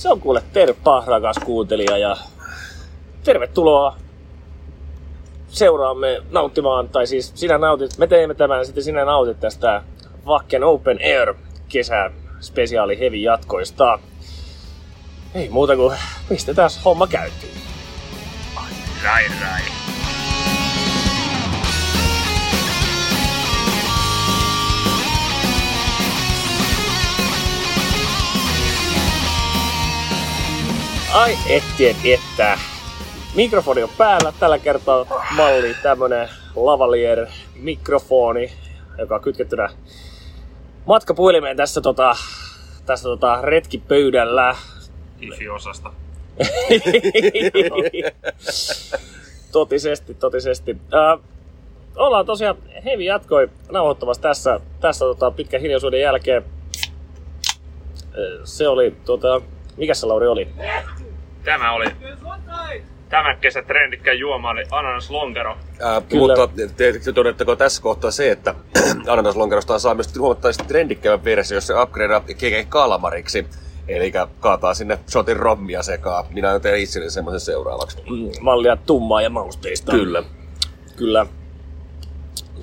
Se on kuule terppa, rakas kuuntelija, ja tervetuloa seuraamme nauttimaan, tai siis sinä nautit, me teemme tämän, sitten sinä nautit tästä Vakken Open Air kesä spesiaali heavy jatkoista. Ei muuta kuin pistetään homma käyntiin. Rai rai. Ai ettien että. Mikrofoni on päällä. Tällä kertaa malli tämmönen lavalier mikrofoni, joka on kytkettynä matkapuhelimeen tässä, tota, tässä tota, retkipöydällä. Ifi-osasta. totisesti, totisesti. Äh, ollaan tosiaan, Hevi jatkoi nauhoittamassa tässä, tässä tota, pitkän hiljaisuuden jälkeen. Äh, se oli, tota, mikä se Lauri oli? Tämä oli tämän kesän trendikkä juoma oli ananas lonkero. Ää, mutta tietysti todettako tässä kohtaa se, että ananas lonkerosta saa myös huomattavasti trendikkäävän versio, jos se upgradeaa keke kalamariksi. Eli kaataa sinne shotin rommia sekaan. Minä teen itselleni semmoisen seuraavaksi. Mm, mallia tummaa ja mausteista. Kyllä. Kyllä.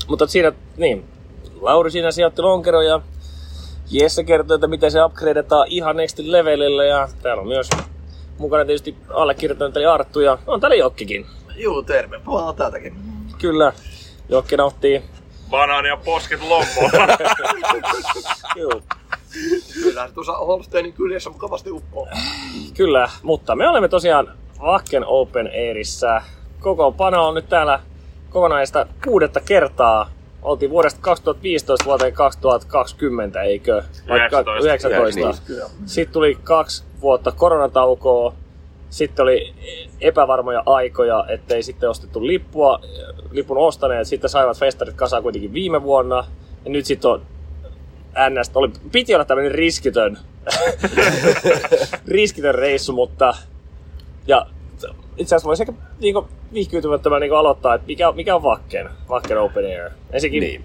Mutta siinä, niin, Lauri siinä sijoitti lonkero ja Jesse kertoi, että miten se upgradeataan ihan next levelille ja täällä on myös mukana tietysti allekirjoittanut eli Arttu ja on täällä Jokkikin. Juu, terve. Puolella täältäkin. Kyllä. Jokki nauttii. Banaani ja posket lommoon. Joo. Kyllä se tuossa Holsteinin kyljessä mukavasti uppoo. Kyllä, mutta me olemme tosiaan Vakken Open Airissä. Koko pano on nyt täällä kokonaista kuudetta kertaa. Oltiin vuodesta 2015 vuoteen 2020, eikö? Vaikka 19. 19. Sitten tuli kaksi vuotta koronataukoa. Sitten oli epävarmoja aikoja, ettei sitten ostettu lippua, lipun ostaneet. Sitten saivat festarit kasaan kuitenkin viime vuonna. Ja nyt sitten on NS, oli, piti olla tämmöinen riskitön, riskitön reissu, mutta ja itse asiassa voisi ehkä niinku, vihkyytymättömän niinku aloittaa, että mikä, mikä on Vakken, Vakken Open Air. Ensinnäkin, Niin.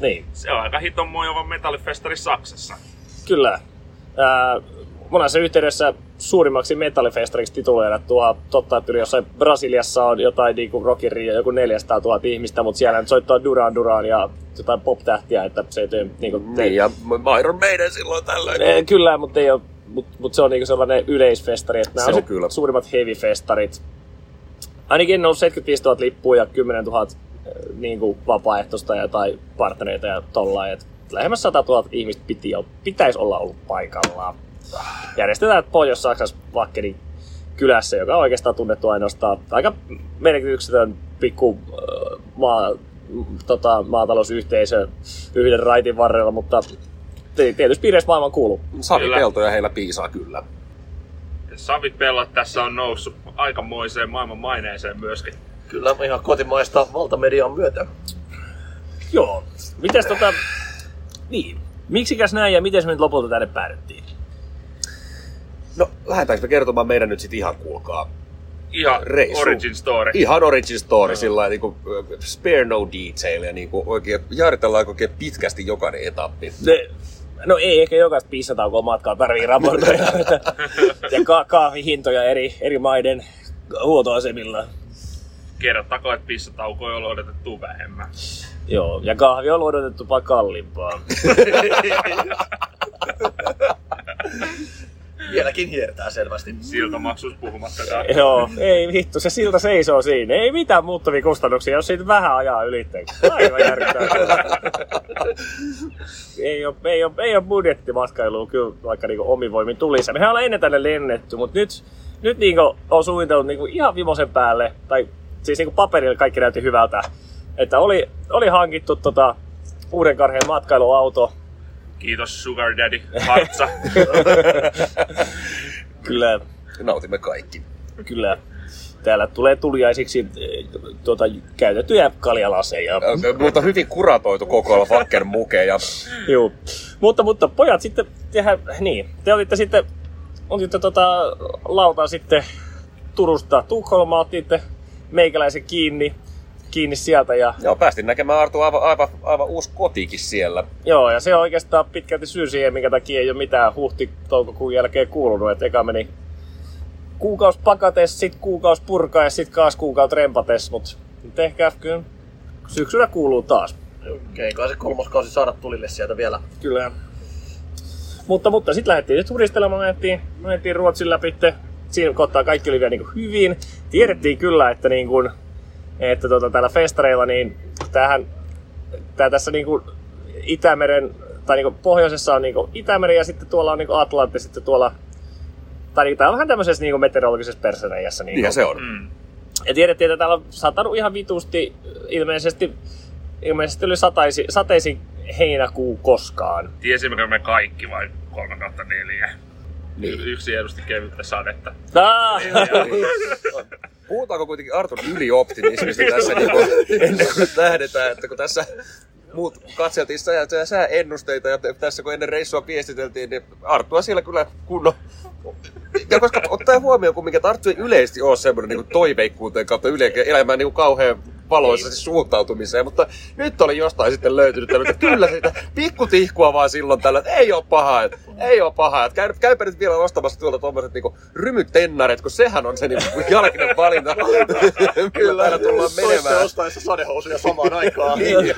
niin, Se on aika hiton mojova metallifestari Saksassa. kyllä. Ää, monessa yhteydessä suurimmaksi metallifestariksi tituleerattua. Totta, että yli jossain Brasiliassa on jotain niinku Rockin Rio, joku 400 000 ihmistä, mutta siellä nyt soittaa Duran Duran ja jotain pop-tähtiä, että se ei tee niinku, Niin, ja Iron Maiden silloin tällöin. Eh, Kyllä, mutta ei ole, mut, mut se on niinku sellainen yleisfestari. Että nämä Se on, on kyllä. suurimmat heavy-festarit. Ainakin ne on 75 000 lippua ja 10 000 eh, niinku vapaaehtoista ja tai partnereita ja tollain. Et lähemmäs 100 000 ihmistä piti, jo- pitäisi olla ollut paikallaan. Järjestetään Pohjois-Saksassa Vakkenin kylässä, joka on oikeastaan tunnettu ainoastaan aika merkityksetön pikku äh, maa, tota, maatalousyhteisö yhden raitin varrella, mutta tietysti piireissä maailman kuuluu. Savipeltoja heillä piisaa kyllä. Ja Savit pellot tässä on noussut aikamoiseen maailman maineeseen myöskin. Kyllä ihan kotimaista valtamedian myötä. Joo. Mites tota... Niin. Miksikäs näin ja miten me nyt lopulta tänne päädyttiin? No, lähdetäänkö me kertomaan meidän nyt sitten ihan kuulkaa Ihan Reissu. origin story. ihan origin story, sillä lailla niinku, ö, spare no detail ja niinku oikein jaaritellaan oikein pitkästi jokainen etappi. Ne, no ei ehkä jokaista pissataukoa matkaa tarvii raportoida. ja ka- kahvihintoja eri, eri maiden huoltoasemilla. Kerrottako, että pissataukoja on odotettu vähemmän. Joo, ja kahvi on odotettu vaan kalliimpaa. Vieläkin hiertää selvästi. Siltamaksus puhumattakaan. Joo, ei vittu, se silta seisoo siinä. Ei mitään muuttuvia kustannuksia, jos siitä vähän ajaa ylitteen. Aivan järkyttävää. ei, ole, ei, ole, ei ole budjettimatkailua kyllä vaikka niinku omivoimin tulisi. Mehän ollaan ennen tänne lennetty, mutta nyt, nyt niinku on suunnitellut niinku ihan vimosen päälle, tai siis niinku paperilla kaikki näytti hyvältä, että oli, oli hankittu tota, uuden karheen matkailuauto, Kiitos Sugar Daddy Hatsa. kyllä Nautimme kaikki. Kyllä. Täällä tulee tuliaisiksi eh, tuota, käytettyjä kaljalaseja. Mutta hyvin kuratoitu kokoelma Fakker mukeja. Joo. Mutta, mutta pojat sitten, tehdä, niin, te olitte sitten, otitte tota, lautaa sitten Turusta Tukholmaan, otitte meikäläisen kiinni, kiinni sieltä. Ja, Joo, päästiin näkemään Artu aivan, aivan, aivan uusi kotikin siellä. joo, ja se on oikeastaan pitkälti syy siihen, minkä takia ei ole mitään huhti-toukokuun jälkeen kuulunut. Että eka meni kuukaus pakates, sit kuukaus purkaa ja sit kaas kuukaut rempates, mut nyt ehkä kyllä syksyllä kuuluu taas. Okei, kai se kolmas kausi saada tulille sieltä vielä. Kyllä. Mutta, mutta sitten lähdettiin nyt turistelemaan, menettiin, menettiin Ruotsin läpi. Siinä kohtaa kaikki oli vielä niin hyvin. Tiedettiin kyllä, että, niin kuin, että tota, täällä festareilla, niin tämähän, tää tässä niin kuin Itämeren, tai niin kuin pohjoisessa on niin kuin Itämeri ja sitten tuolla on niin kuin Atlantti, sitten tuolla, tai niin, tää on vähän tämmöisessä niin meteorologisessa perseneijässä. Niin Niinhän kuin, se on. Mm. ja tiedettiin, että täällä on satanut ihan vitusti ilmeisesti, ilmeisesti oli sataisi, sateisin heinäkuu koskaan. Tiesimmekö me kaikki vai 3 kautta 4? Niin. Yksi edusti kevyttä sadetta. Ah! Puhutaanko kuitenkin Artun ylioptimismista tässä niin kuin, ennen kuin lähdetään, että kun tässä muut katseltiin sää, sää- sääennusteita ja tässä kun ennen reissua viestiteltiin, niin Arttua siellä kyllä kunnon ja koska ottaa huomioon kumminkin, että Arttu ei yleisesti ole semmoinen niin toiveikkuuteen kautta yle- elämään niin kauhean valoisesti suuntautumiseen, mutta nyt oli jostain sitten löytynyt tämmöistä, että kyllä sitä pikkutihkua vaan silloin tällä, että ei ole pahaa, että ei ole pahaa, että käy, käypä nyt vielä ostamassa tuolta tuommoiset niin rymytennaret, kun sehän on se niin jalkinen valinta, kyllä täällä tullaan menemään. ostaessa sadehousuja samaan aikaan. Niin.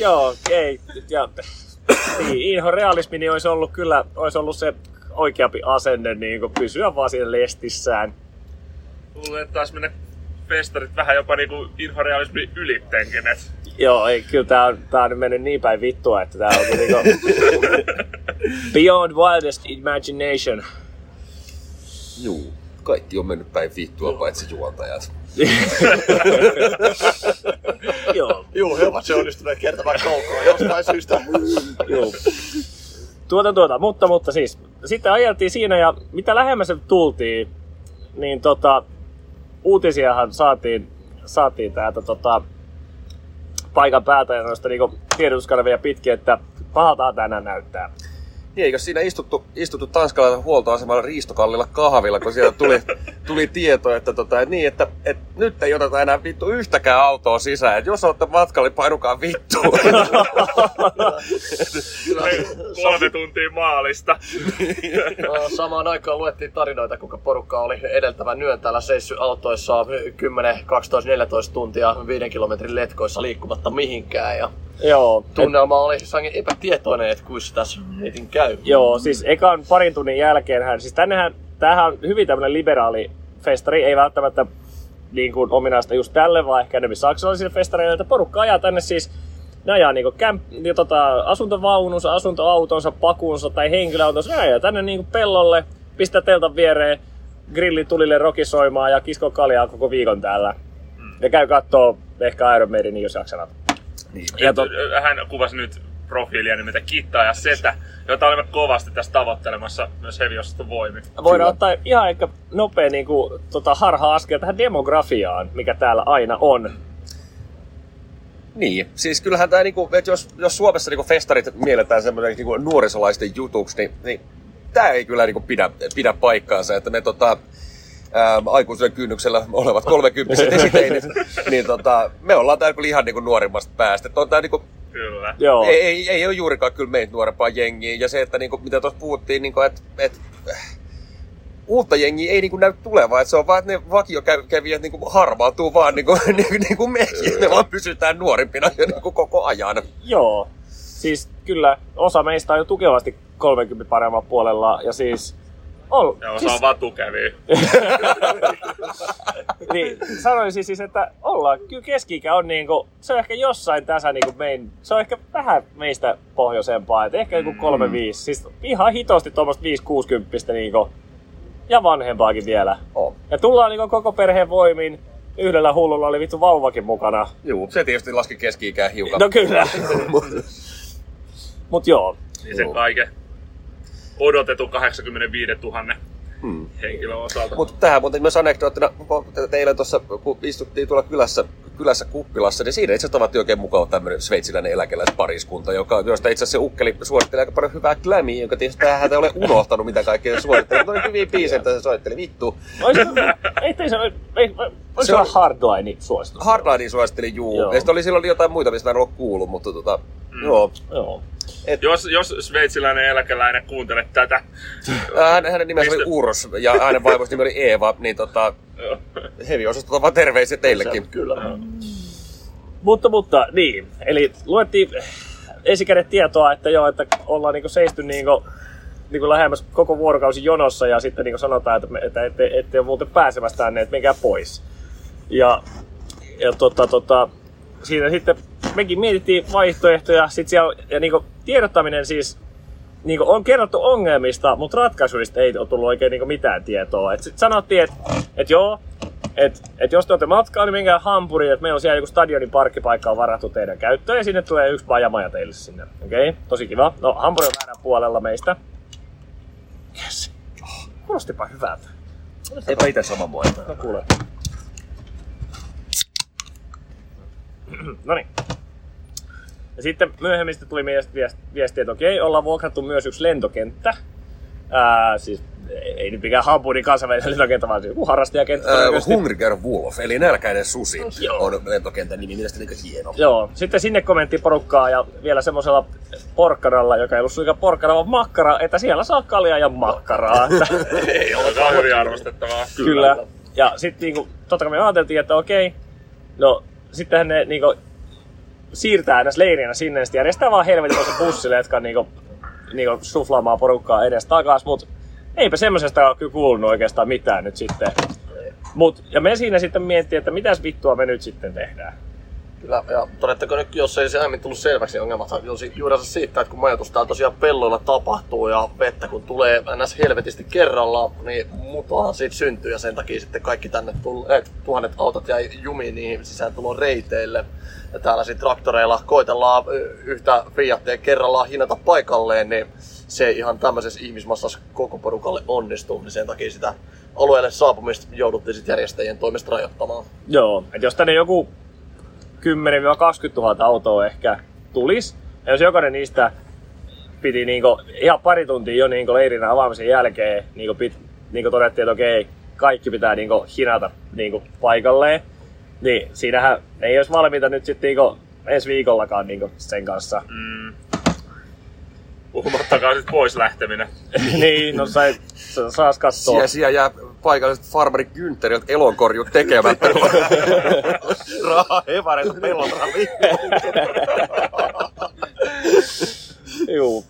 Joo, ei. Ja, niin, inho realismi niin olisi ollut kyllä olisi ollut se oikeampi asenne niin kuin pysyä vaan siinä lestissään. Luulen, että taisi mennä festarit vähän jopa niinku inhorealismin ylittenkin. Et Joo, ei, kyllä tää on, tää on nyt mennyt niin päin vittua, että tää on niinku beyond wildest imagination. Juu, kaikki on mennyt päin vittua, paitsi juontajat. Joo, Juu, he ovat se onnistuneet kertomaan kaukaa jostain syystä. joo. Tuota, tuota, mutta, mutta siis, sitten ajeltiin siinä ja mitä lähemmäs tultiin, niin tota, uutisiahan saatiin, saatiin täältä tota, paikan päältä ja noista niinku tiedotuskanavia pitkin, että pahalta tänään näyttää. Niin, eikö siinä istuttu, istuttu tanskalaisen huoltoasemalla riistokallilla kahvilla, kun siellä tuli, tuli tieto, että, tota, et niin, että et nyt ei oteta enää vittu yhtäkään autoa sisään. Et jos olette matkalla, niin painukaa vittuun. kolme tuntia maalista. Samaan aikaan luettiin tarinoita, kuinka porukka oli edeltävän yön täällä seissyt autoissa 10, 12, 14 tuntia viiden kilometrin letkoissa liikkumatta mihinkään. Ja Joo, tunnelma oli sangen epätietoinen, että kuinka tässä heitin käy. Joo, siis ekan parin tunnin jälkeen hän, siis tännehän, tämähän on hyvin tämmöinen liberaali festari, ei välttämättä niin kuin ominaista just tälle, vaan ehkä enemmän saksalaisille festareille, että porukka ajaa tänne siis, ne ajaa niinku kämp, niin tota, asuntovaununsa, asuntoautonsa, pakunsa tai henkilöautonsa, ne ajaa tänne niinku pellolle, pistää teltan viereen, grillitulille rokisoimaan ja kisko kaljaa koko viikon täällä. Ja käy kattoo ehkä Iron Maidenin, jos jaksanat. Niin. Ja to, Hän kuvasi nyt profiilia nimeltä Kitta ja Setä, jota olemme kovasti tässä tavoittelemassa myös heviosaston voimin. Voidaan Kyllä. ottaa ihan ehkä nopea niin kuin, tota, harha-askel tähän demografiaan, mikä täällä aina on. Niin, siis kyllähän tämä, niinku, että jos, jos Suomessa niinku festarit mielletään semmoinen niinku nuorisolaisten jutuksi, niin, niin tämä ei kyllä niinku pidä, pidä paikkaansa, että me tota, ää, aikuisuuden kynnyksellä olevat 30 esiteinit, niin tota, me ollaan täällä kyllä ihan niinku nuorimmasta päästä. Että on tää niinku, Kyllä. Joo. ei, ei, ei ole juurikaan kyllä meitä nuorempaa jengiä. Ja se, että niinku, mitä tuossa puhuttiin, niinku, että et, uutta jengiä ei niinku näy tulevaa. Et se on vaan, että ne vakiokävijät niinku harvautuu vaan niinku, niinku, niinku mekin. Me vaan pysytään nuorimpina jo niinku koko ajan. Joo. Siis kyllä osa meistä on jo tukevasti 30 paremman puolella ja siis... On, Ja osa siis, on vaan tukevia. niin, sanoisin siis, että ollaan, kyllä keski on niinku, se on ehkä jossain tässä niinku mein, se on ehkä vähän meistä pohjoisempaa, että ehkä joku 35, siis ihan hitosti tuommoista 5-60 niinku, ja vanhempaakin vielä. Oh. Ja tullaan niinku koko perheen voimin, yhdellä hullulla oli vittu vauvakin mukana. Juu, se tietysti laski keski-ikää hiukan. No kyllä. Mut joo, Niin se Joo. kaiken odotettu 85 000 Hmm. henkilön osalta. Mutta tähän muuten myös anekdoottina teille tuossa, kun istuttiin tuolla kylässä, kylässä Kuppilassa, niin siinä itse asiassa tavattiin oikein mukava tämmöinen sveitsiläinen eläkeläispariskunta, joka, josta itse asiassa se ukkeli suositteli aika paljon hyvää glamia, jonka tietysti tähän ei ole unohtanut, mitä kaikkea se suositteli. Mutta oli hyviä biisejä, että se soitteli vittu. Ei, ei, se, ei, Se on- hardline suositus. Hardlinein suositteli juu. Joo. Ja sitten oli silloin jotain muita, mistä en ole kuullut, mutta tota, joo. Joo. Jos, jos sveitsiläinen eläkeläinen kuuntelet tätä, Hän, hänen nimensä oli Mistä- Uros ja hänen vaimos nimi oli Eeva, niin tota, hevi osastolta vaan terveisiä teillekin. Kyllä. Mutta, mutta, niin. Eli luettiin esikäden tietoa, että joo, että ollaan niinku seisty niinku, niinku lähemmäs koko vuorokausi jonossa ja sitten niinku sanotaan, että, me, että ette, ette ole muuten pääsemässä tänne, että menkää pois. Ja, ja tota, tota, siinä sitten mekin mietittiin vaihtoehtoja, sit siellä, ja niinku tiedottaminen siis niinku on kerrottu ongelmista, mutta ratkaisuista ei ole tullut oikein niinku mitään tietoa. Et sit sanottiin, että et joo, että et jos te olette matkaa, niin menkää Hampuriin, että meillä on siellä joku stadionin parkkipaikka on varattu teidän käyttöön, ja sinne tulee yksi bajamaja teille sinne. Okei, okay? tosi kiva. No, Hampuri on väärän puolella meistä. Yes. Oh, kuulostipa hyvältä. Eipä itse sama mua. No kuule. no niin. Ja sitten myöhemmin sitten tuli viesti, että okei, ollaan vuokrattu myös yksi lentokenttä. Ää, siis ei, nyt mikään Hampurin kansainvälinen lentokenttä, vaan siis joku harrastajakenttä. Äh. Hungriger Wolf, eli nälkäinen susi, Joo. on lentokentän nimi, mielestäni niin hieno. Joo, sitten sinne kommentti porukkaa ja vielä semmoisella porkkanalla, joka ei ollut suinkaan porkkana, vaan makkara, että siellä saa kaljaa ja makkaraa. Ei ole Tämä on hyvin arvostettavaa. kyllä. Ja sitten niinku, totta kai me ajateltiin, että okei, no sittenhän ne niinku, siirtää näissä leirinä sinne ja järjestää vaan helvetin bussille, jotka niinku, niinku suflaamaan porukkaa edes takas, mut eipä semmoisesta ole kyllä kuulunut oikeastaan mitään nyt sitten. Mut, ja me siinä sitten miettii, että mitäs vittua me nyt sitten tehdään. Kyllä, ja todettakoon nyt, jos ei se aiemmin tullut selväksi, niin ongelmat on juurensa siitä, että kun majoitus täällä tosiaan pelloilla tapahtuu ja vettä kun tulee ns. helvetisti kerralla, niin mutoahan siitä syntyy ja sen takia sitten kaikki tänne tulleet tuhannet autot jäi jumiin niihin sisääntulon reiteille. Ja täällä sitten traktoreilla koitellaan yhtä Fiatia kerrallaan hinata paikalleen, niin se ei ihan tämmöisessä ihmismassassa koko porukalle onnistu, niin sen takia sitä alueelle saapumista jouduttiin sitten järjestäjien toimesta rajoittamaan. Joo, että jos tänne joku 10-20 000 autoa ehkä tulisi, ja jos jokainen niistä piti niinku ihan pari tuntia jo niinku leirin avaamisen jälkeen niinku pit, niinku todettiin, että okei, kaikki pitää niinku hinata niinku paikalleen, niin siinähän ei olisi valmiita nyt sitten niinku ensi viikollakaan niinku sen kanssa. Mm. Puhumattakaan sitten pois lähteminen. niin, no sai, sa- saas katsoa. Siellä, siellä jää paikalliset farmari Güntteriltä elonkorjut tekemättä. Rahaa hevareita pellon Juu.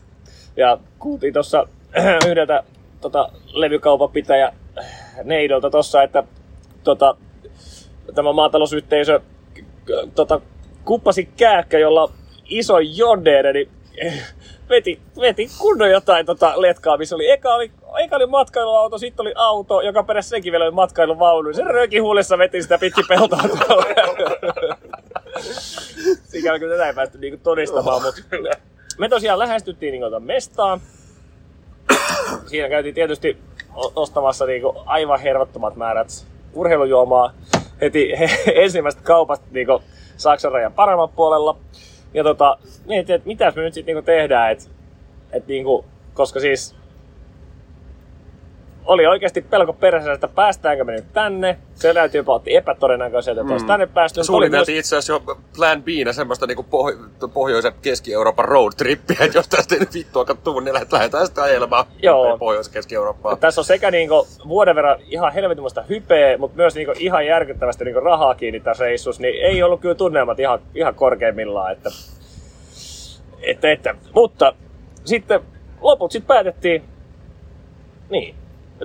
Ja kuultiin tuossa yhdeltä tota, levykaupan pitäjä Neidolta tossa, että tota, tämä maatalousyhteisö tota, kuppasi kääkkä, jolla iso jodere, niin veti, veti kunnon jotain tota letkaa, missä oli eka, oli eka oli matkailuauto, sitten oli auto, joka perässä senkin vielä oli matkailuvaunu. Se rööki huulessa veti sitä pitkin peltoa tuolla. Sikäli kyllä tätä ei päästy niinku todistamaan, mutta me tosiaan lähestyttiin niinku tota mestaan. Siinä käytiin tietysti ostamassa niinku aivan hervottomat määrät urheilujuomaa heti he, ensimmäisestä kaupasta niinku Saksan rajan paremman puolella. Ja tota, mietin, että mitäs me nyt sitten niinku tehdään, että et niinku, koska siis oli oikeasti pelko perässä, että päästäänkö me nyt tänne. Se näytti jopa otti epätodennäköiseltä, että olisi tänne päästy. Oli myös- Suunniteltiin itse asiassa jo Plan B semmoista niinku poh- pohjoisen Keski-Euroopan road trippiä, että jos tästä nyt vittua tuu, niin lähdetään, sitten ajelemaan Joo. Pohjois-Keski-Eurooppaan. Tässä on sekä niinku vuoden verran ihan helvetimoista hypeä, mutta myös niinku ihan järkyttävästi niinku rahaa kiinni tässä reissussa, niin ei ollut kyllä tunnelmat ihan, ihan korkeimmillaan. Että, että, että. Mutta sitten loput sitten päätettiin, niin,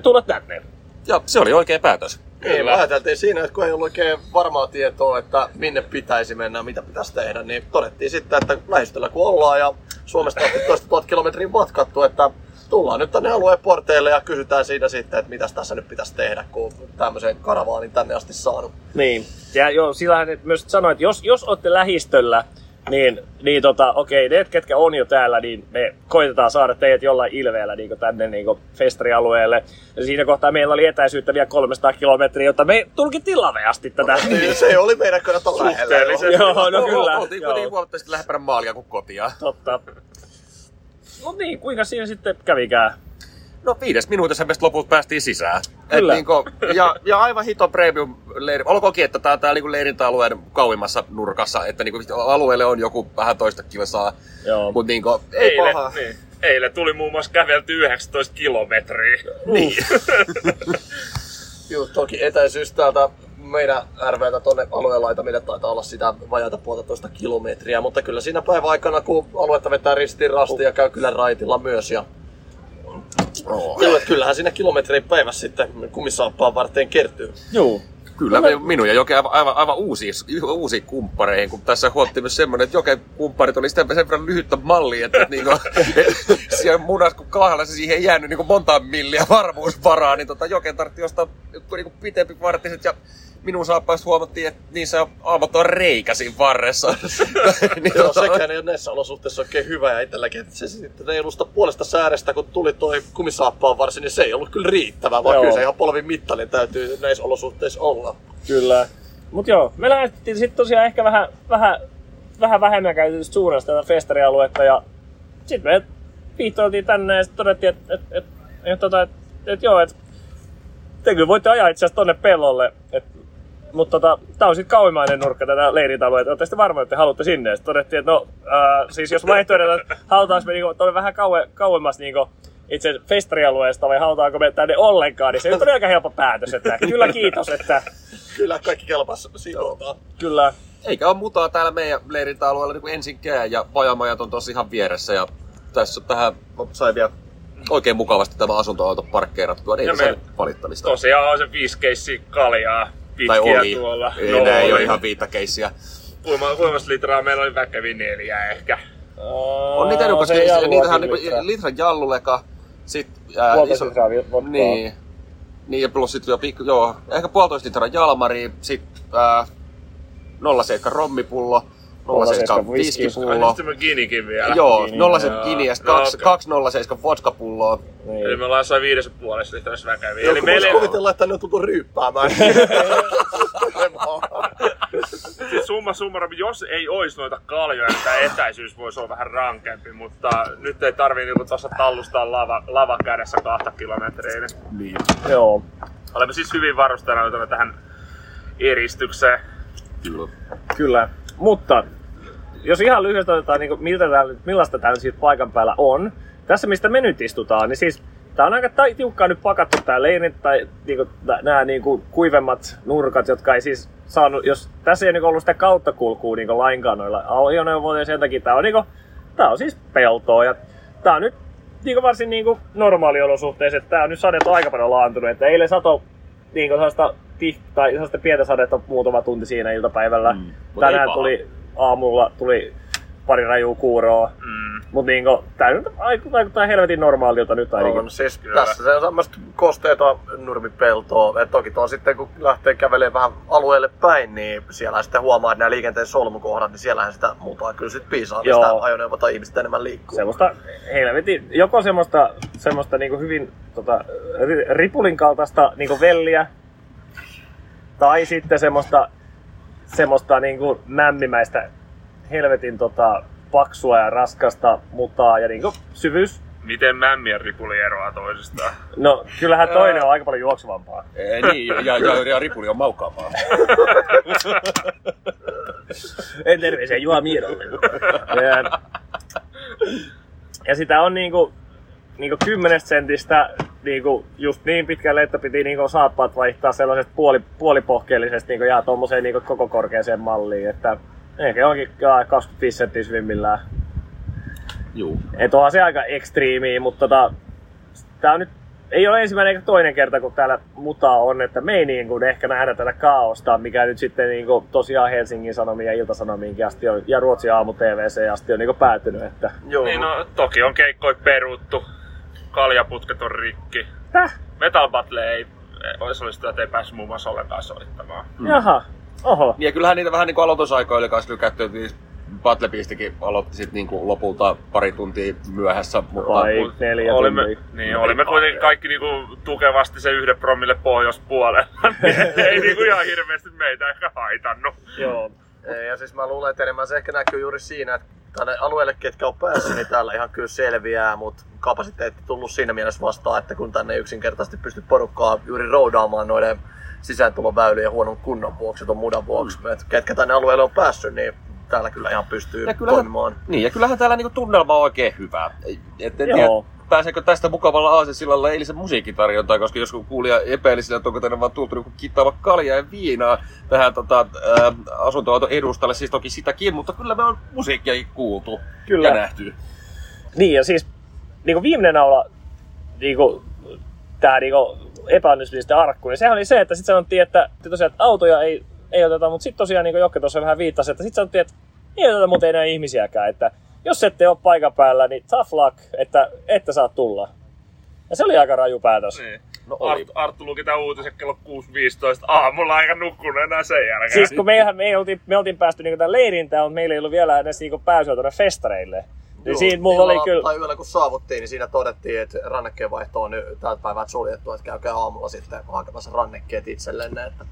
tulla tänne. Ja se oli oikea päätös. Niin, me ajateltiin siinä, että kun ei ollut oikein varmaa tietoa, että minne pitäisi mennä, mitä pitäisi tehdä, niin todettiin sitten, että lähistöllä kun ollaan ja Suomesta on toista tuhat kilometriä matkattu, että tullaan nyt tänne alueen porteille ja kysytään siitä sitten, että mitä tässä nyt pitäisi tehdä, kun tämmöisen karavaanin tänne asti saanut. Niin, ja joo, sillähän ne myös sanoi, että jos, jos olette lähistöllä Niin, niin tota, okei, ne ketkä on jo täällä, niin me koitetaan saada teidät jollain ilveellä niin tänne niin festarialueelle. Ja siinä kohtaa meillä oli etäisyyttä vielä 300 kilometriä, jotta me tulkittiin laveasti tätä. Niin, se oli meidän kannalta lähellä. Joo, no kyllä. Oltiin joo. kuitenkin huomattavasti lähempänä maalia kuin kotia. Totta. No niin, kuinka siinä sitten kävikään? No viides minuutissa me lopulta päästiin sisään. Kyllä. Et niinku, ja, ja aivan hito premium leiri. Olkoonkin, että tää tää niinku leirintäalueen kauimmassa nurkassa, että niinku alueelle on joku vähän toista kilsaa. Joo. Mut niinku, ei Eilen, paha. niin, eilen tuli muun muassa kävelty 19 kilometriä. Niin. Joo, toki etäisyys täältä meidän RVtä tonne alueen laitamille taitaa olla sitä vajaata puolitoista kilometriä, mutta kyllä siinä päivän aikana, kun aluetta vetää ristiin rasti ja käy kyllä raitilla myös. Ja... Kyllä, kyllähän siinä kilometriä päivässä sitten kumisaappaan varten kertyy. Joo. Kyllä, me, minun ja Joke aivan, aivan, aivan uusiin, uusiin kumppareihin, kun tässä huomattiin myös semmoinen, että Joken kumpparit oli sitä sen verran lyhyttä mallia, että niinku, siellä munas kun kahdella se siihen ei jäänyt niinku monta milliä varmuusvaraa, niin tota, Joken tarvitsi ostaa niinku pitempi vartiset ja minun saappaista huomattiin, että niissä on aavaton reikä siinä varressa. niin, Joo, tota, sekään ei ole näissä olosuhteissa oikein hyvä ja itselläkin, että se sitten reilusta puolesta säärestä, kun tuli toi kumisaappaan varsin, niin se ei ollut kyllä riittävää, vaan Joo. kyllä se ihan polvin mittainen täytyy näissä olosuhteissa olla. Kyllä. Mut joo, me lähdettiin sitten tosiaan ehkä vähän, vähän, vähän vähemmän käytetystä suunnasta tätä festarialuetta ja sitten me viittoiltiin tänne ja sitten todettiin, että et, et, et, tota, et, et, joo, että te kyllä voitte ajaa itse asiassa tonne pellolle, et, mutta tota, tää on sitten kauimmainen nurkka tätä leirintäalueita. Olette sitten varma, että te haluatte sinne. Sitten todettiin, että no, ää, siis jos vaihtoehdot, että halutaanko me niinku, tonne vähän kauem, kauemmas niinku, itse festarialueesta vai halutaanko me tänne ollenkaan, niin se on aika helppo päätös. Että kyllä kiitos, että Kyllä kaikki kelpas sijoiltaan. kyllä Eikä ole mutaa täällä meidän leirintäalueella niin ensinkään ja pajamajat on tosi ihan vieressä ja tässä tähän sai vielä oikein mukavasti tämä asuntoauto parkkeerattua, niin Ja ei se nyt valittamista. Tosiaan on se viisi keissiä kaljaa tai pitkiä oli. tuolla. Ei, no, ei ole ihan viitakeissiä. Kuinka, kuinka litraa meillä oli väkeviä neljää ehkä. On niitä no, no, se ei niitähän on niinku litraa. litran jalluleka, sit ää, vodkaa. Niin. Niin, ja plus sit vielä pikku, joo, ehkä puolitoista litraa jalmari, sit ää, 07 rommipullo, 07 whisky. viskipullo. Sitten me Ginikin vielä. Joo, Gini, 07 joo. gini ja No, kaksi, okei. kaksi 07 vodkapulloa. Niin. Eli me ollaan jossain viides puolessa litrassa väkeviä. Eli Joku voisi meille, kuvitella, että ne on tultu ryyppäämään. siis summa summarum, jos ei olisi noita kaljoja, niin tämä etäisyys voisi olla vähän rankempi, mutta nyt ei tarvii niinku tuossa tallustaa lava, lava kädessä kahta kilometriä. Niin. Joo. Olemme siis hyvin varustautuneita tähän eristykseen. Kyllä. Kyllä. Mutta jos ihan lyhyesti otetaan, niin miltä tää, millaista tämä siitä paikan päällä on. Tässä mistä me nyt istutaan, niin siis tää on aika tiukkaan nyt pakattu tää leiri tai niinku, nämä niinku, kuivemmat nurkat, jotka ei siis saanut, jos tässä ei niinku ollut sitä kautta kulkua niinku lainkaan noilla ajoneuvoilla ja sen takia tää on, niinku, tää on siis peltoa ja tää on nyt niinku varsin niinku normaaliolosuhteissa, että tää on nyt sadet aika paljon laantunut, että eilen sato niinku sellaista, tih- tai sellaista pientä sadetta muutama tunti siinä iltapäivällä. Mm. Tänään tuli aamulla tuli pari rajua kuuroa. Mm. Mut niinku, tää nyt aiku- vaikuttaa helvetin normaalilta nyt ainakin. On, siis Kyllä. tässä se on semmoista kosteita nurmipeltoa. Et toki tuon sitten kun lähtee kävelemään vähän alueelle päin, niin siellä sitten huomaa, että nämä liikenteen solmukohdat, niin siellähän sitä muuta kyllä sitten piisaa, mistä ajoneuvo tai ihmiset enemmän liikkuu. Semmoista helvetin, joko semmoista, semmoista niinku hyvin tota, ri- ripulin kaltaista niinku velliä, tai sitten semmoista, semmoista niinku mämmimäistä helvetin tota, paksua ja raskasta mutaa ja niinku syvyys. Miten mämmien ripuli eroaa toisistaan? No kyllähän toinen on aika paljon juoksuvampaa. Ei, niin, ja, ja, ja ripuli on maukkaamaa. En terveisiä Juha Miedolle. ja, ja sitä on niinku, niinku 10 sentistä niinku just niin pitkälle, että piti niinku saappaat vaihtaa sellaisesta puoli, puolipohkeellisesta niinku jää tommoseen niinku koko korkeaseen malliin, että ehkä onkin jaa, 25 senttiä syvimmillään. Juu. Et onhan se aika ekstriimiä, mutta tota, tää on nyt ei ole ensimmäinen eikä toinen kerta, kun täällä mutaa on, että me ei niin kuin ehkä nähdä tätä kaaosta, mikä nyt sitten niin kuin tosiaan Helsingin Sanomiin ja Iltasanomiinkin asti on, ja Ruotsin aamu TVC asti on niin kuin päätynyt, että Joo, Niin no, toki on keikkoi peruttu. Kaljaputket on rikki. täh, Metal Battle ei, että ei päässyt muun muassa ollenkaan soittamaan. jaha, oho, Niin ja kyllähän niitä vähän niin kuin aloitusaikoille kanssa lykätty, niin Battlebeastikin aloitti sit niinku lopulta pari tuntia myöhässä, mutta Vai neljä olimme, tuntia. niin, olimme kuitenkin kaikki niinku tukevasti se yhden promille pohjoispuolella. niin ei niinku ihan hirveästi meitä ehkä haitannut. Joo. Ja siis mä luulen, että enemmän se ehkä näkyy juuri siinä, että tänne alueelle, ketkä on päässyt, niin täällä ihan kyllä selviää, mutta kapasiteetti tullut siinä mielessä vastaan, että kun tänne ei yksinkertaisesti pysty porukkaa juuri roudaamaan noiden sisääntuloväylien huonon kunnon vuoksi, tuon mudan vuoksi, mm. että ketkä tänne alueelle on päässyt, niin täällä kyllä ihan pystyy Ja kyllähän- toimimaan. Niin, ja kyllähän täällä niinku tunnelma on oikein hyvä. Et tiedä, Joo. Pääseekö tästä mukavalla aasesillalla eilisen musiikkitarjontaan, koska jos kuulija epäili sillä, että onko tänne vaan tultu niinku kittaava kaljaa ja viinaa tähän tota, ää, asuntoauton edustalle, siis toki sitäkin, mutta kyllä me on musiikkiakin kuultu Kyllä. ja nähty. Niin, ja siis niin viimeinen naula, niin kuin, tämä niin epäonnistumisten arkku, niin sehän oli se, että sitten sanottiin, että, että tosiaan että autoja ei, ei oteta, mutta sitten tosiaan, niin kuin Jokke tuossa vähän viittasi, että sitten sanottiin, että ei oteta muuten enää ihmisiäkään, että jos ette ole paikan päällä, niin tough luck, että ette saa tulla. Ja se oli aika raju päätös. Niin. No oli. Arttu, Arttu luki tämän uutisen kello 6.15 aamulla, aika nukkunut enää sen jälkeen. Siis kun meihän, me, oltiin, me oltiin päästy niin tämän leirintään, mutta meillä ei ollut vielä edes niin pääsyä tuonne festareille. Niin siinä mulla oli kyllä... Tai yöllä kun saavuttiin, niin siinä todettiin, että rannekkeen vaihto on nyt tältä päivältä suljettu, että käykää aamulla sitten hakemassa rannekkeet itsellenne. Että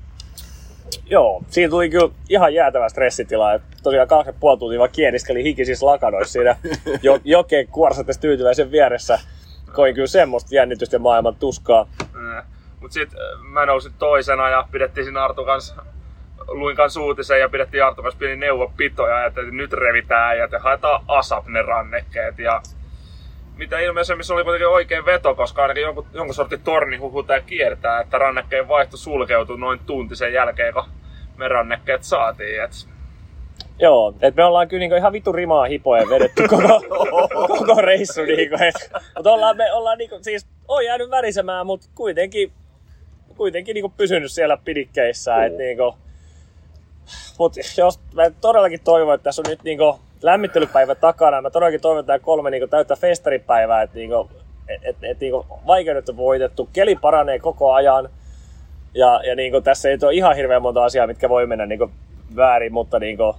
Joo, siinä tuli kyllä ihan jäätävä stressitila. Et tosiaan kaksi ja puoli tuntia vaan kieriskeli hikisissä lakanoissa siinä jo, jokeen kuorsatessa tyytyväisen vieressä. Koin kyllä semmoista jännitystä ja maailman tuskaa. Mm. Mut sit äh, mä nousin toisena ja pidettiin siinä Artu kanssa, luin kanssa uutisen ja pidettiin Artu kanssa pieni neuvopitoja ja että nyt revitään ja te haetaan ASAP ne rannekkeet ja mitä ilmeisemmin se oli kuitenkin oikein veto, koska ainakin jonkun, jonkun sortin torni huhutaa kiertää, että rannekkeen vaihto sulkeutui noin tunti sen jälkeen, kun me rannekkeet saatiin. Et Joo, et me ollaan kyllä niinku ihan vitu rimaa hipoen vedetty koko, koko reissu. Niinku, et, mutta ollaan, me ollaan niinku, siis on jäänyt värisemään, mutta kuitenkin, kuitenkin niinku pysynyt siellä pidikkeissä. Et, niinku, mut jos mä todellakin toivon, että tässä on nyt niinku lämmittelypäivä takana, mä todellakin toivon, tämä kolme niinku täyttä festaripäivää, että niinku, et, et, et, niinku vaikeudet on voitettu, keli paranee koko ajan. Ja, ja niinku, tässä ei ole ihan hirveän monta asiaa, mitkä voi mennä niinku väärin, mutta niinku,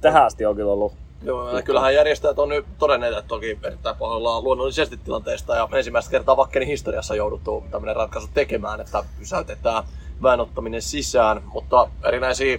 tähän asti on kyllä ollut. Joo, ja kyllähän järjestäjät on nyt todenneet, että toki erittäin pahoillaan luonnollisesti tilanteesta ja ensimmäistä kertaa Vakkenin historiassa jouduttu tämmöinen ratkaisu tekemään, että pysäytetään väänottaminen sisään, mutta erinäisiä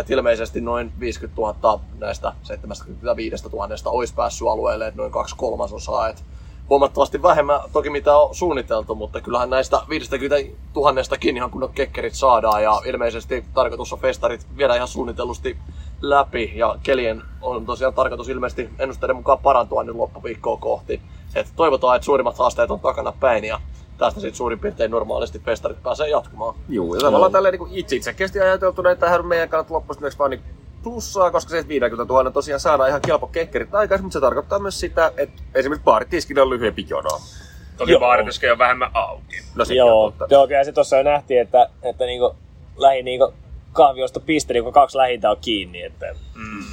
että ilmeisesti noin 50 000 näistä 75 000 olisi päässyt alueelle, että noin kaksi kolmasosaa, että huomattavasti vähemmän toki mitä on suunniteltu, mutta kyllähän näistä 50 000 ihan kunnon kekkerit saadaan ja ilmeisesti tarkoitus on festarit viedä ihan suunnitellusti läpi ja kelien on tosiaan tarkoitus ilmeisesti ennusteiden mukaan parantua nyt loppuviikkoa kohti. Et toivotaan, että suurimmat haasteet on takana päin ja tästä sitten suurin piirtein normaalisti festarit pääsee jatkumaan. Juu, ja tavallaan tälleen niin itse itsekkäästi ajateltuna, että tähän meidän kannattaa loppuisesti vaan niin plussaa, koska se 50 000 tosiaan saadaan ihan kelpo kekkerit aikaisemmin, mutta se tarkoittaa myös sitä, että esimerkiksi baaritiskillä on lyhyempi jono. toki Joo. baaritiskeja on vähemmän auki. No Joo, on joo kyllä se tuossa jo nähtiin, että, että niinku, lähi niinku, kahviosta piste, niinku kaksi lähintä on kiinni. Että, Mm.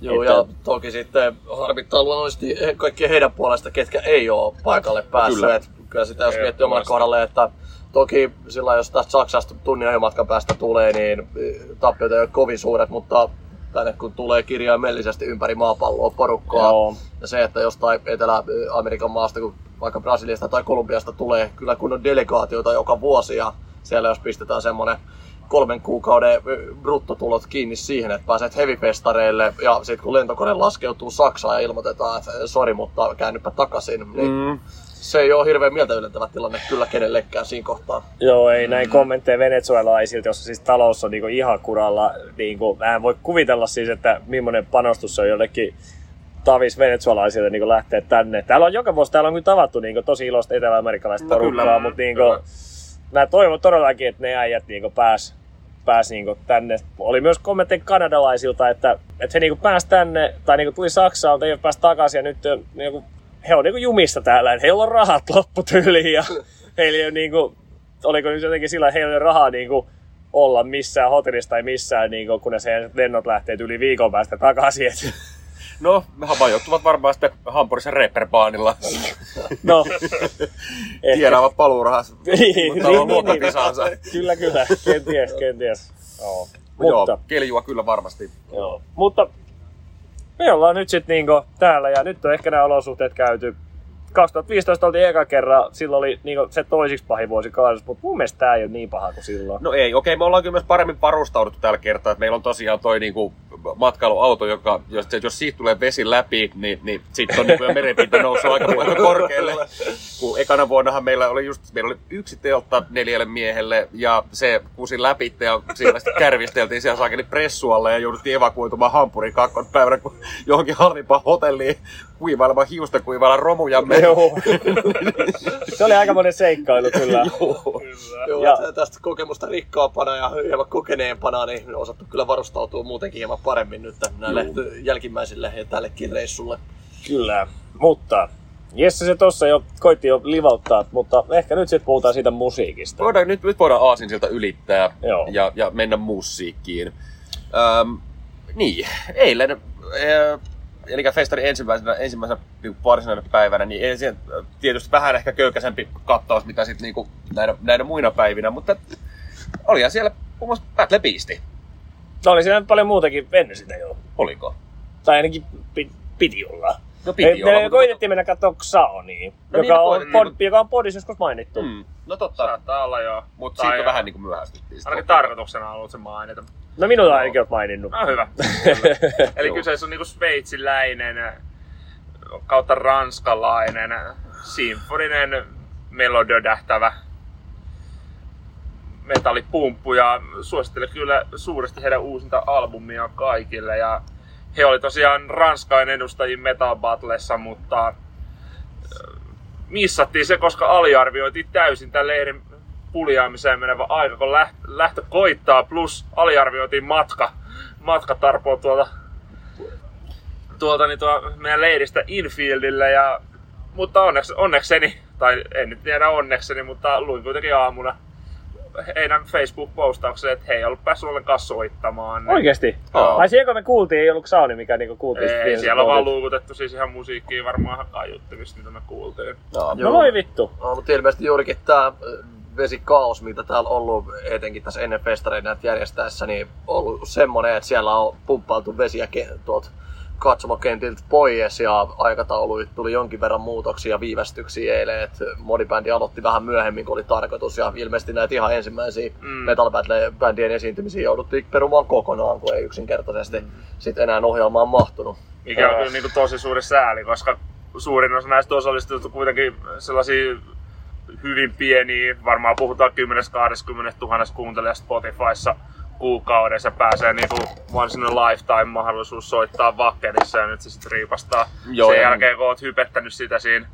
Joo, Että- ja toki sitten harmittaa luonnollisesti kaikkien heidän puolesta, ketkä ei ole paikalle päässyt. Kyllä. Kyllä, sitä jos miettii omalle kohdalle, että toki sillä jos tästä Saksasta tunnin ajomatkan päästä tulee, niin eh, tappiot ei ole kovin suuret, mutta tänne kun tulee kirjaimellisesti ympäri maapalloa porukkaa, Joo. ja se, että jostain Etelä-Amerikan maasta, kun vaikka Brasiliasta tai Kolumbiasta tulee kyllä kunnon delegaatioita joka vuosi, ja siellä jos pistetään semmoinen kolmen kuukauden ö, bruttotulot kiinni siihen, että pääset hevifestareille ja sitten kun lentokone laskeutuu Saksaan ja ilmoitetaan, että sori, mutta käännypä takaisin, niin Mm. se ei ole hirveän mieltä yllättävä tilanne kyllä kenellekään siinä kohtaa. Joo, ei näin kommentteja venezuelaisilta, jossa siis talous on niinku ihan kuralla. Niinku, mä en voi kuvitella siis, että millainen panostus se on jollekin tavis venezuelaisilta niinku lähteä tänne. Täällä on joka vuosi, täällä on kyllä tavattu niinku tosi iloista etelä-amerikkalaista No porukkaa, mutta niinku, Kyllä. Mä toivon todellakin, että ne äijät niinku pääs, pääs niinku tänne. Oli myös kommentteja kanadalaisilta, että, että he niinku pääs tänne, tai niinku tuli Saksaan, mutta ei pääs takaisin, ja nyt niinku, he on niinku jumissa täällä, että heillä on rahat loppu tyyliin, ja heillä ei ole niinku, oliko nyt jotenkin sillä, että heillä ei ole rahaa niinku, olla missään hotellissa tai missään, niinku, kunnes heidän lennot lähtee yli viikon päästä takaisin. Et, No, mehän majoittuvat varmaan sitten Hampurissa Reeperbaanilla. no, Tienaavat paluurahas. Niin, mutta on niin, luokkapisansa. niin, Kyllä, kyllä. Kenties, kenties. Joo. Mutta, Joo, keljua kyllä varmasti. joo. Mutta me ollaan nyt sitten niinku täällä ja nyt on ehkä nämä olosuhteet käyty. 2015 oltiin eka kerran, silloin oli niinku se toisiksi pahin vuosi kaudessa, mutta mun mielestä tää ei ole niin paha kuin silloin. No ei, okei, me ollaan kyllä myös paremmin varustauduttu tällä kertaa. Että meillä on tosiaan toi niinku matkailuauto, joka, jos, jos siitä tulee vesi läpi, niin, niin sitten on jo merenpinta noussut aika paljon korkealle. Kun ekana vuonnahan meillä oli just, meillä oli yksi teltta neljälle miehelle ja se kusi läpi ja siellä sitten kärvisteltiin siellä saakeli pressualle ja jouduttiin evakuoitumaan Hampurin kakkopäivänä kun johonkin halvimpaan hotelliin kuivailemaan hiusta kuivailla romujamme. Joo. se oli aika monen seikkailu kyllä. Joo, Ja- ja. tästä kokemusta rikkaampana ja hieman kokeneempana, niin on osattu kyllä varustautua muutenkin hieman paremmin nyt näille jälkimmäisille ja tällekin reissulle. Kyllä, mutta Jesse se tossa jo koitti jo livauttaa, mutta ehkä nyt sitten puhutaan siitä musiikista. Voidaan, nyt, nyt voidaan Aasin sieltä ylittää Joo. ja, ja mennä musiikkiin. Öm, niin, eilen, äh, eli festarin ensimmäisenä, ensimmäisenä niin varsinaisena päivänä, niin ensin, tietysti vähän ehkä köykäisempi kattaus, mitä sitten niin näinä, näinä muina päivinä, mutta olihan siellä muun muassa Battle Beasti. No oli siinä paljon muutakin ennen sitä jo. Oliko? Tai ainakin pi- piti olla. No piti me, olla, me koitettiin mennä katsoa Xaonia, No niin, joka, no on, koitettiin, pod, mutta- joka on podissa joskus mainittu. Mm, no totta, Saattaa olla joo. mutta siitä vähän niin kuin myöhästyttiin. Ainakin tarkoituksena on ollut se mainita. No minun ainakin olet maininnut. No hyvä. Eli kyseessä on niinku sveitsiläinen kautta ranskalainen sinfoninen melodödähtävä metallipumppu ja suosittelen kyllä suuresti heidän uusinta albumia kaikille ja he oli tosiaan Ranskan edustajia Metal Battlessa, mutta äh, missattiin se, koska aliarvioitiin täysin tämän leirin puljaamiseen menevä aika, kun läht- lähtö koittaa, plus aliarvioitiin matka, matkatarpoa tuolta, tuolta niin tuo meidän leiristä infieldille, ja, mutta onneksi, onnekseni, tai en nyt tiedä onnekseni, mutta luin kuitenkin aamuna heidän Facebook-postauksen, että he ei ollut päässyt ollenkaan soittamaan. niin- Oikeesti? Aa. Ai siellä kun me kuultiin, ei ollut Xaoni, mikä niinku kuultiin. Ei, siellä on vaan luukutettu siis ihan musiikkia varmaan ihan kaiuttimista, mitä me kuultiin. No, No voi vittu. No, mutta ilmeisesti juurikin tämä vesikaos, mitä täällä on ollut etenkin tässä ennen festareita näitä järjestäessä, niin ollut semmonen, että siellä on pumppailtu vesiä tuolta katsomakentiltä pois ja aikatauluihin tuli jonkin verran muutoksia ja viivästyksiä eilen, että modibändi aloitti vähän myöhemmin kuin oli tarkoitus ja ilmeisesti näitä ihan ensimmäisiä Mm. Metal Battle-bändien esiintymisiä jouduttiin perumaan kokonaan, kun ei yksinkertaisesti mm. sit enää ohjelmaan mahtunut. Mikä on kyllä niin tosi suuri sääli, koska suurin osa näistä osallistujista on kuitenkin sellaisia hyvin pieniä, varmaan puhutaan 10-20 000 kuuntelijasta Spotifyssa kuukaudessa pääsee niinku once in a lifetime mahdollisuus soittaa vakkerissa ja nyt se sitten riipastaa Joo, sen jälkeen kun oot hypettänyt sitä siinä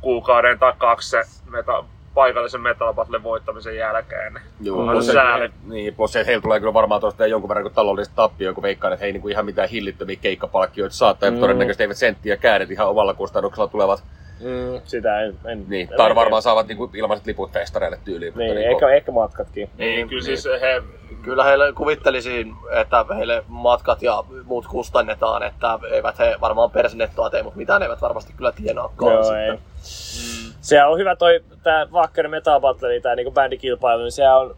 kuukauden tai kaksi se meta, paikallisen Metal Battlen voittamisen jälkeen. Niin Joo, on plus se, sääli. niin, plus se, että heillä tulee kyllä varmaan tuosta jonkun verran kuin taloudellista tappioa, kun veikkaan, että he ei niinku ihan mitään hillittömiä keikkapalkkioita saa, tai Mm. todennäköisesti eivät senttiä käädet ihan omalla kustannuksella tulevat. Mm, sitä en... en Niin, en tai oikein- varmaan saavat niinku ilmaiset liput festareille tyyliin. mutta Niin, niinku- ehkä, ehkä matkatkin. Niin, kyllä siis he Kyllä heille kuvittelisin, että heille matkat ja muut kustannetaan, että eivät he varmaan persinettoa tee, mutta mitään eivät varmasti kyllä tienaakaan Joo, sitten. ei. Se on hyvä toi tää Wacker Metal Battle, tää niinku bändikilpailu, niin sehän on,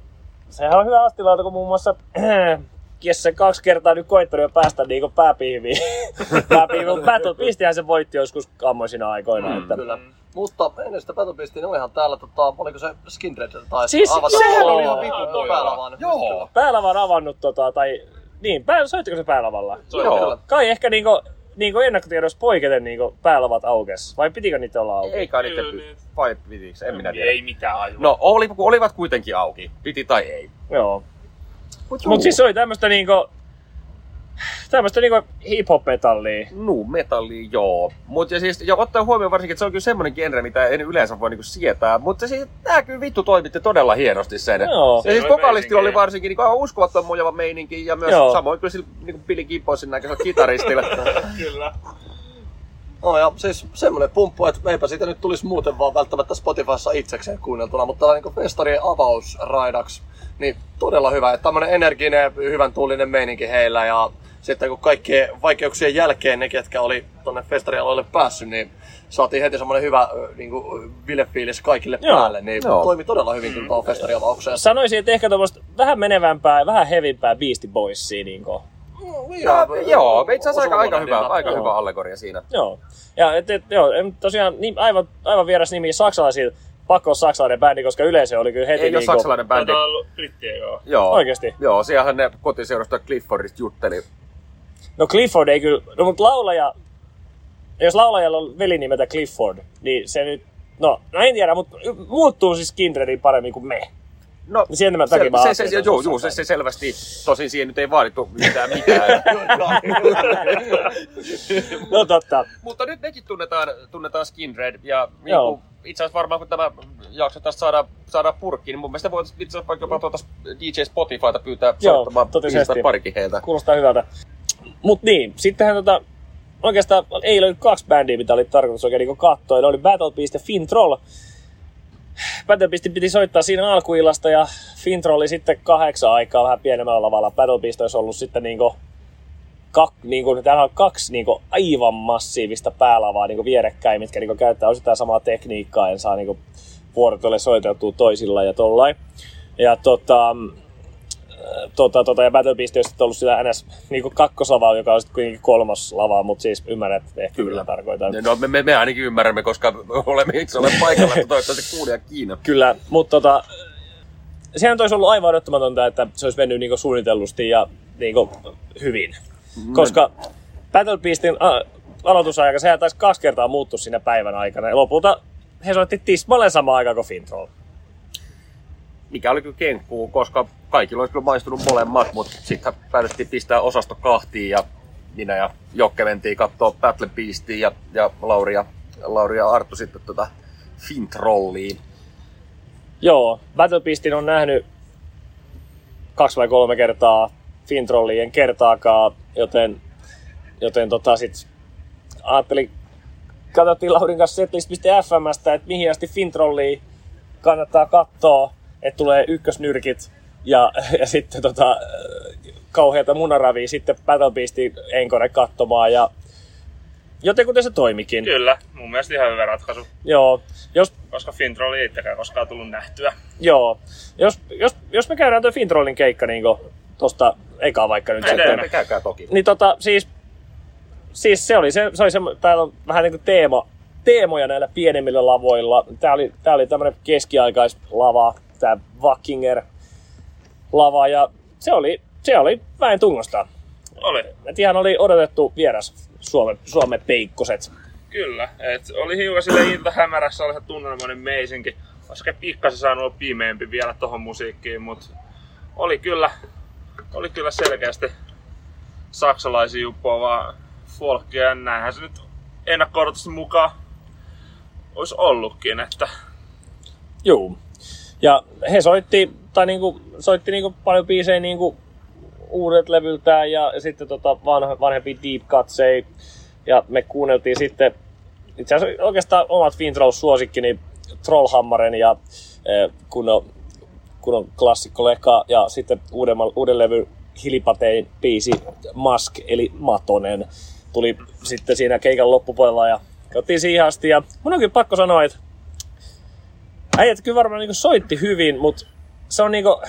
sehän on hyvä astilauta, kun muun muassa Jesse kaksi kertaa nyt koittanut jo päästä niinku pääpiiviin. pääpiiviin, mutta Battle Beastihän se voitti joskus ammoisina aikoina. Mm, että... Kyllä. Mutta ennen sitä Battle Beastia, niin olihan täällä, tota, oliko se Skindred tai Siis sehän oli ihan vitun mojaa. päälavan. Joo. Päälava on avannut tota, tai... Niin, pää, soittiko se päälavalla? Joo. Kyllä. Kai ehkä niinku, niinku ennakkotiedossa poiketen niinku päälavat aukes. Vai pitikö niitä olla auki? Ei kai niitä py- niin. vai pitikö, en minä tiedä. ei mitään ajua. No, oli, olivat kuitenkin auki, piti tai ei. Joo. Mut, Mut siis se oli tämmöstä niinku... Tämmöstä niinku hip-hop-metallia. Nu metalli, joo. Mutta ja siis, ja ottaa huomioon varsinkin, että se on kyllä semmoinen genre, mitä en yleensä voi niinku sietää. Mutta siis, tää kyllä vittu toimitti todella hienosti sen. Joo. Ja siis oli vokalisti oli varsinkin niinku aivan uskomattoman mujava meininki. Ja myös Joo. samoin kyllä sillä niinku Billy Gibbonsin näköisellä kitaristilla. Kyllä. No ja siis semmonen pumppu, että eipä siitä nyt tulisi muuten vaan välttämättä Spotifyssa itsekseen kuunneltuna, mutta tällainen niin festarien avausraidaksi, niin todella hyvä. Että tämmönen energinen, hyvän tuulinen meininki heillä ja sitten kun kaikkien vaikeuksien jälkeen ne, ketkä oli tonne festarialueelle päässyt, niin saatiin heti semmonen hyvä niin kuin, bilefiilis kaikille Joo, päälle, niin joo. toimi todella hyvin kyllä tuohon festariavaukseen. Sanoisin, että ehkä tuommoista vähän menevämpää ja vähän hevimpää Beastie Boysia niinku. Joo, joo itse asiassa aika, aika, hyvä, aika Joo. hyvä allegoria siinä. Joo. Ja et, et, joo, tosiaan niin, aivan, aivan vieras nimi saksalaisilla. Pakko olla saksalainen bändi, koska yleisö oli kyllä heti Ei ole niinku, saksalainen bändi. Taitaa olla brittien joo. Joo. Oikeesti? Joo, siellähän ne kotiseurasta Cliffordista jutteli. No Clifford ei kyllä, no mutta laulaja, jos laulajalla on veli nimeltä Clifford, niin se nyt, no, no en tiedä, mutta muuttuu siis Kindredin paremmin kuin me. No, Sen mä takia se, se, se, joo, joo, se, se selvästi, tosin siihen nyt ei vaadittu mitään mitään. No totta. Mutta nyt mekin tunnetaan, tunnetaan Skinred ja niin kuin, itse asiassa varmaan kun tämä jakso tästä saadaan, saadaan purkkiin, niin mun mielestä voitaisiin itse asiassa vaikka jopa tuota DJ Spotifyta pyytää Joo, soittamaan parikin heiltä. Kuulostaa hyvältä. Mut niin, sittenhän tota, oikeastaan ei löydy kaksi bändiä, mitä oli tarkoitus oikein niin katsoa. Ne oli Battle Beast Beastin piti soittaa siinä alkuillasta ja Fintrolli sitten kahdeksan aikaa vähän pienemmällä lavalla. Battle Beast olisi ollut sitten niinku kak, niinku, täällä on kaksi niinku aivan massiivista päälavaa niinku vierekkäin, mitkä niinku käyttää osittain samaa tekniikkaa ja saa niinku vuorotelle soiteltua toisilla ja tollain. Ja tota, tota, tota, ja Battle Beast sitten ollut sillä NS niin kakkoslavaa, joka on sitten kuitenkin kolmas lava, mutta siis ymmärrät ehkä Kyllä. tarkoitan. No me, me, me ainakin ymmärrämme, koska olemme itse olleet paikalla, että toivottavasti kuulija Kiina. Kyllä, mutta tota, sehän olisi ollut aivan odottamatonta, että se olisi mennyt niinku suunnitellusti ja niinku hyvin. Koska Battle Beastin a- aloitusaika, sehän taisi kaksi kertaa muuttua siinä päivän aikana. Ja lopulta he soitti tismalleen samaan aikaan kuin Fintroll. Mikä oli kyllä kenkkuu, koska kaikilla olisi kyllä maistunut molemmat, mutta sitten päätettiin pistää osasto kahtiin ja minä ja Jokke mentiin katsoa Battle Beastia ja, ja Lauri, ja, Lauri ja Arttu sitten tota Fintrolliin. Joo, Battle Beastin on nähnyt kaksi vai kolme kertaa, Fintrollien kertaakaan, joten, joten tota sit ajattelin, katsottiin Laurin kanssa setlist.fmstä, että mihin asti Fintrollia kannattaa katsoa, että tulee ykkösnyrkit ja, ja sitten tota, kauheata munaravia sitten Battle Beastin enkone katsomaan ja joten kuten se toimikin. Kyllä, mun mielestä ihan hyvä ratkaisu, Joo, jos koska Fintroll ei itsekään koskaan tullut nähtyä. Joo. Jos, jos, jos me käydään tuo Fintrollin keikka niin tosta eka vaikka nyt Käydään. sitten. Me käykää toki. Niin tota, siis, siis se oli se, se oli se, täällä on vähän niin kuin teema, teemoja näillä pienemmillä lavoilla. Tää oli, tää oli tämmönen keskiaikaislava, tää Wackinger lava ja se oli, se oli väen tungosta. Oli, Et ihan oli odotettu vieras Suomen, Suomen peikkoset. kyllä. Et oli hiukan sille iltahämärässä, oli se tunnelmoinen meisinki. Olisi ehkä pikkasen saanut olla pimeämpi vielä tohon musiikkiin, mutta oli kyllä, oli kyllä selkeästi saksalaisia juppoavaa folkia ja näinhän se nyt ennakko mukaan olisi ollutkin, että Juu. Ja he soitti, tai niinku, soitti niinku paljon biisejä niinku uudet levyltään ja, sitten tota vanha, vanhempi Deep Cutsei. Ja me kuunneltiin sitten itse asiassa oikeastaan omat Fintroll suosikkini Trollhammaren ja eh, kun on, kun on klassikko Leka ja sitten uudemman, uuden levy Hilipatein biisi Mask eli Matonen tuli sitten siinä keikan loppupuolella ja katsottiin siihen asti ja mun on kyllä pakko sanoa, että äijät kyllä varmaan niinku soitti hyvin, mutta se on niinku...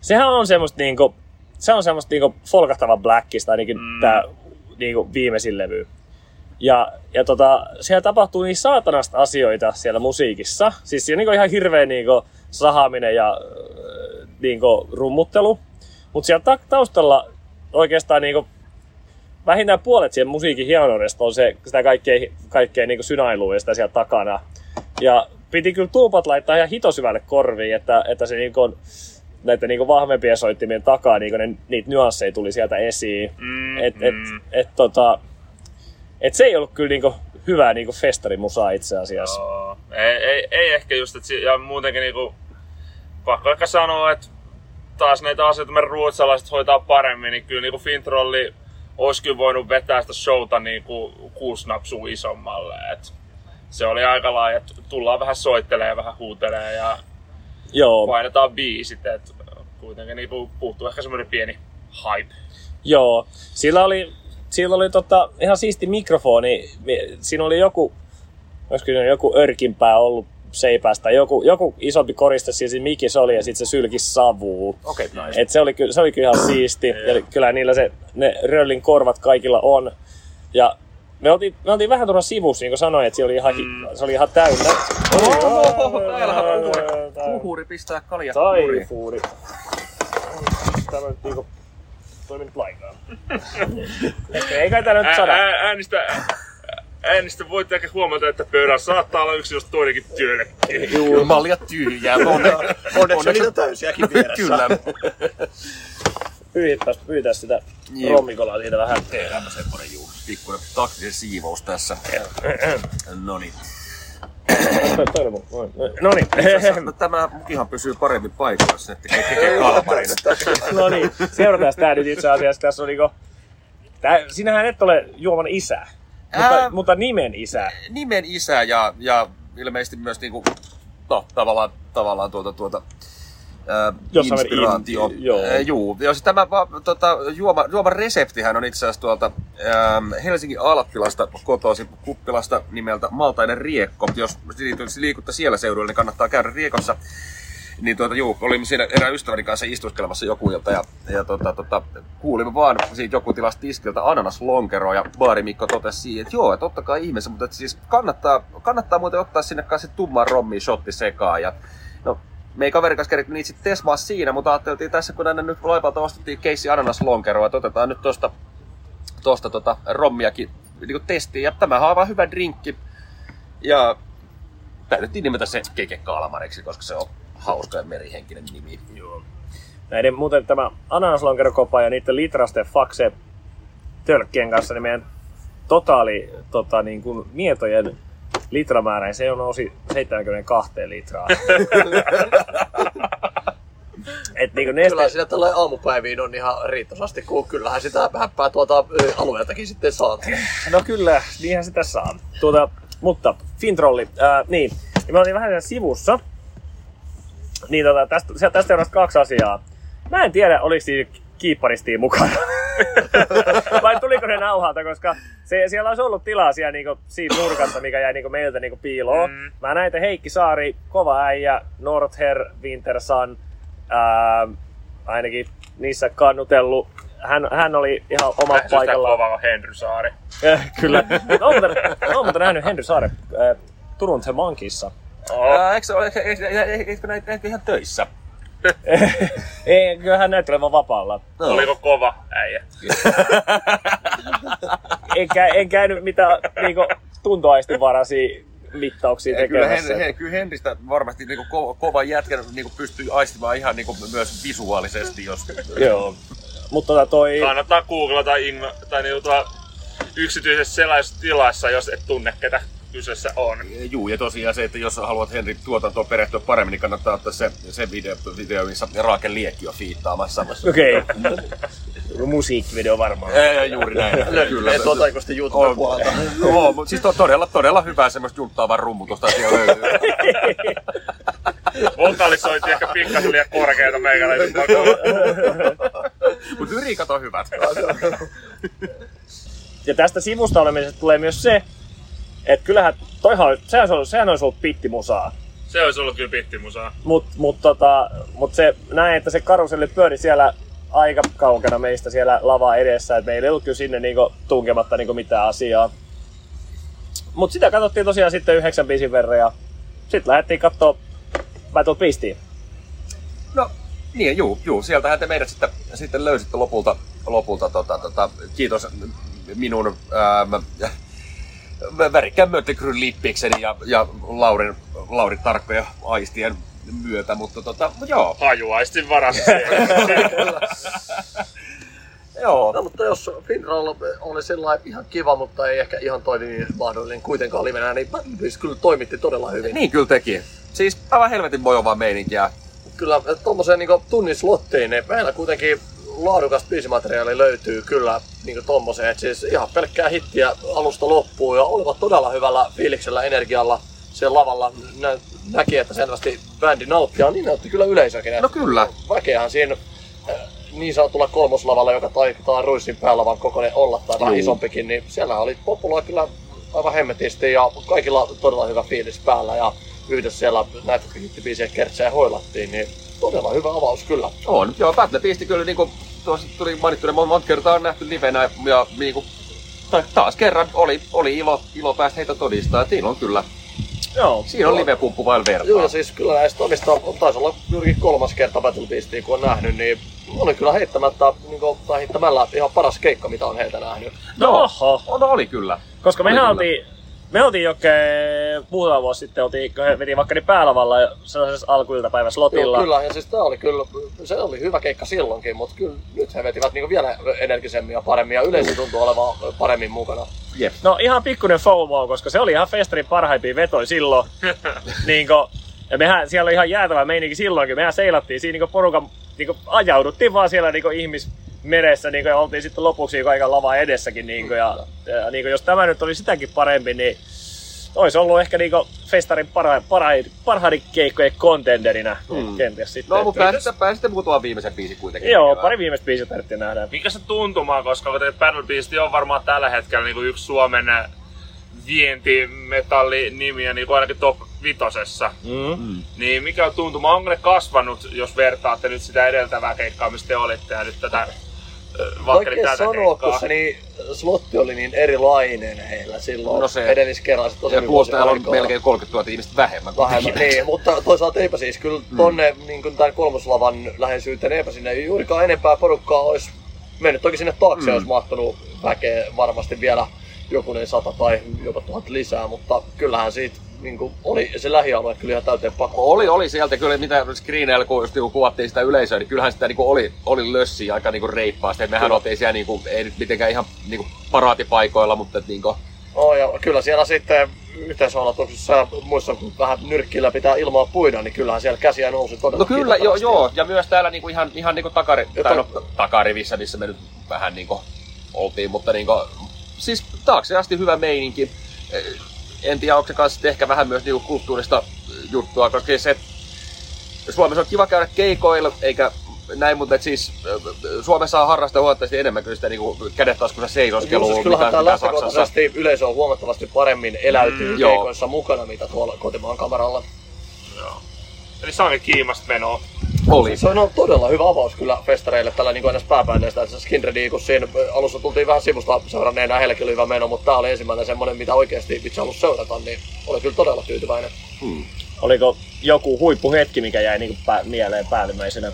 Sehän on semmoista niinku... Se on semmoista niinku folkahtava blackista ainakin mm. tää niinku viimeisin levy. Ja, ja tota, siellä tapahtuu niin saatanasta asioita siellä musiikissa. Siis siellä niinku ihan hirveä niinku sahaaminen ja äh, niinku rummuttelu. Mutta siellä ta- taustalla oikeastaan niinku vähintään puolet siihen musiikin hienoudesta on se, sitä kaikkea, kaikkea niinku synailua ja sitä siellä takana. Ja piti kyllä tuupat laittaa ihan hitosyvälle korviin, että, että se niinku on näiden niinku vahvempien soittimien takaa niinku ne, niitä nyansseja tuli sieltä esiin. Mm, Et, et, mm. et, tota, et se ei ollut kyllä niinku hyvää niinku festarimusaa itse asiassa. Joo. Ei, ei, ei ehkä just, että ja muutenkin niinku, pakko ehkä sanoa, että taas näitä asioita me ruotsalaiset hoitaa paremmin, niin kyllä niinku Fintrolli olisi kyllä voinut vetää sitä showta niinku kuusi napsua isommalle. Et se oli aika laaja, että tullaan vähän soittelee, vähän huutelee ja Joo, painetaan biisit, et kuitenkin niinku puuttuu ehkä semmoinen pieni hype. joo. Sillä oli, sillä oli tota, ihan siisti mikrofoni. Mi- Siinä oli joku, olisiko joku örkinpää ollut seipästä. Joku, joku isompi koriste siis mikissä oli ja sitten se sylki savuu. Okei, okay, nice. Et se, oli, ky- se oli kyllä ihan siisti. ja kyllä niillä se, ne röllin korvat kaikilla on. Ja me oltiin, me oltiin vähän tuolla sivussa, niin kuin sanoin, että se oli ihan, mm. se oli ihan täynnä. Täällähän on uhuri. Uhuri pistää kaljat kuriin. Taifuuri. Tämä nyt niinku toiminut lainkaan. Ehkä ei kai täällä nyt sada. ää, äänistä, äänistä voitte ehkä huomata, että pöydän saattaa olla yksi jos toinenkin työlekki. Juu. Malja tyhjää. Onne, Onneksi on niitä täysiäkin vieressä. Kyllä. Pyytäis, pyytäis sitä rommikolaa siitä vähän. Tehdäänpä semmonen juu. Pikkuinen taktisen siivous tässä. Toinen mun. No niin. No, Tämä mukihan pysyy paremmin jos ne tekee tekee kalmarin. No niin, seurataan tää nyt itse asiassa. Tässä on niinku... Tää, sinähän et ole juoman isä. Mutta, Ää. mutta nimen isä. Nimen isä ja, ja ilmeisesti myös niinku, no, tavallaan, tavallaan tuota, tuota, ää, Jossain inspiraatio. inti- joo. Ää, juu. Ja siis tämä tota, juoma, juoman reseptihän on itse asiassa tuolta ää, Helsingin Alppilasta kotoisin kuppilasta nimeltä Maltainen Riekko. Jos liikutte siellä seudulla, niin kannattaa käydä Riekossa. Niin tuota, juu, olimme siinä erään ystäväni kanssa istuskelemassa joku ilta ja, ja tota, tota, kuulimme vaan siitä joku tilasta tiskiltä ananaslonkeroa ja baari Mikko totesi siihen, että joo, että ottakaa ihmeessä, mutta että siis kannattaa, kannattaa muuten ottaa sinne kanssa tumman rommi shotti sekaan ja no, me ei kaverin kanssa keritty niitä sitten tesmaa siinä, mutta ajateltiin tässä, kun tänne nyt laipalta ostettiin keissi ananaslonkeroa, että otetaan nyt tosta, tosta tota rommiakin niin testiin. Ja tämähän on aivan hyvä drinkki. Ja päädyttiin nimetä se Keke Kalmariksi, koska se on hauska ja merihenkinen nimi. Joo. Näiden muuten tämä ananaslonkerokopa ja niiden litrasten fakse tölkkien kanssa, niin meidän totaali tota, niin kuin mietojen litramäärä, se on nousi 72 litraa. Et niin neste, Kyllä siinä tällä aamupäiviin on ihan riittävästi, kun kyllähän sitä häppää tuolta ö, alueeltakin sitten saat. No kyllä, niinhän tässä on. Tuota, mutta Fintrolli, ää, niin. Ja me oltiin vähän siellä sivussa. Niin tota, tästä, tästä seurasi kaksi asiaa. Mä en tiedä, oliko siinä kiipparistiin mukana. Vai tuliko ne nauhalta, koska se, siellä olisi ollut tilaa siellä niinku, siinä nurkassa, mikä jäi niinku meiltä niinku piiloon. Mm. Mä näin, että Heikki Saari, kova äijä, Nordher, Wintersan, ää, ainakin niissä kannutellut. Hän, hän oli ihan Vähän sitä paikallaan. kovaa kuin Henry Saari. Eh, Kyllä. Olen muuten, nähnyt Henry Saare äh, Turun The Monkeyssa. Oh. Eikö, se ole- eikö, eikö, eikö, eikö näitä näitä ihan töissä? Ei, kyllä hän näyttelee vaan vapaalla. No. Oliko kova äijä? En, kä- en käynyt mitään niinku, tuntoaistinvaraisia mittauksia Ja kyllä, tekemässä. Hen, Hen, kyllä Henristä varmasti niinku ko, kova jätkä niinku pystyy aistimaan ihan niinku myös visuaalisesti, jos... Joo. Mutta tota toi... Kannattaa googlata inno, tai niinku yksityisessä selaistilassa, jos et tunne ketä kyseessä on. Juu, ja tosiaan se, että jos haluat Henrik tuotantoon perehtyä paremmin, niin kannattaa ottaa se, se video, video missä Raaken Liekki on fiittaamassa. Okei. Okay. Musiikkivideo varmaan. Ei, juuri näin. Kyllä. Et tuota sitten YouTube On. puolelta. Joo, mutta siis to, todella, todella hyvää semmoista junttaavaa rummutusta siellä löytyy. Vokalisointi ehkä pikkasen liian korkeata meikäläisen. Mutta lyriikat on hyvät. Ja tästä sivusta olemisesta tulee myös se, että kyllähän toihan, sehän olisi ollut, sehän olisi ollut pittimusaa. Se olisi ollut kyllä pittimusaa. Mut, mut, tota, mut se, näin, että se karuselli pyöri siellä aika kaukana meistä siellä lava edessä, että meillä ei ollut kyllä sinne niinku tunkematta niinku mitään asiaa. Mut sitä katsottiin tosiaan sitten yhdeksän biisin verran ja sitten lähdettiin kattoo Battle Beastia. No, niin, juu, juu. Sieltähän te meidät sitten, sitten löysitte lopulta, lopulta tota, tota, kiitos minun ähm, värikkään Möttekryn lippikseni ja, ja Laurin, Laurin tarkkoja aistien myötä, mutta tota, joo. Hajuaistin varassa. Joo, No, mutta jos Finroll oli sillä ihan kiva, mutta ei ehkä ihan toimi niin mahdollinen kuitenkaan livenä, niin Battlebeast kyllä toimitti todella hyvin. niin kyllä teki. Siis aivan helvetin mojovaa meininkiä. Kyllä tuommoiseen niin tunnin slottiin, niin meillä kuitenkin laadukas biisimateriaali löytyy kyllä niin tommoseen, että siis ihan pelkkää hittiä alusta loppuun ja olivat todella hyvällä fiiliksellä, energialla siellä lavalla. Nä, näki, että selvästi bändi nauttia, niin nautti kyllä yleisökin. No kyllä. Väkeähän siinä äh, niin sanotulla kolmoslavalla, joka taitaa ruissin päälavan kokoinen olla tai vähän Juu. isompikin, niin siellä oli populaa kyllä aivan hemmetisti ja kaikilla todella hyvä fiilis päällä ja yhdessä siellä näitä hittibiisejä kertsejä hoilattiin, niin todella hyvä avaus kyllä. On, joo, Battle Beast kyllä niinku tuossa tuli mainittu, monta kertaa on nähty livenä ja niinku, ta- taas kerran oli, oli ilo, ilo päästä heitä todistaa, että on kyllä, Joo. siinä on live-pumppu vain vertaa. Joo, siis kyllä näistä omista, taisi olla juurikin kolmas kerta Battle Beastia, kun on nähnyt, niin oli kyllä heittämättä, niin kuin, tai heittämällä ihan paras keikka, mitä on heiltä nähnyt. No, oho. On, oli kyllä. Koska kyllä. oltiin, me oltiin jokke muutama vuosi sitten, oltiin, kun he veti vakkari päälavalla sellaisessa alkuiltapäivän slotilla. Joo, kyllä, ja siis tää oli kyllä, se oli hyvä keikka silloinkin, mutta kyllä nyt he vetivät niin vielä energisemmin ja paremmin, ja yleisö tuntuu olevan paremmin mukana. Jep. No ihan pikkuinen FOMO, koska se oli ihan festarin parhaimpia vetoja silloin. niinkö, ja mehän, siellä oli ihan jäätävä meininki silloinkin. Mehän seilattiin siinä niinku porukan, niinku, ajauduttiin vaan siellä niinku ihmis meressä niinku, ja oltiin sitten lopuksi niinku aika lava edessäkin. Niinku, ja, ja niinku, jos tämä nyt oli sitäkin parempi, niin olisi ollut ehkä niinku festarin parha, parha, parhaiden keikkojen contenderina mm. kenties sitten. No, mutta pääsitte, pääsitte muutamaan viimeisen biisin kuitenkin. Joo, pari viimeistä biisiä tarvittiin nähdä. Mikä se tuntuma, koska Battle Beast on varmaan tällä hetkellä niin kuin yksi Suomen vientimetallinimiä niin kuin ainakin top vitosessa. Mm. Mm. Niin mikä on tuntuma? Onko ne kasvanut, jos vertaatte nyt sitä edeltävää keikkaa, mistä te olitte ja nyt tätä Vaikea tätä sanoa, kun se niin, slotti oli niin erilainen heillä silloin No se- edelliskerralla. Se tosi Ja plus täällä on melkein 30 000 ihmistä vähemmän. kuin Vähemmän, niin, mutta toisaalta eipä siis kyllä tonne niin kuin tämän kolmoslavan läheisyyteen eipä sinne juurikaan enempää porukkaa olisi mennyt. Toki sinne taakse Mm. olisi mahtunut väkeä varmasti vielä jokunen sata tai jopa tuhat lisää, mutta kyllähän siitä niin kuin, oli se lähialue kyllä ihan täyteen pakko. Oli, oli sieltä kyllä, mitä screeneillä, kun just niinku kuvattiin sitä yleisöä, niin kyllähän sitä niinku oli, oli lössi aika niinku reippaasti. Et mehän Kyllä. oltiin siellä niinku, ei nyt mitenkään ihan niinku paraatipaikoilla, mutta et niinku, Oh, ja kyllä siellä sitten yhteisölatuksissa ja muissa, kun vähän nyrkkillä pitää ilmaa puida, niin kyllähän siellä käsiä nousi todella No kyllä, joo, joo. Ja myös täällä niinku ihan, ihan niinku takari, Ja tai no, takarivissä, missä me nyt vähän niinku oltiin, mutta niinku, siis taakse asti hyvä meininki. En tiedä, onko se kanssa ehkä vähän myös niinku kulttuurista juttua, koska siis se, Suomessa on kiva käydä keikoilla, eikä näin, mutta et siis eh, Suomessa on harrastaa huomattavasti enemmän kyllä sitä niinku kädet taskussa Joo, seisoskelua, siis kyllähän Saksassa. lähtökohtaisesti yleisö on huomattavasti paremmin eläytyy Mm, joo. keikoissa mukana, mitä tuolla kotimaan kameralla. Eli se onkin kiimasta menoa. Oli. Se on no, todella hyvä avaus kyllä festareille tällä niin että se Skinredi, kun siinä alussa tultiin vähän sivusta seuranneena, heilläkin oli hyvä meno, mutta tämä oli ensimmäinen semmoinen, mitä oikeasti itse halusi seurata, niin oli kyllä todella tyytyväinen. Hmm. Oliko joku huippuhetki, mikä jäi niinku pää- mieleen päällimmäisenä?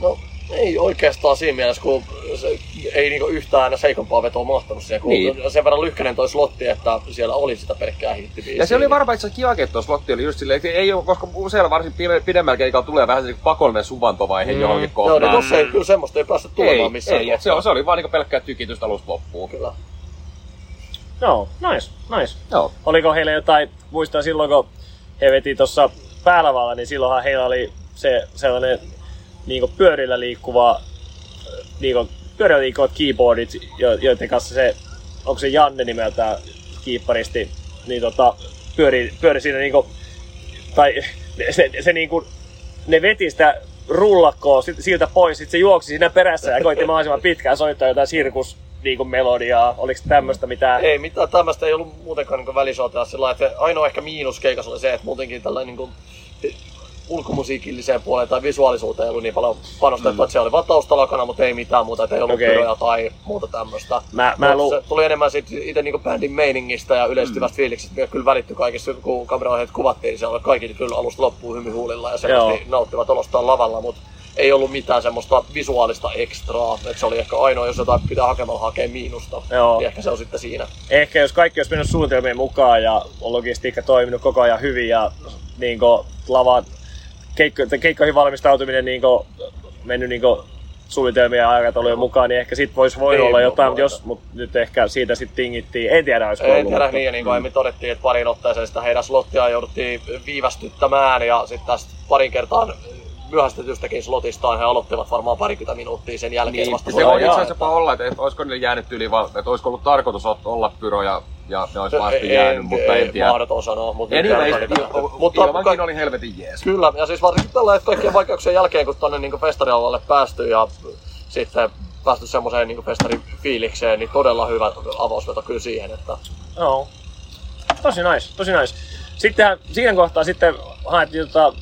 No ei oikeastaan siinä mielessä, kun se ei niinku yhtään enää heikompaa vetoa mahtanut siihen, kun Niin. sen verran lyhkäinen toi slotti, että siellä oli sitä pelkkää hittibiisiä. Ja se oli varmaan itse asiassa kiva, että slotti oli just silleen, ei ole, koska useilla varsin pide- pidemmällä keikalla tulee vähän se pakollinen suvantovaihe mm. johonkin Joo, kohtaan. niin tossa ei, kyllä semmoista ei päästä tulemaan ei, missään ei, et se, on, se oli vaan niinku pelkkää tykitystä alusta loppuun. Kyllä. Joo, nice, nice. Joo. Oliko heillä jotain, muistan silloin kun he veti tuossa päälavalla, niin silloinhan heillä oli se sellainen niin pyörillä liikkuva, niin pyörillä liikkuvat keyboardit, jo- joiden kanssa se, onko se Janne nimeltään kiipparisti, niin tota, pyöri, pyöri siinä niin kuin, tai se, se niin kuin, ne veti sitä rullakkoa siltä pois, sitten se juoksi siinä perässä ja koitti mahdollisimman pitkään soittaa jotain sirkus niin kuin melodiaa. Oliko tämmöistä mitään? Ei mitään tämmöistä ei ollut muutenkaan niin välisotea sillä että ainoa ehkä miinus keikassa oli se, että muutenkin tällainen niin ulkomusiikilliseen puoleen tai visuaalisuuteen ei ollut niin paljon panostettu, mm. että se oli vaan taustalakana, mutta ei mitään muuta, että ei ollut okay. pyroja tai muuta tämmöistä. Mä- mä lu- Se tuli enemmän siitä itse niin bändin meiningistä ja yleistyvästä mm. fiiliksestä, mikä kyllä välittyi kaikista, kun kameraohjeet kuvattiin, niin siellä oli kaikki kyllä alusta loppuun hymyhuulilla ja Joo. nauttivat olostaan lavalla, mutta ei ollut mitään semmoista visuaalista ekstraa, että se oli ehkä ainoa, jos jotain pitää hakemalla hakea miinusta, Joo. niin ehkä se on sitten siinä. ehkä jos kaikki olisi mennyt suunnitelmien mukaan ja on logistiikka toiminut koko ajan hyvin ja niin lava, keikko, keikkoihin valmistautuminen niin mennyt niin suunnitelmien ja aikataulujen mukaan, niin ehkä sit voisi voinut Ei olla voi jotain, mutta jos, mut nyt ehkä siitä sitten tingittiin. En tiedä, olisiko En tiedä niin, ja niin kuin aiemmin todettiin, että parin otteeseen sitä heidän slottia jouduttiin viivästyttämään, ja sitten tästä parin kertaan myöhästetystäkin slotistaan he aloittivat varmaan parikymmentä minuuttia sen jälkeen Niin, vasta se voi itse asiassa jopa olla, että, että olisiko niille jäänyt yli, että olisiko ollut tarkoitus olla pyroja ja ne olisi vasta jäänyt, mutta en tiedä. Mahdoton sanoa, mutta, niitä. il- mutta ilmankin oli helvetin jees. Kyllä, ja siis varsinkin tällä että kaikkien vaikeuksien jälkeen, kun tonne niin festarialalle päästy ja sitten päästy semmoiseen niin festarifiilikseen, niin todella hyvä avausveto kyllä siihen, että Joo. Tosi nice, tosi nice. Sitten siinä kohtaa sitten haettiin tota,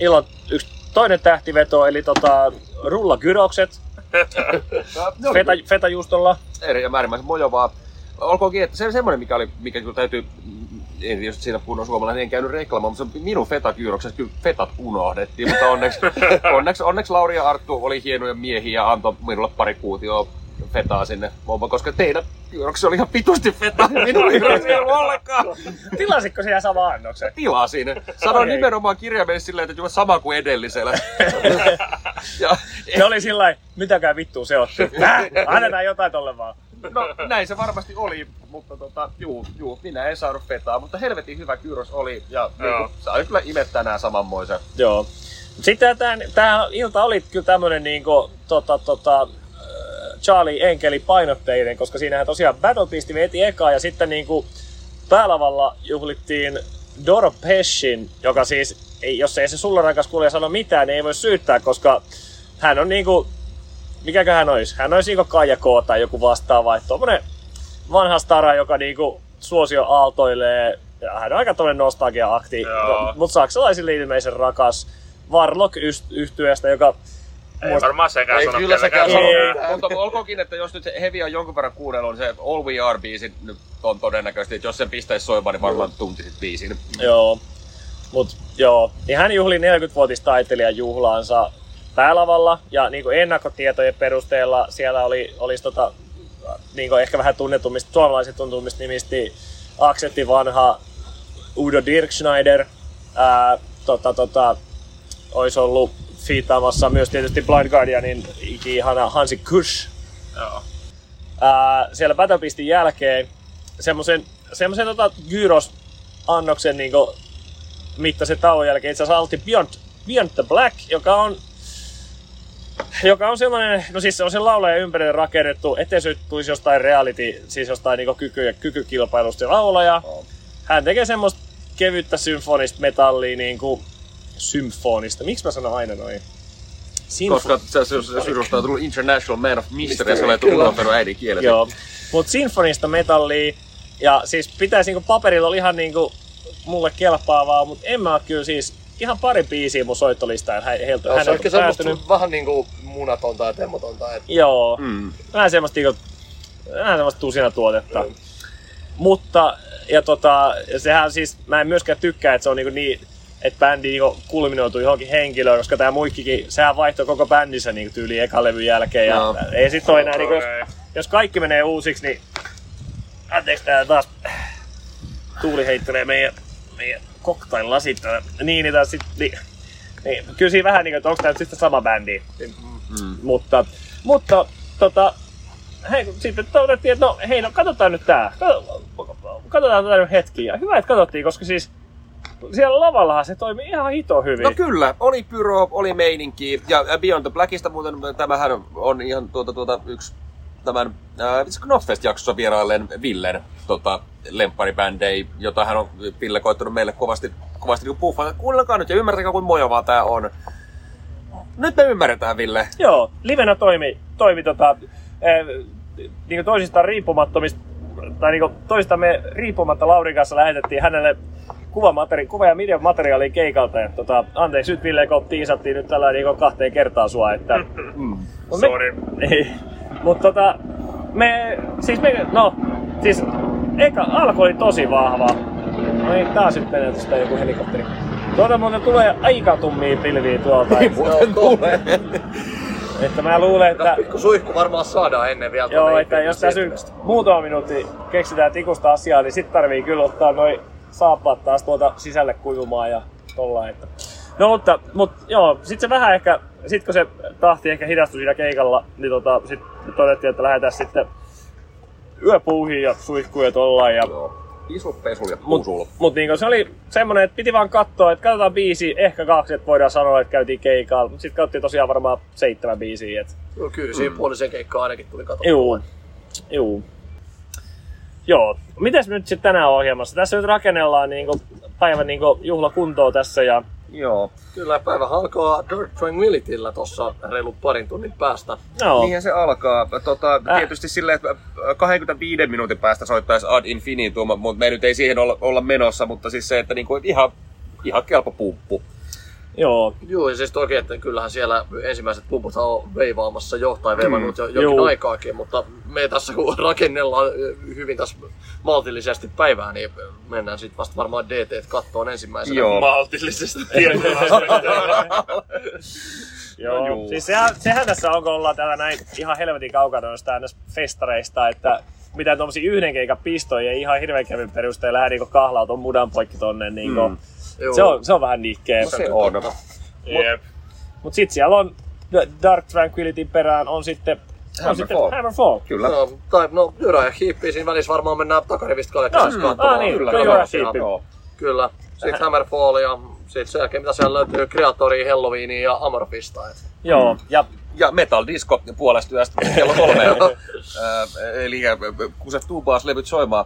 ilon yksi toinen tähtiveto, eli tota, rullakyrokset No, feta, fetajuustolla. eri ja äärimmäisen mojovaa. Olkoonkin, että se semmoinen, mikä oli, mikä kyllä täytyy, en jos siinä kunnon suomalainen, en käynyt reklaamaan, mutta se minun fetakyyroksessa kyllä fetat unohdettiin, mutta onneksi, onneksi, onneksi Lauri ja Arttu oli hienoja miehiä ja antoi minulle pari kuutioa fetaa sinne bomba, koska teidän kyyroksessa oli ihan pitusti fetaa ja minun kyyroksessa ei ollut ollenkaan. Tilasitko siellä sama annoksen? Tilasin. Sanoin Okei. nimenomaan kirjaimellisesti silleen, että juuri sama kuin edellisellä. ja, Se oli sillä lailla, mitäkään vittua se otti. Annetaan jotain tolle vaan. No näin se varmasti oli, mutta tota, juu, juu, minä en saanut fetaa, mutta helvetin hyvä kyyros oli ja Joo. niinku, sai kyllä imet tänään samanmoisen. Joo. Sitten tämä, ilta oli kyllä tämmönen niinku, tota, tota, äh, Charlie Enkeli painotteinen, koska siinähän tosiaan Battle Beast veti ekaa ja sitten niinku päälavalla juhlittiin Doro Peshin, joka siis, ei, jos ei se sulla rakas kuulija sano mitään, niin ei voi syyttää, koska hän on niinku, mikäkö hän olisi? Hän olisi niinku Kaija K tai joku vastaava, että tommonen vanha stara, joka niinku suosio aaltoilee, ja hän on aika tommonen nostalgia-akti, Joo. mutta saksalaisille ilmeisen rakas Warlock yhtyeestä, joka Ei varmaan sekään Ei sano kyllä sekään sano. Ei. Mutta olkoonkin, että jos nyt se Heavy on jonkun verran kuunnellut, niin se All We Are biisi nyt on todennäköisesti, että jos sen pistäisi soimaan, niin varmaan tuntisit biisin. Joo. Mut joo, niin hän juhli 40-vuotistaiteilijan juhlaansa päälavalla ja niin kuin ennakkotietojen perusteella siellä oli, olisi tota, niin kuin ehkä vähän tunnetummista, suomalaiset tunnetummista nimisti Aksetti vanha Udo Dirkschneider, ää, tota, tota, olisi ollut fiittaamassa myös tietysti Blind Guardianin iki-ihana Hansi Kush, Joo. ää, siellä Battle Beastin jälkeen semmoisen semmoisen tota, gyros-annoksen niinku, mittaisen tauon jälkeen itse asiassa Beyond, Beyond the Black, joka on joka on semmoinen, no siis se on sen laulaja ympärille rakennettu, ettei se tulisi jostain reality, siis jostain niinku kyky, kykykilpailusta se laulaja. Hän tekee semmoista kevyttä symfonista metallia, niinku symfonista. Miksi mä sanon aina noin? Sinfo- Koska se, se, se syystä on tullut International Man of Mystery, se olet unohtanut äidinkielesi. Joo. Mut sinfonista metallia, ja siis pitäisi niinku paperilla olla ihan niinku mulle kelpaavaa, mutta en mä kyllä siis ihan pari biisiä mun soittolistaan hä- heiltä se on häneltä ehkä semmoista päätynyt. vähän niinku munatonta ja temmotonta. Et Joo, Mm. vähän semmoista niinku, vähän semmoista tusina tuotetta. Mutta, ja tota, sehän siis, mä en myöskään tykkää, että se on niinku niin, että bändi niinku kulminoituu johonkin henkilöön, koska tämä muikkikin, sehän vaihtoi koko bändissä niinku tyyli ekan levyn jälkeen. Ja Joo. ei sit ole enää, niinku, jos, jos kaikki menee uusiksi, niin anteeksi tää taas tuuli heittelee meidän, meidän cocktail-lasit täällä. Niin, niin, sit, niin, niin, kyllä siinä vähän niin kuin, että onko tämä nyt sitten sama bändi. Mm. Mutta, mutta tota, hei, sitten todettiin, että no hei, no katsotaan nyt tää. Kato- Katsotaan tätä nyt hetki. Ja hyvä, että katsottiin, koska siis siellä lavallahan se toimi ihan hito hyvin. No kyllä, oli pyro, oli meininki. Ja äh, Beyond the Blackista muuten tämähän on ihan tuota, tuota, yksi tämän äh, Knopfest-jaksossa vierailleen Villen tota, lempparibändei, jota hän on Ville koittanut meille kovasti, kovasti niin puffata. Kuunnelkaa nyt ja ymmärtäkää, kuin mojavaa tää on. Nyt me ymmärretään, Ville. Joo, livenä toimi, toimi tota, eh, niin toisistaan riippumattomista, tai niin toistamme riippumatta Laurin kanssa lähetettiin hänelle kuvamateri- kuva- ja videomateriaalia keikalta. Ja, tota, anteeksi nyt Ville, kun tiisattiin nyt tällä niin kahteen kertaan sua. Että, Mm. Mut me- Sorry. Ei. Mutta tota, me, siis me, no, siis eka alku oli tosi vahva. No niin, taas nyt menee tästä joku helikopteri. Tuolta muuten tulee aika tummia pilviä tuolta. Niin muuten tulee. että mä luulen, että... pikku suihku varmaan saadaan ennen vielä. Joo, tuonne että jos tässä muutama minuutti keksitään tikusta asiaa, niin sit tarvii kyllä ottaa noin saappaat taas tuolta sisälle kuivumaan ja tolla. Että. No mutta, mutta joo, sit se vähän ehkä, sit kun se tahti ehkä hidastui siinä keikalla, niin tota, sit todettiin, että lähdetään sitten yöpuuhiin ja suihkuun ja tollaan. Ja, Joo. Isu, pesul ja mut, mut niin se oli semmonen, että piti vaan katsoa, että katsotaan biisi, ehkä kaksi, että voidaan sanoa, että käytiin keikalla. Mutta sitten katsottiin tosiaan varmaan seitsemän biisiä. Että Joo, kyllä siinä puolisen keikkaa ainakin tuli katsottua. Juu. Juu. Joo. Mites nyt sitten tänään ohjelmassa? Tässä nyt rakennellaan niinku päivän niinku juhlakuntoa tässä ja Joo. Kyllä, päivä alkaa Dark Tranquilityllä tuossa reilun parin tunnin päästä. Joo. Niinhän se alkaa. Tota, Äh. Tietysti silleen, että 25 minuutin päästä soittaisi Ad Infinitum, mutta me nyt ei siihen olla, olla menossa, mutta siis se, että niinku ihan, ihan kelpo pumppu. Joo. Joo, ja siis toki, että kyllähän siellä ensimmäiset pumput on veivaamassa jo, tai veivannut jo jokin Joo. aikaakin, mutta me tässä kun rakennellaan hyvin tässä maltillisesti päivää, niin mennään sitten vasta varmaan DT kattoon ensimmäisenä. Joo. Maltillisesti. Joo, juu. siis sehän, sehän tässä on, kun ollaan täällä näin ihan helvetin kaukana noista festareista, että mitä tommosia yhden keikan pistoja ei ihan hirveän kevyen perusteella lähde kahlaa ton mudan poikki tonne. Niinku. Mm. Joo. Se, on, se on vähän niikkeä. No se on. Jep. Mut sit siellä on Dark Tranquility perään on sitten, on Hammerfall. sitten Hammerfall. Kyllä. No, tai no, Jyrä ja Hiippi siinä välissä varmaan mennään takarivistä No, kalekkeessa mm, ah, niin, Kyllä, kyllä, joo. Kyllä. Sitten Hammerfall ja sitten sen jälkeen mitä siellä löytyy, Kreatoria, Halloweenia ja Amorphista. Et. Joo, ja Ja Metal Disco puolesta yöstä kello kolme. Ö, Eli äh, kun se tuubaas levyt soimaan.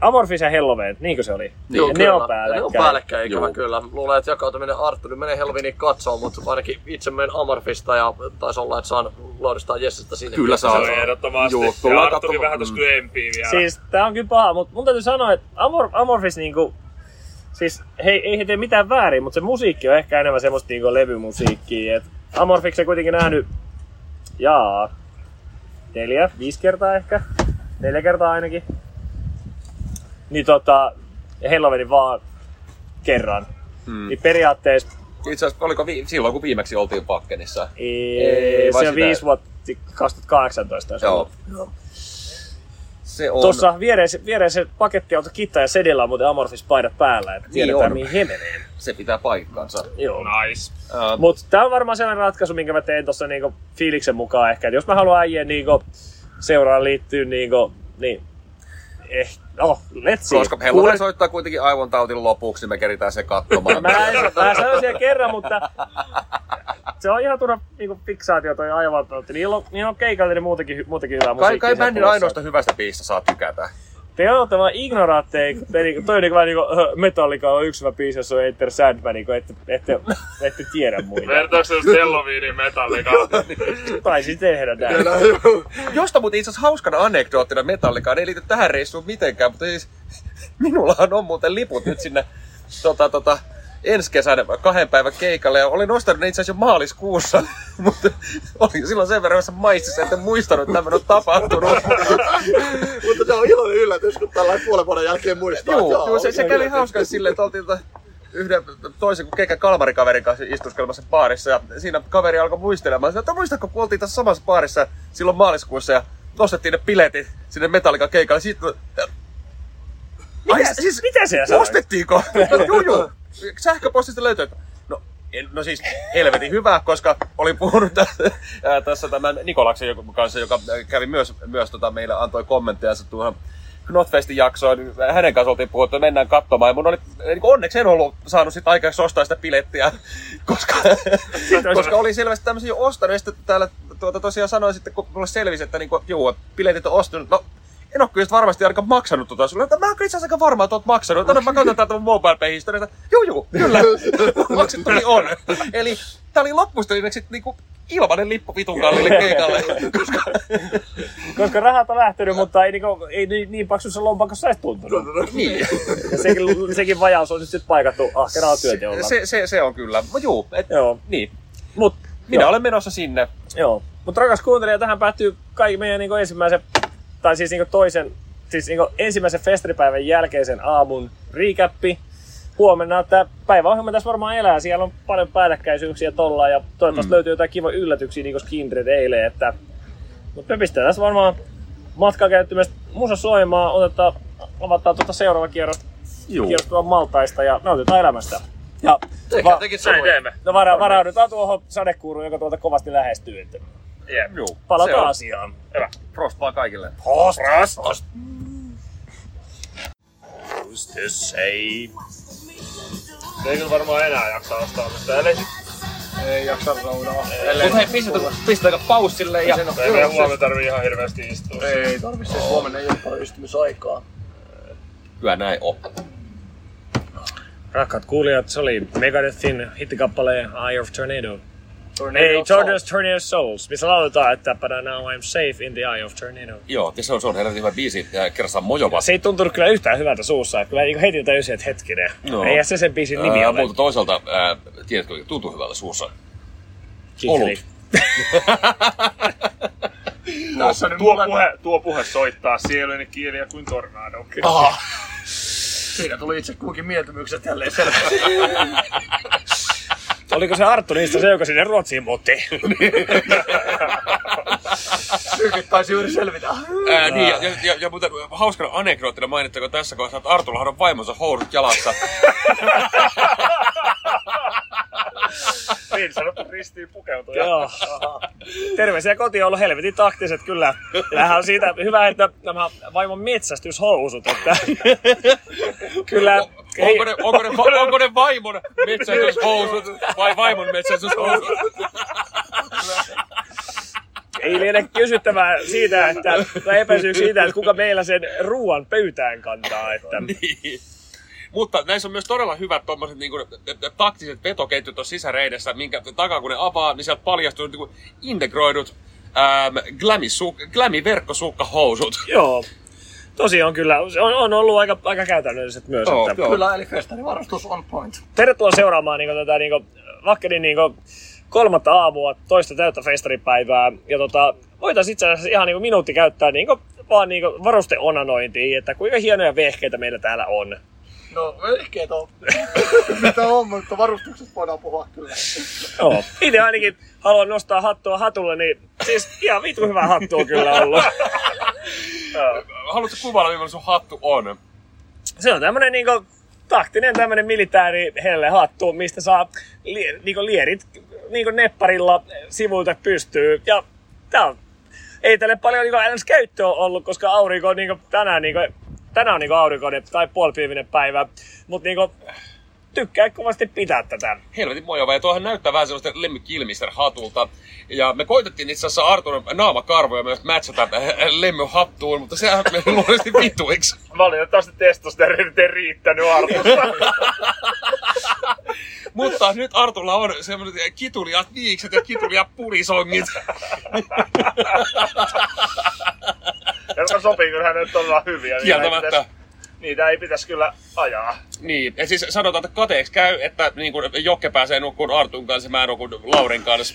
Amorphis ja Helloween, niinkö se oli? Joo, ja ne kyllä. on Ne on päällekkäin. päällekkäin, ikävä Joo. kyllä. Luulen, että jakautuminen Arturi menee Halloweeniin katsomaan, mutta ainakin itse menen Amorphista ja taisi olla, että saan lohdistaa Jessestä sinne. Kyllä Se saa. oli ehdottomasti. Joo, ja Arturi katsomaan. vähän tuossa kyllä empii vielä. Siis tää on kyllä paha, mutta mun täytyy sanoa, että Amor, Amorphis niinku... Siis he, ei he tee mitään väärin, mutta se musiikki on ehkä enemmän semmoista niinku levymusiikkia. Et Amorphiksen kuitenkin nähnyt, jaa, neljä, viisi kertaa ehkä. Neljä kertaa ainakin. Niin tota, ja Helloweenin vaan kerran. Hmm. Niin periaatteessa Itse asiassa oliko vi- silloin, kun viimeksi oltiin Pakkenissa? ei, Ei, se on viisi vuotta 2018. taisi olla. Joo. Se on... Tuossa viereisen, viereisen pakettiauto kitta ja sedillä on muuten Amorphis paidat päällä, että tiedetään on. mihin he menee. Se pitää paikkansa. Joo. Nice. Uh, Mutta tämä on varmaan sellainen ratkaisu, minkä mä teen tuossa niinku fiiliksen mukaan ehkä. Et jos mä haluan äijien niinku seuraan liittyä niinku, niin eh, no, let's see. koska Helloween soittaa kuitenkin aivon tautin lopuksi, niin me keritään se katsomaan. Mä, en, mä sanoin siellä kerran, mutta se on ihan turha niinku fiksaatio toi aivan Niillä on, niillä on keikallinen muutenkin, muutenkin hyvää kai, musiikkia. kai siellä bändin ainoasta hyvästä biisistä saa tykätä. Te olette vaan ignoraatteja, te niinku, toi on niinku vähän niinku äh, Metallica on yksi hyvä biisi, jos on Enter Sandman, niinku ette, ette, ette tiedä muita. Vertaako se just Halloweenin Metallica? Taisi tehdä näin. Josta muuten itse asiassa hauskana anekdoottina Metallicaan ei liity tähän reissuun mitenkään, mutta siis minullahan on muuten liput nyt sinne tota, tota, ensi kesän kahden päivän keikalle ja olin ostanut ne itse asiassa jo maaliskuussa, mutta olin silloin sen verran maistissa, että en muistanut, että tämmöinen on tapahtunut. mutta se on iloinen yllätys, kun tällä puolen vuoden jälkeen muistaa. Joo, Jaa, joo se, se kävi yllätys. hauska silleen, että oltiin yhden toisen kuin keikan kalmarikaverin kanssa istuskelmassa baarissa ja siinä kaveri alkoi muistelemaan, että muistatko kun oltiin tässä samassa baarissa silloin maaliskuussa ja nostettiin ne piletit sinne Metallica keikalle. Sitten, Ai, Mitä, siis, mitä se sanoi? ostettiinko? joo, joo. Sähköpostista löytyy. että- No, en, no siis helvetin hyvä, koska olin puhunut tä- ää, tässä tämän Nikolaksen kanssa, joka kävi myös, myös tota, meille antoi kommentteja tuohon Knotfestin jaksoon. niin Hänen kanssa oltiin puhuttu, että mennään katsomaan. Ja mun oli, niin kuin onneksi en ollut saanut sit aikaisemmin ostaa sitä pilettiä, koska, koska oli selvästi tämmöisiä jo ostanut. Ja sitten täällä tuota, tosiaan sanoin sitten, kun mulle selvisi, että niin kuin, juu, piletit on ostunut. No, en ole kyllä varmasti ainakaan maksanut tota sulle. Mä oon itse asiassa aika varma, että oot maksanut. Tänne mä katson täältä mun mobile pay historiasta. Juu, juu, kyllä. Maksettukin on. Eli tää oli loppustelinneksi niinku ilmanen lippu vitun kallille keikalle. Koska, Koska rahat on lähtenyt, mutta ei, niinku, ei niin, niin paksussa lompakossa edes tuntunut. niin. Ja sekin, sekin vajaus on nyt sit paikattu ahkeralla työnteolla. se, se, se, on kyllä. Mut juu, et, Joo. niin. Mut, Minä joo. olen menossa sinne. Joo. Mutta rakas kuuntelija, tähän päättyy kaikki meidän niinku ensimmäisen, tai siis niinku toisen, siis niinku ensimmäisen festaripäivän jälkeisen aamun recappi. Huomenna tämä päiväohjelma tässä varmaan elää. Siellä on paljon päällekkäisyyksiä tolla ja toivottavasti mm. löytyy jotain kiva yllätyksiä niin kuin Skindred eilen. Että... Mutta me pistetään tässä varmaan matkakäyttömästä musa soimaan, otetaan, avataan tuota seuraava kierros, kierros Maltaista ja nautitaan elämästä. Ja Tehdään va- tekin samoin. no vara, varaudutaan tuohon sadekuuruun, joka tuolta kovasti lähestyy. Että Jep. Juu. palataan on. asiaan. Hyvä. Prost vaan kaikille. Prost! Prost. Who's to say? Ei kyllä varmaan enää jaksa ostaa mistä. Eli Ei jaksa roudaa. Mutta hei, pistetäänkö, pistetäänkö paussille ja... Sen ei meidän huomenna tarvii ihan hirveästi istua. Ei tarvi siis huomenna ei ole paljon istumisaikaa. Kyllä näin on. Rakkaat kuulijat, se oli Megadethin hittikappaleen Eye of Tornado. Tornado Ei, of Tornado's Tornado Souls, missä lauletaan, että But now I'm safe in the eye of tornado. Joo, se on, se on helvetin hyvä biisi. Ja kerrassaan mojova. Se ei tuntunut kyllä yhtään hyvältä suussa. Että kyllä niin heti täysin, että hetkinen. No. Eihän se sen biisin nimi Ää, ole. mutta toisaalta, ää, tiedätkö, tuntuu hyvältä suussa. Kikli. olut. Tässä nyt Tuo mulle... puhe, tuo puhe soittaa sieluni kieliä kuin tornado. Aha. Siinä tuli itse kukin mieltymykset jälleen selvästi. Oliko se Arttu niistä se, joka sinne Ruotsiin muutti? Sykit taisi juuri selvitä. Ää, niin, ja, ja, ja, ja muuten hauskana anekdoottina mainittako tässä kohdassa, että Artullahan on vaimonsa housut jalassa. Niin sanottu ristiin pukeutuja. Joo. Terveisiä kotiin on ollut helvetin taktiset kyllä. Tämähän on siitä hyvä, että nämä vaimon metsästyshousut, että kyllä... Onko ne, onko, ne, va- onko ne vaimon metsästyshousut vai vaimon metsästyshousut? Ei liene kysyttävää siitä, että, tai epäisyys siitä, että kuka meillä sen ruoan pöytään kantaa. Että, Niin. Mutta näissä on myös todella hyvät tommoset niin kuin, taktiset vetoketjut tuossa sisäreidessä, minkä takaa kun ne avaa, niin sieltä paljastuu niin kuin, integroidut ähm, glammy-verkkosukkahousut. joo. Tosi on kyllä, se on, on ollut aika, aika käytännölliset myös. Joo, että, joo. Kyllä, eli festarivarustus on point. tervetuloa seuraamaan niin tätä niin Vakkerin niin kolmatta aamua, toista täyttä festaripäivää. Ja tota, voitaisiin itse asiassa ihan niin minuutti käyttää niin vaan niin varusteonanointiin, että kuinka hienoja vehkeitä meillä täällä on. No, ehkä on. Mitä on, mutta varustuksesta voidaan puhua kyllä. Joo. Itse ainakin haluan nostaa hattua hatulle, niin siis ihan vitu hyvä hattu on kyllä ollut. Haluatko kuvailla, millainen sun hattu on? Se on tämmönen niinku taktinen tämmönen militääri helle hattu, mistä saa li, niinku lierit niinku nepparilla sivuilta pystyy. Ja tää on, ei tälle paljon niinku käyttöä ollut, koska aurinko on niinku tänään niinku, tänään on niinku aurinkoinen tai puolipiivinen päivä. Mut niinku tykkää kovasti pitää tätä. Helvetin mojava, ja tuohan näyttää vähän sellaista Kilmister hatulta. Ja me koitettiin itse asiassa Artun naamakarvoja myös matchata Lemmy hattuun, mutta sehän meni luonnollisesti vituiksi. Valitettavasti testosteronit ei riittänyt arvosta. Mutta nyt Artulla on semmoiset kituliat viikset ja kituliat pulisongit. Jotka sopii kyllä hänelle todella hyviä. Ei Kieltämättä. Niitä ei pitäisi kyllä ajaa. Niin, ja siis sanotaan, että kateeksi käy, että niin kun Jokke pääsee nukkuun Artun kanssa, mä nukun Laurin kanssa.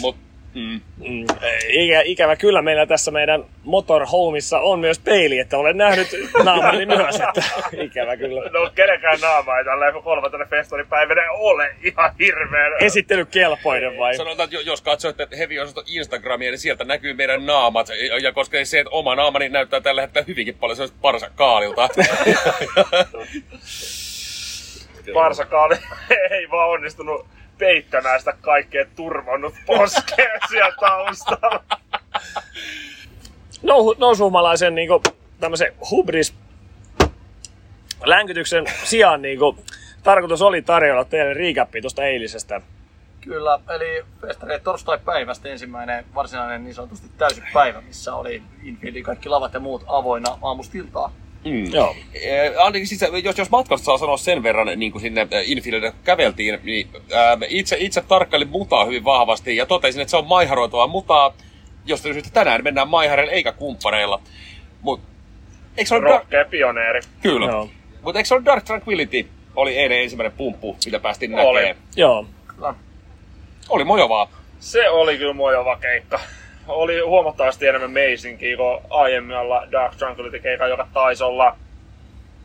Mut, mm. Mm, ikä, ikävä kyllä meillä tässä meidän motorhomeissa on myös peili, että olen nähnyt naamani myös, että ikävä kyllä. No kenenkään naama ei tällä kolmantena festaripäivänä ole ihan hirveän. Esittelykelpoinen vai? Sanotaan, että jo- jos katsoitte heavy osasto Instagramia, niin sieltä näkyy meidän naamat. Ja, koska se, että oma naamani näyttää tällä hetkellä hyvinkin paljon sellaista parsakaalilta. Varsakaali ei vaan onnistunut peittämään sitä kaikkea turvannut poskea siellä taustalla. Nou, nousuhumalaisen niin tämmöisen hubris länkytyksen sijaan niin kuin, tarkoitus oli tarjolla teille riikappi tuosta eilisestä. Kyllä, eli festari torstai-päivästä ensimmäinen varsinainen niin sanotusti täysi päivä, missä oli infieldin kaikki lavat ja muut avoinna aamusta iltaan. Mm. Joo. Eh, Ainakin siis, jos, jos matkasta saa sanoa sen verran, niin kuin sinne eh, Infieldille kun käveltiin, niin ää, itse, itse tarkkailin mutaa hyvin vahvasti ja totesin, että se on maiharoitavaa mutaa, josta syystä tänään mennään maihareilla eikä kumppaneilla. Mut, eikö se ole dark... Rohkea pioneeri. Kyllä. Joo. Mutta eikö se ole Dark Tranquility? Oli eilen ensimmäinen pumppu, mitä päästiin Oli. näkemään. Joo. Oli mojovaa. Se oli kyllä mojova keikka. Oli huomattavasti enemmän meisinkiä kuin aiemmilla Dark Tranquility keikalla, joka taisi olla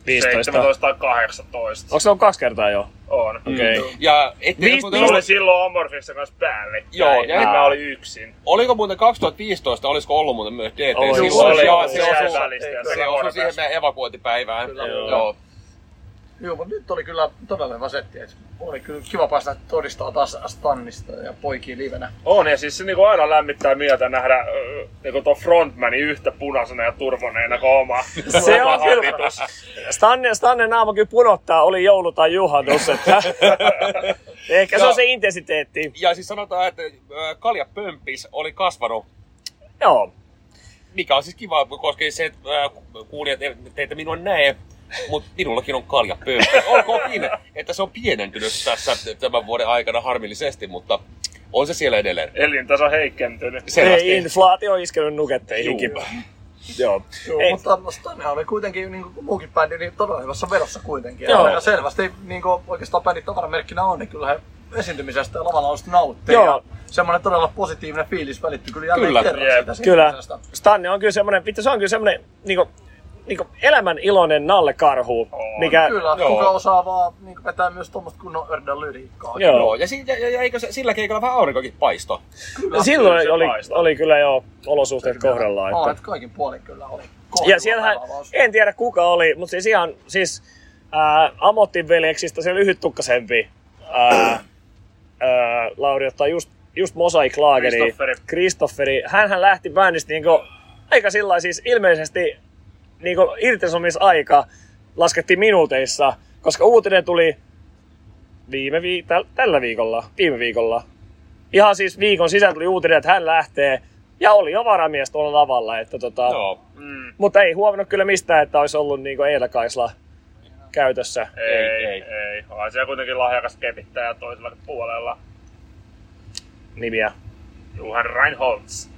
15. 17 tai 18. Onko se ollut kaksi kertaa jo? On. Okei. Mm. Ja ette Viis- muuten Se ollut- oli silloin Amorphissa kanssa päälle. Joo, ja- ja mä olin yksin. Oliko muuten 2015, olisiko ollut muuten myös DT? Oli, Silloin oli, se- oli, se oli. osui- siihen meidän evakuointipäivään. Kyllä. Joo. Joo. Joo, mutta nyt oli kyllä todella hyvä setti. et Oli kyllä kiva päästä todistaa taas Stannista ja poikiin livenä. On, ja siis se niinku aina lämmittää mieltä nähdä öö, niinku tuon frontmani yhtä punaisena ja turvoneena kuin oma. Se oma on kyllä. habitus. Stanne, Stanne naama kyllä punottaa, oli joulu tai juhannus. Että ehkä se on se intensiteetti. Ja siis sanotaan, että Kalja Pömpis oli kasvanut, Joo. mikä on siis kiva, koska se, että kuulijat teitä minua näe, mutta minullakin on kaljapöytä. Olkoonkin, että se on pienentynyt tässä tämän vuoden aikana harmillisesti, mutta on se siellä edelleen. Elintaso heikentynyt. Ei, inflaatio on iskenyt nuketteihinkin. Joo. Joo, Ei. mutta Stanne oli kuitenkin niin kuin muukin bändi niin todella hyvässä vedossa kuitenkin. Joo. Ja, selvästi niin kuin oikeastaan bändin tavaramerkkinä on, niin kyllä he esiintymisestä ja lavalla nauttii. Joo. Ja semmoinen todella positiivinen fiilis välittyy kyllä jälleen Kyllä. kerran Jep. siitä Kyllä. Stanne on kyllä semmoinen, vittu se on kyllä semmoinen niinku, niinku elämän iloinen nallekarhu, On. mikä... Kyllä, Joo. kuka osaa vaan niin vetää myös tuommoista kunnon ördän lyriikkaa. Joo. Joo, ja, si- ja, ja, ja eikö se, sillä keikalla vähän aurinkokin paisto? Kyllä. Silloin se oli, paistaa. oli kyllä jo olosuhteet kohdallaan. Aa, Että. että kaikin puolin kyllä oli. Ja kohdallaan siellähän, en tiedä kuka oli, mutta siis ihan, siis ää, Amottin veljeksistä se lyhyttukkasempi ää, ää, Lauri ottaa just, just Mosaic Lageri. Kristofferi. Kristofferi. Hänhän lähti bändistä niinku, aika sillä siis ilmeisesti niinku irtisanomisaika laskettiin minuuteissa, koska uutinen tuli viime vi- täl, tällä viikolla, viime viikolla. Ihan siis viikon sisällä tuli uutinen, että hän lähtee. Ja oli jo varamies tuolla lavalla, että tota, Joo. Mm. mutta ei huomannut kyllä mistään, että olisi ollut niinku Eila Kaisla käytössä. Ei, Ei, ei, ei. ei. On siellä kuitenkin lahjakas kepittäjä toisella puolella. Nimiä. Johan Reinholds.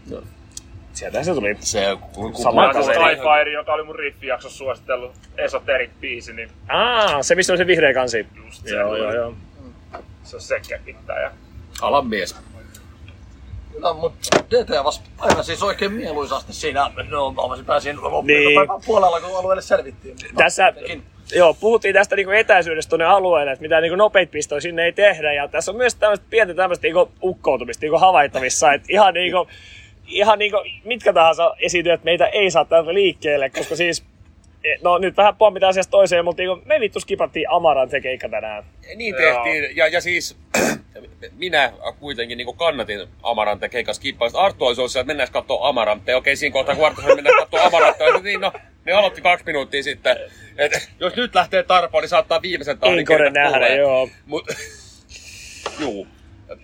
Sieltä se tuli. Se, kun, kun Sama kaveri. Skyfire, joka oli mun riffijaksossa suositellut Esoteric biisi, niin Aa, se missä on se vihreä kansi. just se, Joo, joo, joo. se on se kepittäjä. alan mies. Kyllä, mutta DT vasta aina siis oikein mieluisasti siinä. No, mä pääsin Niin. puolella, kun alueelle selvittiin. Tässä, joo, puhuttiin tästä niinku etäisyydestä tuonne alueelle, että mitä niinku nopeita pistoja sinne ei tehdä. Ja tässä on myös tämmöistä pientä tämmöistä niinku ukkoutumista niinku havaittavissa. Että ihan niinku, ihan niinku mitkä tahansa esiintyjät meitä ei saa täältä liikkeelle, koska siis e, No nyt vähän pommitaan asiasta toiseen, mutta niinku, me vittu skipattiin Amarante keikka tänään. Niin Joo. tehtiin, ja, ja siis minä kuitenkin niin kannatin Amarante keikan skippausta. Arttu olisi ollut että mennään katsoa Amarante. Okei, siinä kohtaa kun Arttu mennään katsoa Amarante, oli, niin no, ne aloitti kaksi minuuttia sitten. Et, jos nyt lähtee tarpoon, niin saattaa viimeisen tahdin Inkore kerta nähdä, tulee. joo. Mut, juu,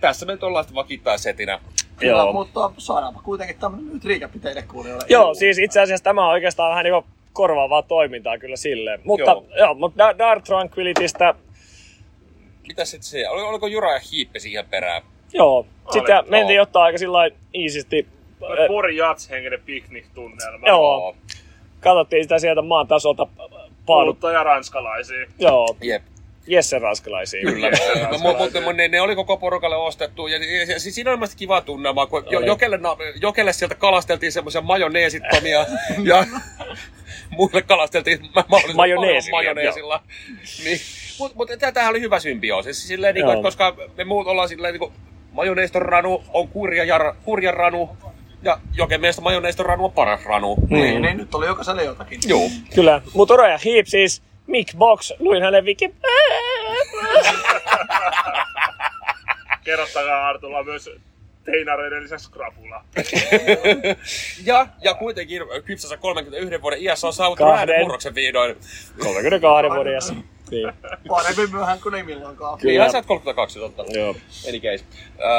tässä me nyt ollaan sitten vakittaa setinä. Kyllä, Joo. mutta saadaanpa kuitenkin tämmönen nyt riikäpi teille kuulijoille. Joo, siis itse asiassa tämä on oikeastaan vähän niin korvaavaa toimintaa kyllä silleen. Mutta, Joo. joo. Mutta Da- Dark Tranquilitystä, Mitä sitten se, oli- oliko Jura ja Hiippe siihen perään? joo. Sitten joo. mentiin ottaa aika sillä lailla iisisti. Oli Pori Jats henkinen piknik-tunnelma. Joo. Katsottiin sitä sieltä maan tasolta paadut. Kuluttaja ranskalaisia. Joo, Jep. Jesse ranskalaisia. Kyllä, mu- mutta mu- ne, ne, oli koko porukalle ostettu ja, ja, ja siis siinä oli mielestäni kiva tunnelma, kun jo, jokelle, na- jokelle sieltä kalasteltiin semmoisia majoneesittomia ja muille kalasteltiin Majoneesilla, majoneesilla. Niin, mutta mut, tämähän oli hyvä symbioosi, siis silleen, niin kuin, koska me muut ollaan silleen, niin kuin, majoneiston ranu on kurja, jar, kurja ranu ja joken mielestä majoneiston ranu on paras ranu. Niin, niin nyt oli jokaiselle jotakin. Joo. Kyllä. Mutta Ura ja Heep siis, Mick Box, luin hänen wiki... Kerrottakaa Artulla myös teinareiden lisäksi krapula. Ja, ja kuitenkin kypsässä 31 vuoden iässä on saavuttanut Kahden. äänenmurroksen vihdoin. 32 vuoden iässä. Niin. Parempi myöhään kuin ei milloinkaan. Kyllä. Niin, sä oot 32, totta. Joo. Any case.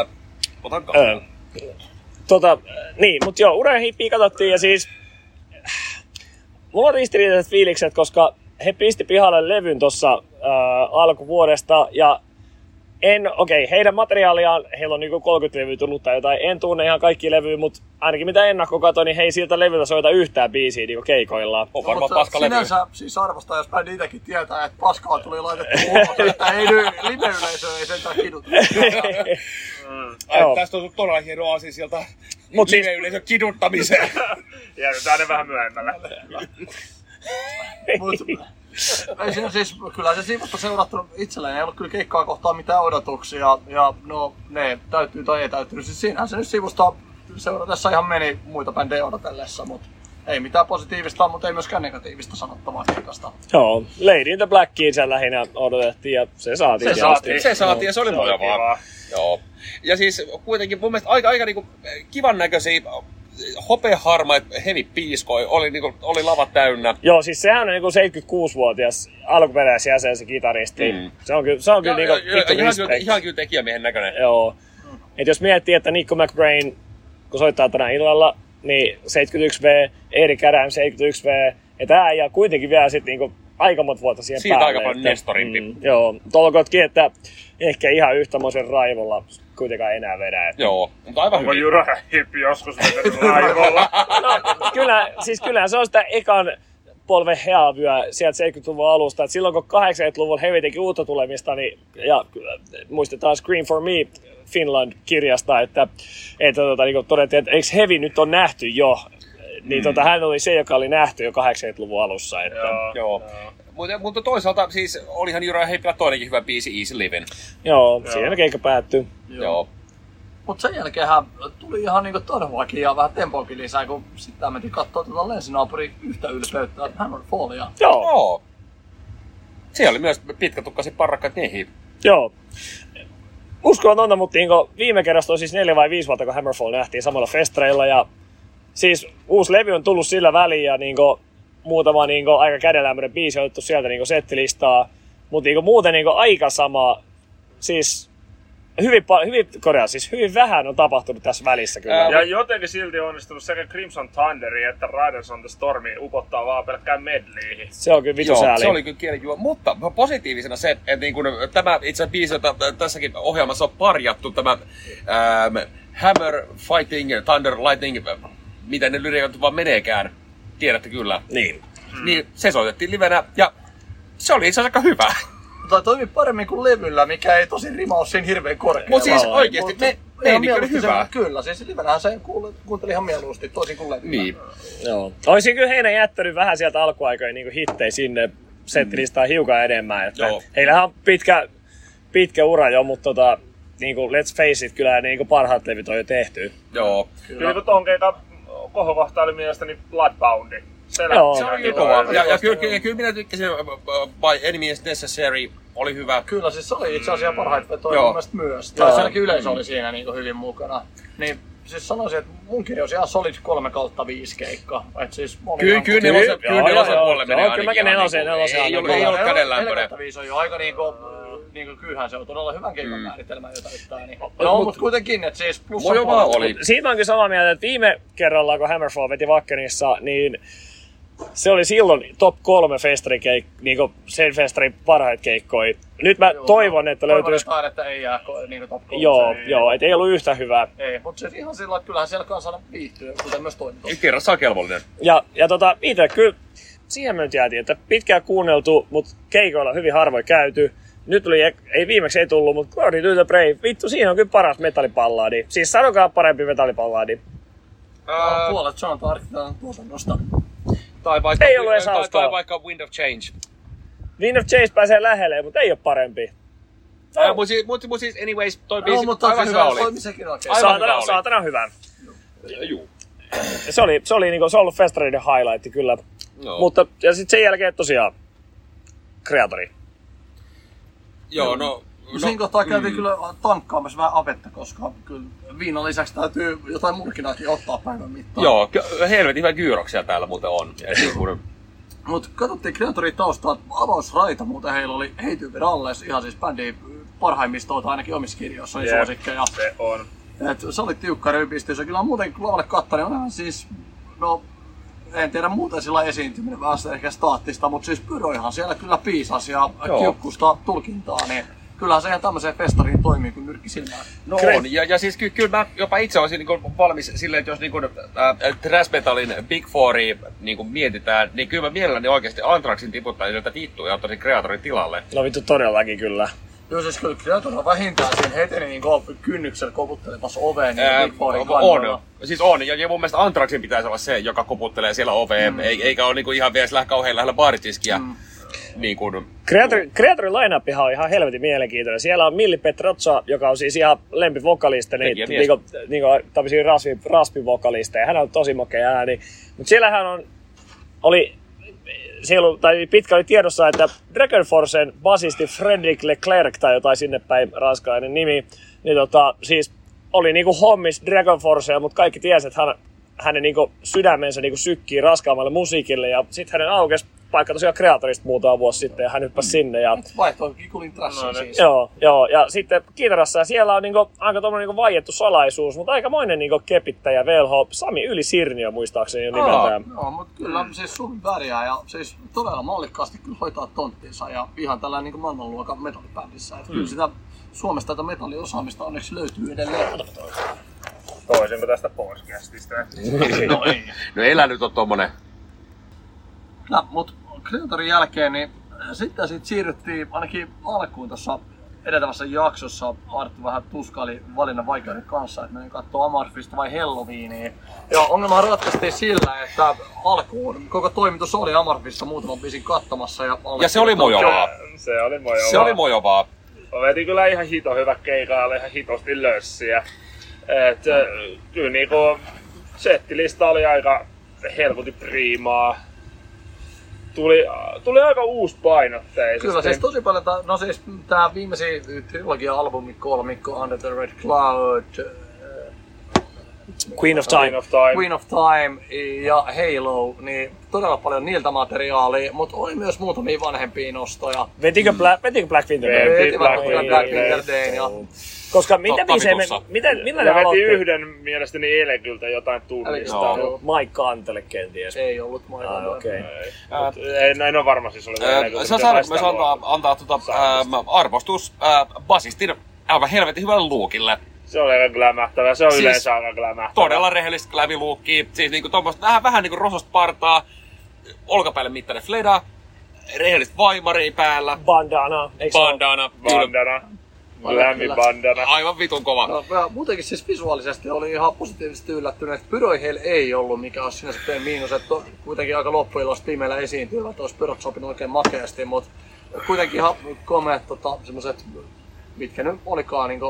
Äh, otan Öö. Tota, niin, mutta joo, Ura ja Hippiä katsottiin ja siis... Mulla on ristiriitaiset fiilikset, koska he pisti pihalle levyn tuossa äh, alkuvuodesta ja en, okei, okay, heidän materiaaliaan, heillä on niinku 30 levyä tullut tai jotain, en tunne ihan kaikki levyjä, mutta ainakin mitä ennakko katsoin, niin he ei siltä levyltä soita yhtään biisiä niinku keikoillaan. On varmaan Mutta paska levy. Sinänsä siis arvostaa, jos bändi itsekin tietää, että paskaa tuli laitettu ulos, että ei nyt, live-yleisö ei sentään kiduta. Ai, Joo. tästä on tullut todella hieno asia sieltä Mut siis- live-yleisön kiduttamiseen. Jätetään ne vähän myöhemmälle. Mut, ei siinä siis, kyllä se siivosta seurattu itselleen, ei ollut kyllä keikkaa kohtaan mitään odotuksia, ja no ne täytyy tai ei täytyy. Siis siinähän se nyt sivusta seuratessa ihan meni muita bändejä odotellessa, mutta ei mitään positiivista, mutta ei myöskään negatiivista sanottavaa keikasta. Joo, Lady in the Blackiin sen lähinnä odotettiin ja se saatiin. Se saatiin. Se saatiin ja se oli mukavaa. Joo. Ja siis kuitenkin mun mielestä aika, aika niinku kivan näköisiä hopeaharmaita hevipiiskoi oli, niinku, oli lava täynnä. Joo, siis sehän on niinku 76-vuotias alkuperäisjäsen se kitaristi. Mm. Se on kyllä, se on kyllä Ja, niinku ja, ja, ihan, kyllä, ihan kyllä tekijämiehen näköinen. Joo. Et jos miettii, että Nico McBrain, kun soittaa tänä illalla, niin 71V, Erik Adam 71V, ja tää ja kuitenkin vielä sit niinku aika monta vuotta siihen Siitä päälle. aika paljon että- nestorimpi. Mm, joo, tolkotkin, että ehkä ihan yhtämoisen raivolla kuitenkaan enää vedä. Että. Joo, mutta aivan Onko hyvin. Jyrä hippi joskus laivolla? No, kyllä, siis kyllähän se on sitä ekan polven heavyä sieltä 70-luvun alusta. Et silloin kun 80-luvulla Heavy teki uutta tulemista, niin, ja kyllä, muistetaan Scream for Me Finland-kirjasta, että, että tota, niin todettiin, että eikö Heavy nyt on nähty jo? Niin tota, hän oli se, joka oli nähty jo 80-luvun alussa. Että, Joo. Joo. Mutta, mutta toisaalta siis olihan Jyrä Heikkilä toinenkin hyvä biisi Easy Living. joo, siinä keikka päättyi. Joo. Joo. Mutta sen jälkeenhän tuli ihan niinku todellakin ja vähän tempoakin lisää, kun sitten mentiin katsoa tuota lensinaapuri yhtä ylpeyttä, Hammerfallia. Joo, Joo. Siellä oli myös pitkätukkaset parrakkaat miehiä. joo. Uskomatonta, mutta niin viime kerrasta on siis neljä vai viisi vuotta, kun Hammerfall nähtiin samalla festareilla. Ja siis uusi levy on tullut sillä väliin ja niin muutama niin aika kädenlämmöinen biisi on otettu sieltä niin settilistaa. Mutta niin muuten niin aika sama, siis hyvin, hyvin, korjaa, siis hyvin vähän on tapahtunut tässä välissä kyllä. Ää, Ja jotenkin silti onnistunut sekä Crimson Thunderi että Riders on the Stormi upottaa vaan pelkkään medliihin. se on kyllä vitu Joo, sääli. se oli kyllä kielijuo. Mutta positiivisena se, että niin kun, tämä itse asiassa biisi, jota tässäkin ohjelmassa on parjattu, tämä ähm, Hammer, Fighting, Thunder, Lightning, miten ne lyriikat vaan meneekään, tiedätte kyllä. Niin. Niin se soitettiin livenä ja se oli itse asiassa aika hyvä. Tai toimi paremmin kuin levyllä, mikä ei tosi rima ole siinä hirveän korkealla. Mutta siis Mut me, ihan meininki oli mieluusti hyvää. Se, kyllä, siis livenähän se kuule, kuunteli ihan mieluusti, toisin kuin levyllä. Niin. Joo. Olisin kyllä heidän jättänyt vähän sieltä alkuaikojen niin hittejä sinne settilistaa hiukan enemmän. Että Joo. heillähän on pitkä, pitkä ura jo, mutta tota, niin kuin, let's face it, kyllä niin kuin parhaat levyt on jo tehty. Joo. Kyllä kun ton keikan kohokohta oli mielestäni Bloodboundi. Se Joo. Se oli kova. Ja, ja kyllä, kyllä, kyllä minä tykkäsin uh, By Any Means Necessary, oli hyvä. Kyllä, siis se oli itse asiassa parhaita vetoja mun mielestä myös. Tai Joo. ainakin yleisö oli siinä niin hyvin mukana. Niin siis sanoisin, että mun kirja olisi ihan solid 3 kautta 5 keikka. Et siis oli Kyllä, kyllä Kyllä, nelosen, kyllä nelosen puolelle Joo, menee kyllä ainakin mäkin nelosen- nelosen Ei ollut, ei kyllä. ollut kädenlämpöinen. 4 kautta 5 on jo aika niinku, niinku kyyhän se on todella hyvän keikan Mm. määritelmä, jota yrittää. Niin. Mut- No, mut- mutta kuitenkin, että siis plus Voi vaan oli. Siitä on kyllä samaa mieltä, että viime kerralla, kun Hammerfall veti Vakkenissa, niin se oli silloin top kolme festarikeik, niin kuin sen festarin parhaita keikkoja. Nyt mä toivon, että löytyisi... Toivon, että ei jää niinku top kolme. Joo, ei, joo, et ei ollut yhtä hyvää. Ei, mutta se ihan sillä, että kyllähän siellä kansana viihtyy, kuten myös toimitus. Kerrassaan kelvollinen. Ja, ja tota, itse kyllä siihen me nyt jäätiin, että pitkään kuunneltu, mutta keikoilla hyvin harvoin käyty. Nyt tuli, ei viimeksi ei tullut, mutta Glory to the Brave, vittu, siinä on kyllä paras metallipallaadi. Siis sanokaa parempi metallipallaadi. Ää, Puolet John Tarkitaan tuotannosta. tai vaikka, Ei ollut edes tai, tai vaikka Wind of Change. Wind of Chase pääsee lähelle, mutta ei ole parempi. Ää, Mutta siis, mut, mut siis anyways, toi No, biisi mutta aivan hyvä se oli. toimi sekin oikein. Aivan hyvä Saatana, oli. saatana hyvä. Juu. Se oli, se oli, niinku, se on ollut festareiden highlight kyllä. Joo. Mutta, ja sitten sen jälkeen tosiaan, kreatori. Joo, no... No, siinä kohtaa käytiin kyllä tankkaamassa vähän avetta, koska kyllä viinan lisäksi täytyy jotain murkinaakin ottaa päivän mittaan. Joo, helvetin hyvä gyyroksia täällä muuten on. Niin kun- Mutta katsottiin Kreatorin taustaa, avausraita muuten heillä oli Heityver Alles, ihan siis bändin parhaimmista ainakin omissa kirjoissa Jep. suosikkeja. Se on. Et se oli tiukka ryypistys ja kyllä muuten kun lavalle katsoin, niin onhan siis, no en tiedä muuten sillä esiintyminen vähän sitä ehkä staattista, mutta siis pyroihan siellä kyllä piisasi ja Joo. kiukkusta tulkintaa, niin kyllähän se ihan tämmöiseen festariin toimii kuin nyrkki silmään. No Kyllä. on, ja, ja siis ky- kyllä mä jopa itse olisin niin valmis silleen, että jos niin kuin, äh, thrash metalin Big Fouria niin mietitään, niin kyllä mä mielelläni oikeasti Anthraxin tiputtaisin sieltä tittua ja ottaisin kreatorin tilalle. No vittu todellakin kyllä. Joo, siis kyllä Kreator on vähintään siinä heti niin kynnyksellä koputtelemassa oveen niin Ää, Big Fourin on, siis on, ja, ja mun mielestä Anthraxin pitäisi olla se, joka koputtelee siellä oveen, mm. eikä ole niin kuin ihan vielä kauhean lähellä baaritiskiä. Mm. Niin kuin, Creator, Creatorin line on ihan helvetin mielenkiintoinen. Siellä on Milli Petrozza, joka on siis ihan lempivokalista, niin, Tekijämies. niinku, niinku tämmöisiä raspi, raspivokalisteja. Hän on tosi makea ääni. Mutta siellähän on, oli, siellä, tai pitkä oli tiedossa, että Dragon Forcen basisti Frederick Leclerc tai jotain sinne päin ranskalainen nimi, niin tota, siis oli niinku hommis Dragon Forcea, mutta kaikki tiesi, että hän, hänen niinku sydämensä niinku sykkii raskaammalle musiikille ja sitten hänen aukesi paikka tosiaan Kreatorista muutama vuosi sitten ja hän hyppäsi sinne. Ja, Vaihtoon Kikulin trassin No niin. siis. joo, joo, ja sitten kitarassa siellä on niinku, aika tommonen niinku vaiettu salaisuus, mutta aikamoinen niinku kepittäjä, velho, Sami Yli Sirniö muistaakseni jo nimeltään. Joo, mutta kyllä Mm. siis Suomi pärjää ja siis todella mallikkaasti kyllä hoitaa tonttinsa ja ihan tällä niin maailmanluokan metallibändissä. Että Mm. kyllä sitä Suomesta tätä metalliosaamista onneksi löytyy edelleen. Toisinko tästä pois kästistä? no ei. No elä nyt on tommonen. No, mutta Kreatorin jälkeen niin sitten siitä siirryttiin ainakin alkuun tuossa edeltävässä jaksossa Arttu vähän tuskaili valinnan vaikeuden kanssa, että meni katsoa Amarfista vai Halloweenia. Ja ongelma ratkaistiin sillä, että alkuun koko toimitus oli Amarfissa muutaman biisin katsomassa. Ja, Ja se oli mojovaa. Se oli mojovaa. Se oli mojovaa. Mä vetin kyllä ihan hito hyvä oli ihan hitosti lössiä. Et, äh, kyllä niinku settilista oli aika helkutin priimaa. Tuli, tuli aika uusi painotteisesti. Kyllä siis tosi paljon, tää- no siis tää viimeisin trilogia-albumi kolmikko Under the Red Cloud, äh, Queen of Time Time. of Time. Queen of Time ja Halo, niin todella paljon niiltä materiaalia, mutta oli myös muutamia vanhempia nostoja. Vetikö Black, vetikö Black Winter? Veti. Day? Vetivät Black Winter Black Day. Winter Dayn ja Koska mitä biisejä me, miten, millä ne veti aloitti? yhden mielestäni Elekyltä jotain tunnista. Joo. Mike Kantele kenties. ei ollut maailman. Ah, okei. Ei, mut en, en ole varma siis oli Elekyltä, Sä saat myös antaa, antaa tota, ää, arvostus ää, basistin aivan helvetin hyvälle luukille. Se oli aika glämähtävä, se on Siis yleensä aika glämähtävä. Todella rehellistä läviluukkiä. Siis niinku tommoista vähän, vähän niinku rososta partaa, olkapäälle mittainen fleda, rehellistä vaimaria päällä, Bandana. Eikö bandana, kyllä, Bandana. Lämmin bandana. aivan vitun kova. No, ja muutenkin siis visuaalisesti oli ihan positiivisesti yllättynyt, että Pyroihin heillä ei ollut, mikä on sinänsä pieni miinus, että kuitenkin aika loppuilosta pimeällä esiintyivät, olisi Pyrot sopinut oikein makeasti, mutta kuitenkin ihan komeat tota, semmoset, mitkä nyt olikaan niin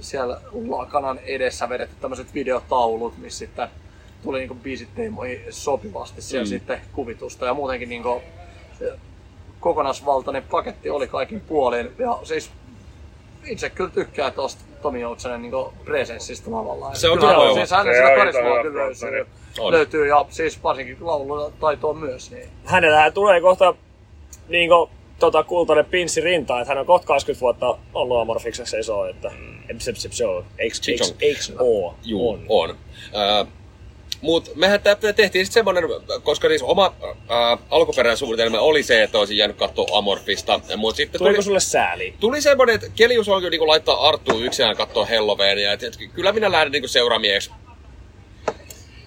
siellä lakanan edessä vedetty tämmöiset videotaulut, missä sitten tuli niin biisit teemoihin sopivasti siellä Mm. sitten kuvitusta ja muutenkin niin kokonaisvaltainen paketti oli kaikin puolin. Ja siis itse kyllä tykkää tuosta Tomi Joutsenen niin presenssistä lavalla. Se on kyllä, todella siis hänen Se sitä on karismaa kyllä löytyy. On. löytyy, ja siis varsinkin laululla taitoa myös. Niin. Hänellähän tulee kohta niinku, tota, kultainen pinssi rintaan, että hän on kohta 20 vuotta ollut Amorfikseksi seisoo, että se, se, se on, Chichong. eiks oo, Juu, on. on. Äh, Mut mehän tehtiin sitten semmonen, koska siis oma äh, alkuperäinen suunnitelma oli se, että olisin jäänyt katsoa Amorfista. Mut sitten tuli, Tuliko sulle sääli? tuli semmonen, että Kelius oikein niinku laittaa Arttu yksinään katsoa. Et, et, kyllä minä lähden niinku seuraamieksi.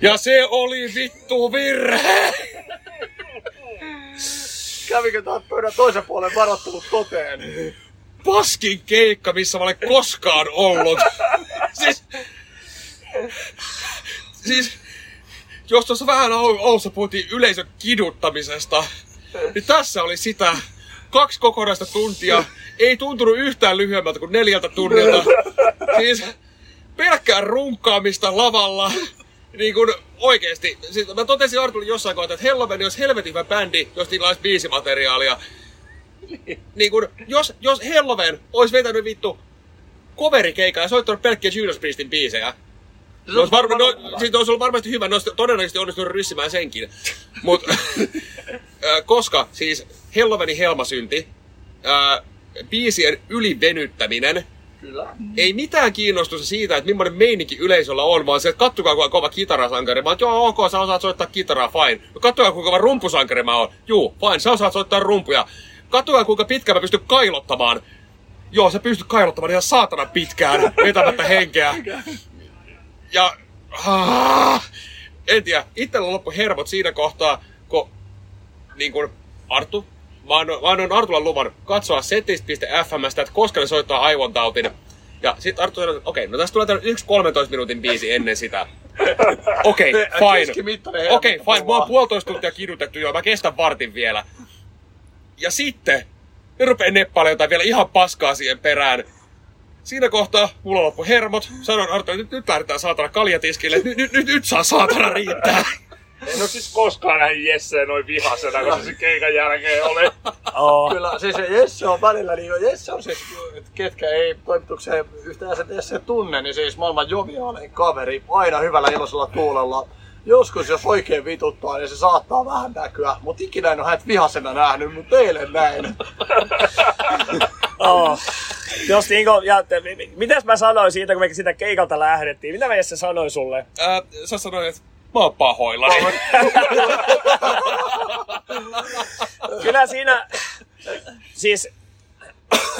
Ja se oli vittu virhe! Kävikö taas pöydän toisen puolen varoittelut toteen? Paskin keikka, missä mä olen koskaan ollut. siis, siis, jos tuossa vähän al- alussa puhuttiin yleisön kiduttamisesta, niin tässä oli sitä. Kaksi kokonaista tuntia. Ei tuntunut yhtään lyhyemmältä kuin neljältä tunnilta. Siis pelkkää runkkaamista lavalla. Niin kuin oikeesti. Siis mä totesin Artulle jossain kohtaa, että Helloween olisi helvetin hyvä bändi, jos niillä olisi biisimateriaalia. Niin kun, jos, jos Helloween olisi vetänyt vittu coverikeikkaa ja soittanut pelkkiä Judas Priestin biisejä, Se olisi varma, no, siitä olisi ollut varmasti hyvä, ne olisi todennäköisesti onnistunut ryssimään senkin. Mut, ö, koska siis Helloweenin helmasynti, ää, biisien ylivenyttäminen, Kyllä. ei mitään kiinnostusta siitä, että millainen meininki yleisöllä on, vaan se, että kattokaa kuinka kova kitarasankari. Mä oon, joo, ok, sä osaat soittaa kitaraa, fine. No kattokaa kuinka kova rumpusankari mä oon. Juu, fine, sä osaat soittaa rumpuja. Kattokaa kuinka pitkään mä pystyn kailottamaan. Joo, sä pystyt kailottamaan ihan saatana pitkään, vetämättä henkeä. Ja... Ah, en tiedä, itsellä loppu hermot siinä kohtaa, kun niin kuin Arttu, mä annoin, Artulle luvan katsoa setist.fmstä, että koska ne soittaa aivontautin. Ja sitten Arttu sanoi, että okei, no tässä tulee tämmönen yksi 13 minuutin biisi ennen sitä. Okei, fine. Keskimittainen Okei, hermottomuus fine. Mä oon puolitoista tuntia kidutettu jo, mä kestän vartin vielä. Ja sitten ne rupee neppailemaan jotain vielä ihan paskaa siihen perään. Siinä kohtaa mulla loppu hermot. Sanoin Arto, nyt, nyt lähdetään saatana kaljatiskille. Nyt, nyt, nyt, nyt saa saatana riittää. En ole siis koskaan nähnyt Jesseen noin vihasena, kun se keikan jälkeen oli. Oh. Kyllä, siis se Jesse on välillä, niin Jesse on siis, ketkä ei toimitukseen yhtään se Jesse tunne, niin siis maailman joviaalein kaveri, aina hyvällä iloisella tuulella. joskus jos oikein vituttaa, niin se saattaa vähän näkyä. Mutta ikinä en ole hänet vihasena nähnyt, mutta eilen näin. Oh. Jos niinku, ja, te- mi- mi- mitäs mä sanoin siitä, kun me siitä keikalta lähdettiin? Mitä mä Jesse sanoi sulle? Ää, sä sanoit, että mä oon pahoillani. Kyllä siinä, siis,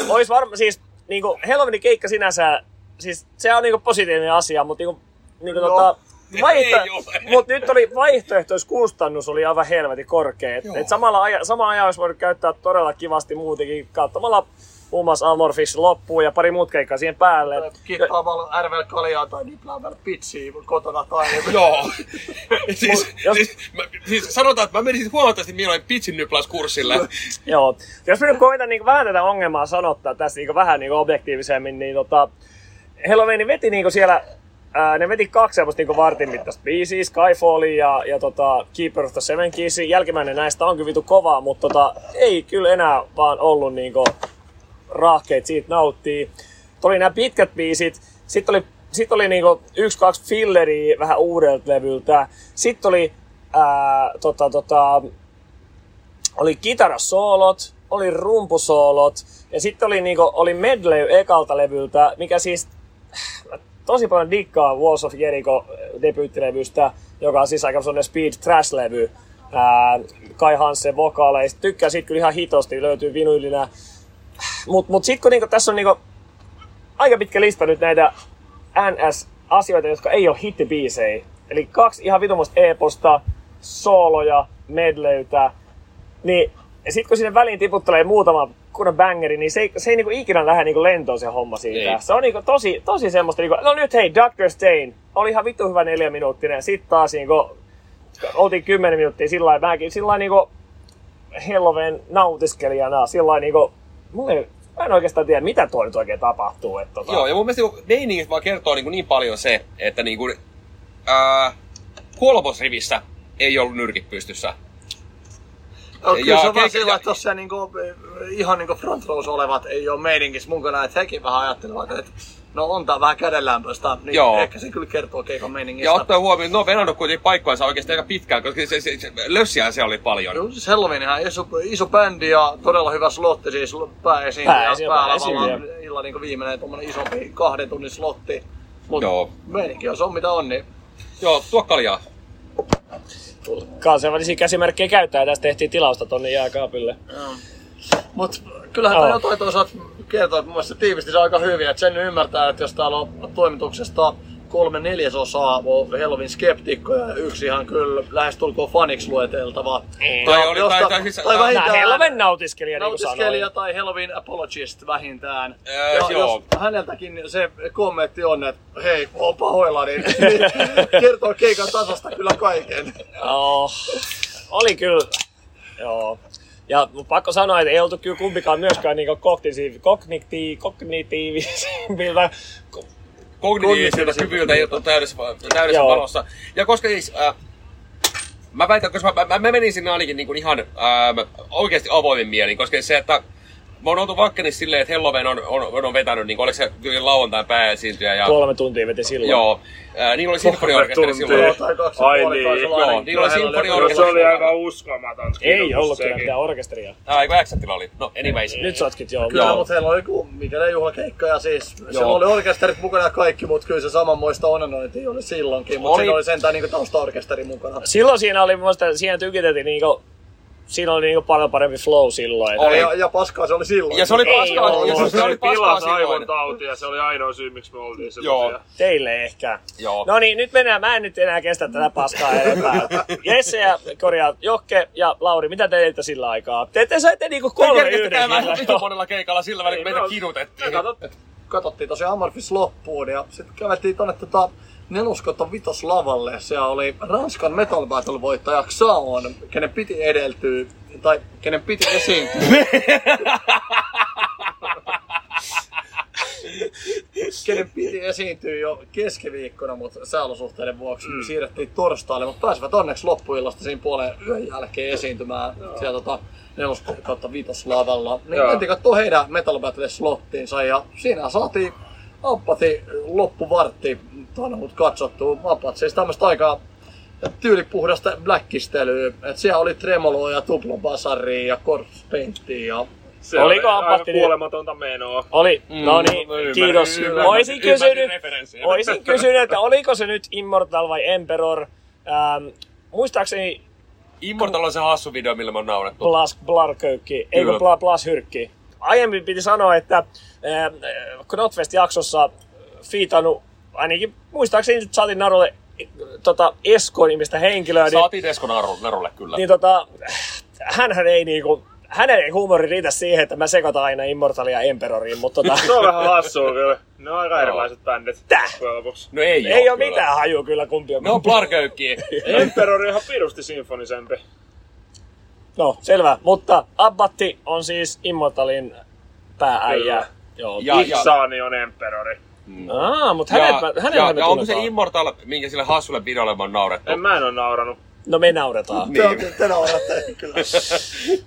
ois varma, siis niinku Halloweenin keikka sinänsä, siis se on niinku positiivinen asia, mutta niinku, niinku No, tota, vaihto, ei ole. mut nyt oli vaihtoehtoiskustannus oli aivan helvetin korkea. Et, et samalla aja, sama ajan olisi voinut käyttää todella kivasti muutenkin katsomalla muun muassa Amorphis loppuun ja pari muut keikkaa siihen päälle. Kittaamalla RVL kaljaa tai nipläämällä pitsiä kotona tai... Joo. siis, jos- siis, mä, siis, sanotaan, että mä menisin huomattavasti mieluummin pitsin nyplauskurssille. Joo. Jos nyt koitan niin vähän tätä ongelmaa sanottaa tässä niin vähän niin objektiivisemmin, niin tota, Halloween veti niin siellä, ää, ne veti kaksi semmoista niin vartin mittaista biisiä, Skyfallia ja, ja tota, Keeper of the Seven Keysin. Jälkimmäinen näistä on kyllä vitu kovaa, mutta tota, ei kyllä enää vaan ollut niin rahkeet siitä nauttii. Tuli nämä pitkät biisit, sitten oli, sit oli niinku yksi, kaksi filleria vähän uudelta levyltä. Sitten oli ää, tota, tota, oli kitarasoolot, oli rumpusoolot ja sitten oli, niinku, oli medley ekalta levyltä, mikä siis tosi paljon dikkaa Walls of Jericho debyyttilevystä, joka on siis aika sellainen speed trash-levy. Kai Hansen vokaaleista. Tykkää siitä kyllä ihan hitosti, löytyy vinyylinä. Mut, mut sit kun niinku, tässä on niinku aika pitkä lista nyt näitä NS-asioita, jotka ei ole hittibiisejä. Eli kaksi ihan vitumosta e-posta, sooloja, medleytä. Niin sit kun sinne väliin tiputtelee muutama kunnon bangeri, niin se ei, se ei niinku ikinä lähde niinku lentoon se homma siitä. Ei. Se on niinku tosi, tosi semmoista, niinku, no nyt hei, Dr. Stain, oli ihan vittu hyvä neljä minuuttinen. Sitten taas niinku, oltiin kymmenen minuuttia sillä lailla, mäkin sillä lailla niinku Halloween nautiskelijana, sillä lailla niinku, mulla ei, mä en oikeastaan tiedä, mitä tuo nyt oikein tapahtuu. Että, tota, Joo, ja mun mielestä niinku meiningistä vaan kertoo niin, niin paljon se, että niin kuin, ää, kolmosrivissä ei ollut nyrkit pystyssä. No, kyllä Ja se on vaan sillä, että tossa niinku, ihan niinku front rows olevat ei ole meininkissä mukana, että hekin vähän ajattelevat, että no on tää vähän kädenlämpöistä, niin Joo. ehkä se kyllä kertoo keikan meiningistä. Ja ottaa huomioon, että ne on venannut kuitenkin paikkoansa oikeasti aika pitkään, koska se, se, se lössiä se oli paljon. Joo, siis Halloween ihan iso, iso bändi ja todella hyvä slotti, siis pääesiintyjä päälavalla pääesiintyjä. illan niin viimeinen tommonen isompi kahden tunnin slotti. Mut Joo. meininki on se on mitä on, niin Joo, tuo kaljaa. Kansainvälisiä käsimerkkejä käyttää ja tästä tehtiin tilausta tonne jääkaapille. Mut kyllähän Joo. tämä jotain toisaalta kertoo, että mun mielestä se tiivisti se aika hyvin, että sen ymmärtää, että jos täällä on toimituksesta kolme neljäsosaa on Halloween skeptikkoja ja yksi ihan kyllä lähestulkoon faniksi lueteltava. Tai oli- tai- josta- tai siis- tai Nää Nää vähintään Halloween nautiskelija, niin kuin nautiskelija sanoin. tai Halloween apologist vähintään. Ää, ja joo. jos häneltäkin se kommentti on, että hei, oon pahoillani, niin kertoo keikan tasosta kyllä kaiken. Joo. Oli kyllä. Joo. Ja pakko sanoa, että ei oltu kyllä kumpikaan myöskään niinku kognitiiv, kognitiiv, kognitiivisilta kognitiivisilta kyvyiltä ei ole täydessä, täydessä Joo. valossa. Ja koska siis, äh, mä väitän, koska mä, mä, mä menin sinne ainakin niin kuin ihan äh, oikeasti avoimin mielin, koska se, että mä oon oltu Vakkenissa silleen, että Helloween on, on, on vetänyt, niin kuin, oliko se lauantain pääesiintyjä ja... kolme tuntia veti silloin. Joo. Äh, niin oli sinfoniorkesteri silloin. Ai niin, joo, niillä oli sinfoniorkesteri. Se oli aika uskomaton. Ei ollut kyllä mitään orkesteria. Ah, eikö Accentilla oli? No, anyways. Nyt sotkit joo. Kyllä, Joo. mutta heillä oli ku, mikä ne juhlakeikka ja siis siellä oli orkesterit mukana kaikki, mutta kyllä se samanmoista onanointia oli silloinkin, mutta siinä oli sentään niinku taustaorkesteri mukana. Silloin siinä oli, mielestä siihen tykiteltiin niinku, siinä oli niinku paljon parempi flow silloin. Oli. Ja, ja paskaa se oli silloin. Ja se oli Ei paskaa, ollut. ja se, se oli Se paskaa pilasi silloin. aivon tautia ja se oli ainoa syy, miksi me oltiin Joo. semmosia. Teille ehkä. Joo. No niin, nyt mennään. Mä en nyt enää kestä tätä paskaa enempää. Jesse ja korjaa Jokke ja Lauri, mitä te teitte sillä aikaa? Te, te saitte niinku Te kolme yhdessä. käymään vitu monella keikalla sillä välin, kun meitä no, kidutettiin. Katsottiin tosiaan Amorphis loppuun ja sitten käveltiin tonne tota neloskoton vitoslavalle. Siellä oli Ranskan Metal Battle voittaja Xaon, kenen piti edeltyä, tai kenen piti esiintyä. kenen piti esiintyä jo keskiviikkona, mutta sääolosuhteiden vuoksi mm. siirrettiin torstaille, mutta pääsivät onneksi loppuillasta siinä puolen yön jälkeen esiintymään siellä tota, nelos kautta vitoslavalla. Niin Joo. mentiin kattoo heidän Metal Battle slottiinsa ja siinä saatiin Ampati loppuvartti tanhut katsottua. Ampat siis tämmöistä aika tyylipuhdasta blackistelyä. Et siellä oli tremoloa ja tuplobasaria ja corpse paintia ja Se Oliko oli aivan kuolematonta menoa. Oli, no niin, ymmärrän, kiitos. ymmärrän, Oisin ymmärrän kysynyt, referenssiä. oisin kysynyt, että oliko se nyt Immortal vai Emperor. Ähm, muistaakseni Immortal on se hassu video, millä mä oon naurettu. Blas Blarköykki, eikö. Bla, Blas Hyrkki. Aiemmin piti sanoa, että ähm, Knotfest-jaksossa fiitannut, ainakin muistaakseni nyt saatiin narulle tota, Esko-nimistä henkilöä, niin, Saatiin Eskon naru- narulle kyllä. niin tota, hänhän ei niinku, hänen ei huumori riitä siihen, että mä sekoitan aina Immortalia Emperoriin, mutta tota, Se on vähän hassua kyllä. Ne on aika erilaiset bändit. Lopuksi. No ei, ei ole kyllä. mitään hajua kyllä kumpi on Ne on Blarköykkiä. Emperor on ihan pirusti sinfonisempi. No, selvä. Mutta Abbatti on siis Immortalin päääijä. Joo. Ja- on Emperori. Aa, mutta Ja, hänet, mä- hänet ja, ja onko se. Immortal, minkä sille hassulle videolle oon naurettu? En mä en oo nauranut. No me nauretaan. Te, te, te nauratte, kyllä.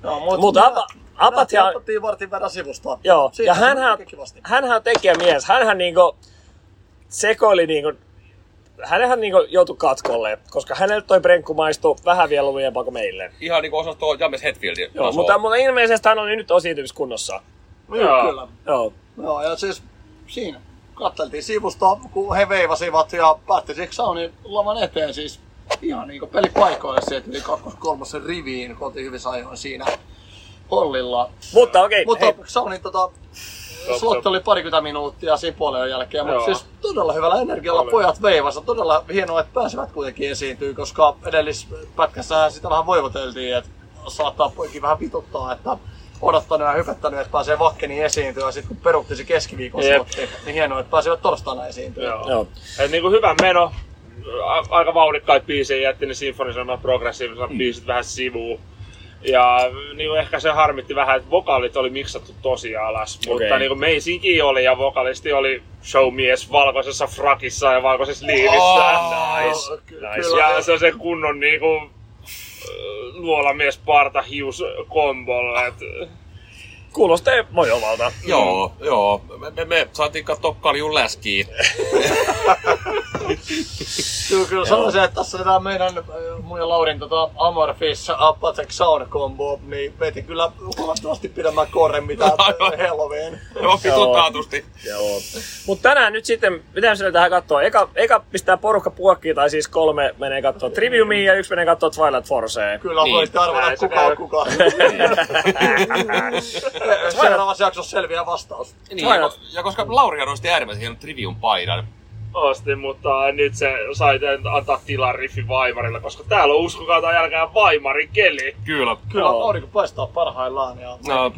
no, mut, Mutta Abba- Abbattia- Abattiin vartin verran sivusta. Joo, Siitä ja hänhän, hänhän on tekijämies. Hänhän niinku sekoili niinku, hänenhän niinku joutui katkolle, koska hänelle toi brenkku maistui vähän vielä lujempaa kuin meille. Ihan niinku osas tuo James Hetfieldin Joo, tasoa. mutta, mutta ilmeisesti hän oli nyt osiintymiskunnossa. Joo, Joo. kyllä. Joo. Joo, ja siis siinä katteltiin sivusta, kun he veivasivat ja päätti siksi Saunin lavan eteen siis ihan niinku pelipaikoille sieltä yli kakkos kolmosen riviin, kun oltiin hyvissä ajoin siinä hollilla. Mutta okei, Mutta hei, Saunin tota, slotti oli parikymmentä minuuttia siinä puolen jälkeen, mutta siis todella hyvällä energialla Oli. pojat veivasi. Todella hienoa, että pääsevät kuitenkin esiintyä, koska edellispätkässä sitä vähän voivoteltiin, että saattaa poikin vähän vituttaa, että odottanut ja hypättänyt, että pääsee vakkeni esiintyä, ja sitten kun perutti se keskiviikon slotti, niin hienoa, että pääsivät torstaina esiintyä. Joo. Joo. Et niinku hyvä meno. Aika vauhdikkaita biisejä jätti ne sinfonisemmat progressiiviset Mm. biisit vähän sivuun. Ja niinku ehkä se harmitti vähän, että vokaalit oli miksattu tosi alas. Mutta Okei. niinku meisinkin oli ja vokalisti oli showmies valkoisessa frakissa ja valkoisessa liivissä. Oh, nice. Ky- nice. kyllä. Ja se on se kunnon niinku äh, luolamies parta hius kombolla. Et, Kuulostaa mojovalta. Joo, joo. Me, me, me saatiin katsoa Kaljun läskiä. Kyllä, kyllä sanoisin, että tässä tämä meidän äh, mun ja Laurin tota Amorphis Apatek Sound Combo, niin veti kyllä huomattavasti pidemmän korren mitä. Halloween. Joo, vitun taatusti. Joo. Mutta tänään nyt sitten, mitä me tähän katsoa? Eka, eka pistää porukka puokkiin, tai siis kolme menee katsoa Triviumia ja yksi menee katsoa Twilight Forcea. Kyllä Niin. voitte arvata kuka on kuka. Seuraavassa jaksossa selviää vastaus. Niin, ja, ko- ja koska Lauri nosti äärimmäisen hienon Trivium paidan. Ostin, mutta nyt se sai antaa tilaa Riffin Vaimarilla, koska täällä on uskokaa tai jälkeen Vaimarin keli. Kyllä. Kyllä Joo. aurinko paistaa parhaillaan ja No,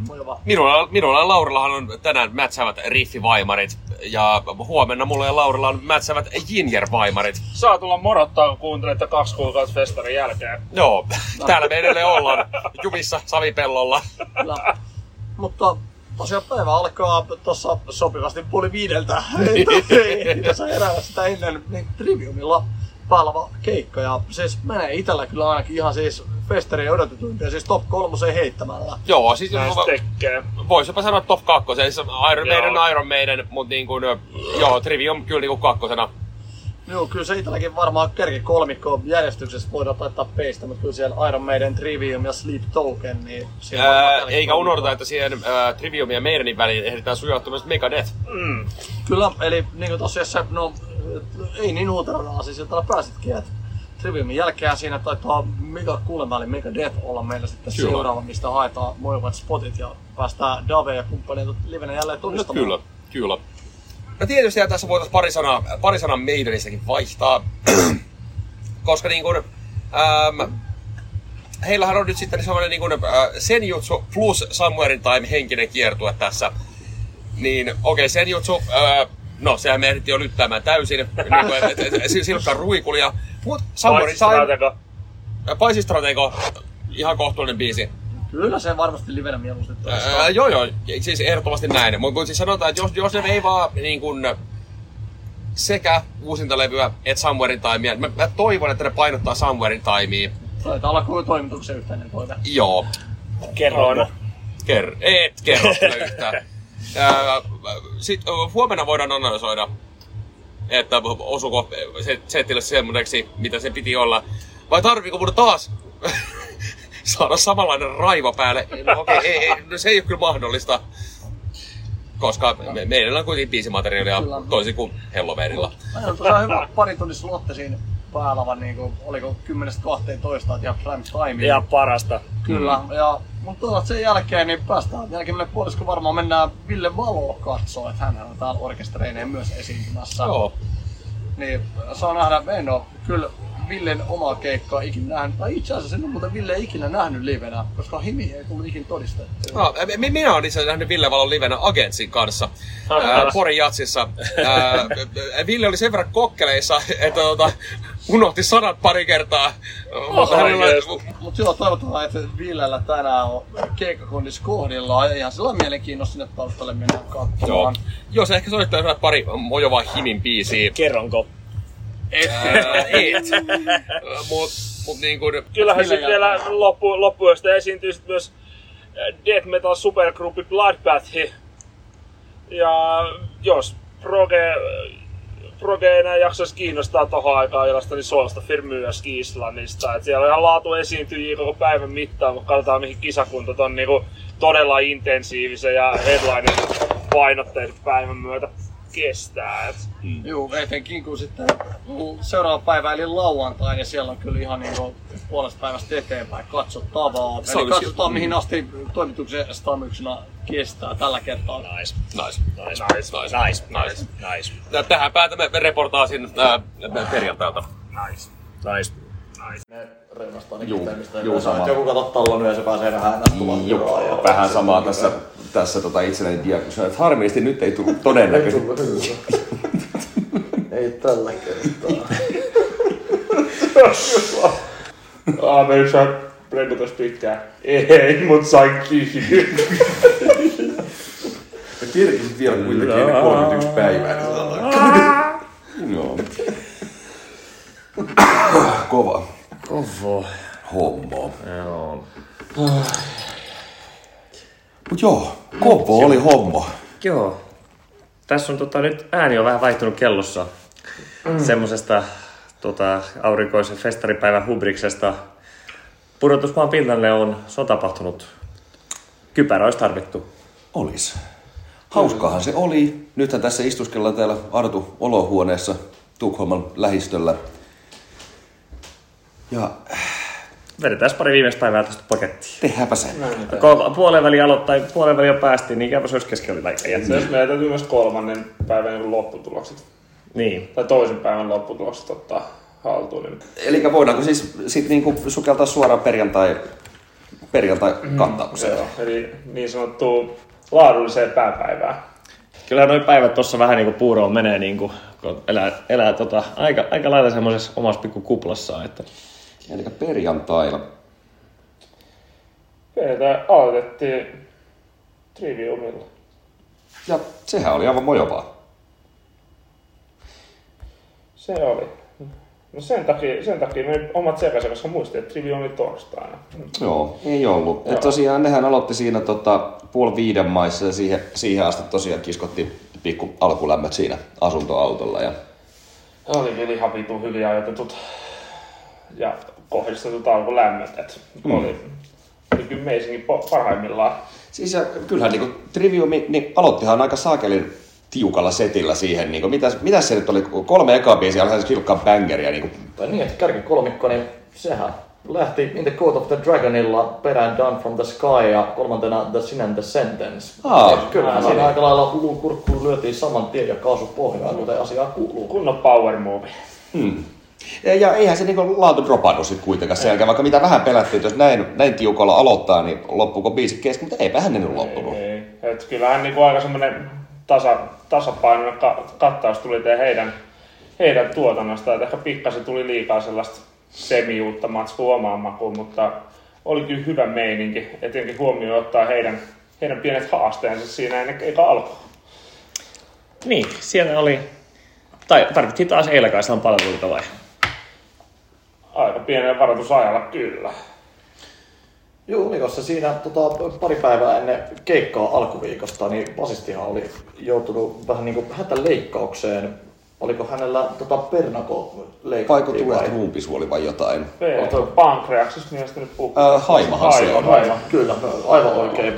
minulla, minulla ja Laurillahan on tänään mätsäävät riffivaimarit. Ja huomenna mulla ja Laurilla on mätsäävät Jinjer-vaimarit. Saa tulla morottaa, kun kuuntelette kaksi kuukautta festarin jälkeen. Joo, täällä me edelleen ollaan. Jumissa savipellolla. Kyllä. Mutta tosiaan päivä alkaa tuossa sopivasti puoli viideltä. Ei tässä herää sitä ennen niin Triviumilla palava keikka. Ja siis menee itellä kyllä ainakin ihan siis festarin odotetuimpia, siis top kolmoseen heittämällä. Joo, siis Näistä tekee. voisi jopa sanoa top kakkoseen. Siis Iron Maiden. Iron Maiden, mutta niin kuin, joo, Trivium kyllä niin kuin kakkosena. Joo, kyllä se itselläkin varmaan kerki kolmikko järjestyksessä voidaan taittaa peistä, mutta kyllä siellä Iron Maiden, Trivium ja Sleep Token, niin Ää, eikä kolmikko. unohdeta, että siihen ää, Trivium ja Maidenin väliin ehditään sujahtua myös Megadeth. Mm. Kyllä, eli niin kuin tosiaan no ei niin uutena siis sieltä pääsitkin, että Triviumin jälkeen siinä taitaa Mega kuulemma eli Megadeth olla meillä sitten Kyllä. seuraava, mistä haetaan mojuvat spotit ja päästään Dave ja kumppaneita livenä jälleen No, tunnistamaan. kyllä, kyllä. No tietysti ja tässä voitaisiin pari sanaa, pari sanaa Maidenistäkin vaihtaa. Koska niin kuin, ähm, heillähän on nyt sitten semmoinen niin kuin, äh, Senjutsu plus Somewhere in Time henkinen kiertue tässä. Niin okei, okay, Senjutsu, äh, no sehän me ehdittiin jo lyttäämään täysin. niin kuin, et, et, et, silkka ruikulia. Mut Somewhere in Time, Paitsistratego. äh, Paisistratego, ihan kohtuullinen biisi. Kyllä se varmasti livenä mieluusti. Ää, joo, joo, siis ehdottomasti näin. Mutta mut siis sanotaan, että jos, jos ne veivaa niin kun, sekä uusintalevyä että Somewhere in Timea, mä, mä toivon, että ne painottaa Somewhere in Timea. Taitaa olla kuin toimituksen yhteinen toive. Joo, Kerron. ker- et kerro kyllä yhtään. Ää, Sitten huomenna voidaan analysoida että osuko se setille semmoiseksi, mitä se piti olla. Vai tarviiko mun taas saada samanlainen raiva päälle? No okei, okay, ei, ei, no se ei ole kyllä mahdollista. Koska me, meillä on kuitenkin biisimateriaalia Kyllä. toisin kuin Helloverilla. Meillä on tosiaan hyvä pari tunnin slotti siinä päällä, vaan niinku, oliko 10-12, että ihan prime time. Ihan parasta. Kyllä, ja mutta tuota, sen jälkeen niin päästään jälkimmäinen puolisko varmaan mennään Ville Valo katsoa, että hän on täällä orkestereineen myös esiintymässä. Joo. Niin saa nähdä, en oo kyllä Villen omaa keikkaa ikinä nähnyt, tai itse asiassa en ole muuten Ville ikinä nähnyt livenä, koska Himi ei tullut ikinä todistettua. No, mi- minä olen itse nähnyt Ville Valon livenä Agentsin kanssa ää, Porin jatsissa. Ää, Ville oli sen verran kokkeleissa, että tota, unohti sanat pari kertaa. Mutta hänellä, Mutta joo, toivotaan, että Villellä tänään on keikkakondissa kohdillaan, ja ihan sillä on mielenkiinnosta sinne taustalle mennään joo. katsomaan. Jos ehkä soittaa pari mojovaa himin biisiä. Kerronko? Ää, et. Mut, mut niin kuin, Kyllähän sitten vielä loppu, loppuyöstä esiintyy sit myös death metal supergruppi Bloodbath. Ja jos proge, proge ei enää jaksaisi kiinnostaa tohon aikaan illasta, niin suosta myöskin Islannista. Et siellä on ihan laatu esiintyjiä koko päivän mittaan, mutta katsotaan mihin kisakunta on niinku todella intensiivisen ja headliner painotteisen päivän myötä kestää. Et Joo, etenkin kun sitten seuraava päivä eli lauantai, niin siellä on kyllä ihan niin puolesta päivästä eteenpäin katsottavaa. Se Eli katsotaan mihin asti toimituksen stamyksena kestää tällä kertaa. Nice. nice. Nice. Nice. Nice. Nice. Nice. Ja Tähän päätämme reportaasin ää, perjantailta. Nice. Nice. Ne reunastaa ne Juu, juu, sama. Joku kato tallon ja se pääsee vähän näin Joo, vähän samaa tässä, tässä tota itselleni diagnosoin, että harmillisesti nyt ei tullut todennäköisesti. Ei tällä kertaa. Ah, me saa renkutas pitkään. Ei, mut sain kiinni. Ja kerkisit vielä kuitenkin ennen 31 päivää. Niin sanotaan. Joo. Kova Kovo. homma. Joo. Mut joo, kova oli homma. Joo. Tässä on tota, nyt ääni on vähän vaihtunut kellossa. Mm. Semmosesta tota, aurinkoisen festaripäivän hubriksesta. Pudotusmaan pinnalle on, se on tapahtunut. Kypärä olisi tarvittu. Olis. Hauskaahan se oli. Nythän tässä istuskellaan täällä Artu olohuoneessa Tukholman lähistöllä. Ja Vedetään pari viimeistä päivää tästä pakettiin. tehdäänpä se. Kun puolen väliin aloittaa, puolen väliin jo päästiin, niin käypä se olisi keskellä läikkä Myös meidän täytyy myös kolmannen päivän niin lopputulokset, Niin. tai toisen päivän lopputulokset ottaa haltuun. Niin Eli voidaanko siis sit niinku sukeltaa suoraan perjantai, perjantai kattaukseen? Joo, eli niin sanottu laadulliseen pääpäivään. Kyllä noin päivät tuossa vähän niinku puuroon menee, niinku, kun elää, elää tota, aika, aika lailla semmoisessa omassa pikku kuplassaan. Että Eli perjantaina. Meitä aloitettiin Triviumilla. Ja sehän oli aivan mojovaa. Se oli. No sen takia, sen takia me omat sekaisin, koska muistin, että Trivium oli torstaina. Joo, ei ollut. Et tosiaan nehän aloitti siinä tota, puoli viiden maissa ja siihen, siihen asti tosiaan kiskottiin pikku alkulämmöt siinä asuntoautolla. Ja Oli kyllä ihan vitun hyviä ajoitetut ja kohdistetut alkulämmöt. Et Mm. oli, oli kyllä meisinkin po- parhaimmillaan. Siis ja kyllähän niin Triviumi, niin aloittihan aika saakelin tiukalla setillä siihen. Niin mitäs, mitäs se nyt oli? Kolme ekaa biisiä, oli se kilkkaa bangeriä. Niin Tai niin, että kärkikolmikko, niin sehän lähti In the Court of the Dragonilla perään Down from the Sky ja kolmantena The Sin and the Sentence. Aa, Ja Kyllähän siinä aika lailla luun kurkkuun lyötiin saman tien ja kaasu pohjaan, kuten asiaa kuuluu. Kunnon power move. Hmm. Ja, ja eihän se niinku laatu dropannut sit kuitenkaan sen jälkeen, vaikka mitä vähän pelättiin, että jos näin, näin tiukalla aloittaa, niin loppuuko biisi kesken, mutta eipähän ne nyt loppunut. Ei. Et kyllähän niinku aika semmonen tasa, tasapainoinen ka- kattaus tuli te heidän, heidän tuotannosta. Et ehkä pikkasen tuli liikaa sellaista semiuutta matskua omaan makuun, mutta oli kyllä hyvä meininki. Etenkin huomioon ottaa heidän, heidän pienet haasteensa siinä ennen eikä alkua. Niin, siellä oli... Tai tarvittiin taas Eilakaislan palveluita vai? Aika pienen varoitusajalla kyllä. Joo, niin koska siinä tota, pari päivää ennen keikkaa alkuviikosta, niin basistihan oli joutunut vähän niin kuin hätäleikkaukseen oliko hänellä tota pernako leikattiin Vaiko tulee ruumpisuoli vai jotain? Ei, pankreaksista mielestäni puhuu. Äh, haimahan se on. Haima. Kyllä, aivan oikein.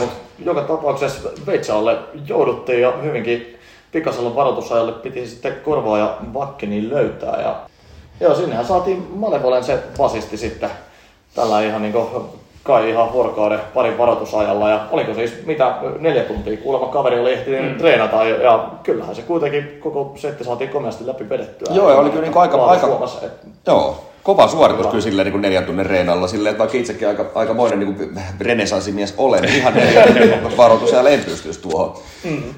mutta joka tapauksessa Veitsalle jouduttiin ja hyvinkin pikaisella varoitusajalle piti sitten korvaa ja Vakkeniin löytää. Ja, joo, sinnehän saatiin Malevolen se basisti sitten tällä ihan niinku kai ihan vuorokauden parin varoitusajalla. Ja oliko siis mitä neljä tuntia kuulemma kaveri oli ehtinyt mm. treenata ja, ja, kyllähän se kuitenkin koko setti saatiin komeasti läpi vedettyä. Joo, ja oli kyllä niinku aika- aika- että Joo, kova suoritus kyllä silleen niin neljän tunnin reenalla. Silleen, että vaikka itsekin aika, aikamoinen niin renesanssimies olen, niin ihan neljän tunnin varoitus ja en pystyisi tuohon.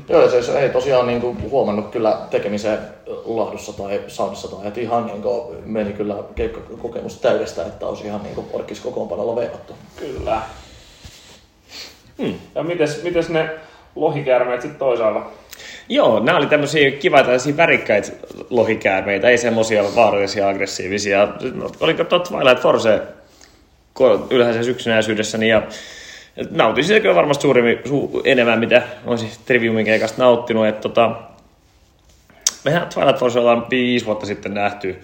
Joo, ja se ei tosiaan niin kuin, huomannut kyllä tekemisen laadussa tai soundissa tai että ihan niin kuin, meni kyllä keikkakokemus täydestä, että olisi ihan niin kuin orkis kokoonpanolla veivattu. Kyllä. Hmm. Ja mites, mites ne lohikäärmeet sitten toisaalla? Joo, nämä oli tämmöisiä kiva tällaisia värikkäitä lohikäärmeitä, ei semmoisia vaarallisia, aggressiivisia. Oliko tuo Twilight Force ylhäisessä yksinäisyydessäni ja nautin sitä kyllä varmasti suuremmin, su, enemmän, mitä olisin Triviumin keikasta nauttinut. Että tota, mehän Twilight Force ollaan viisi vuotta sitten nähty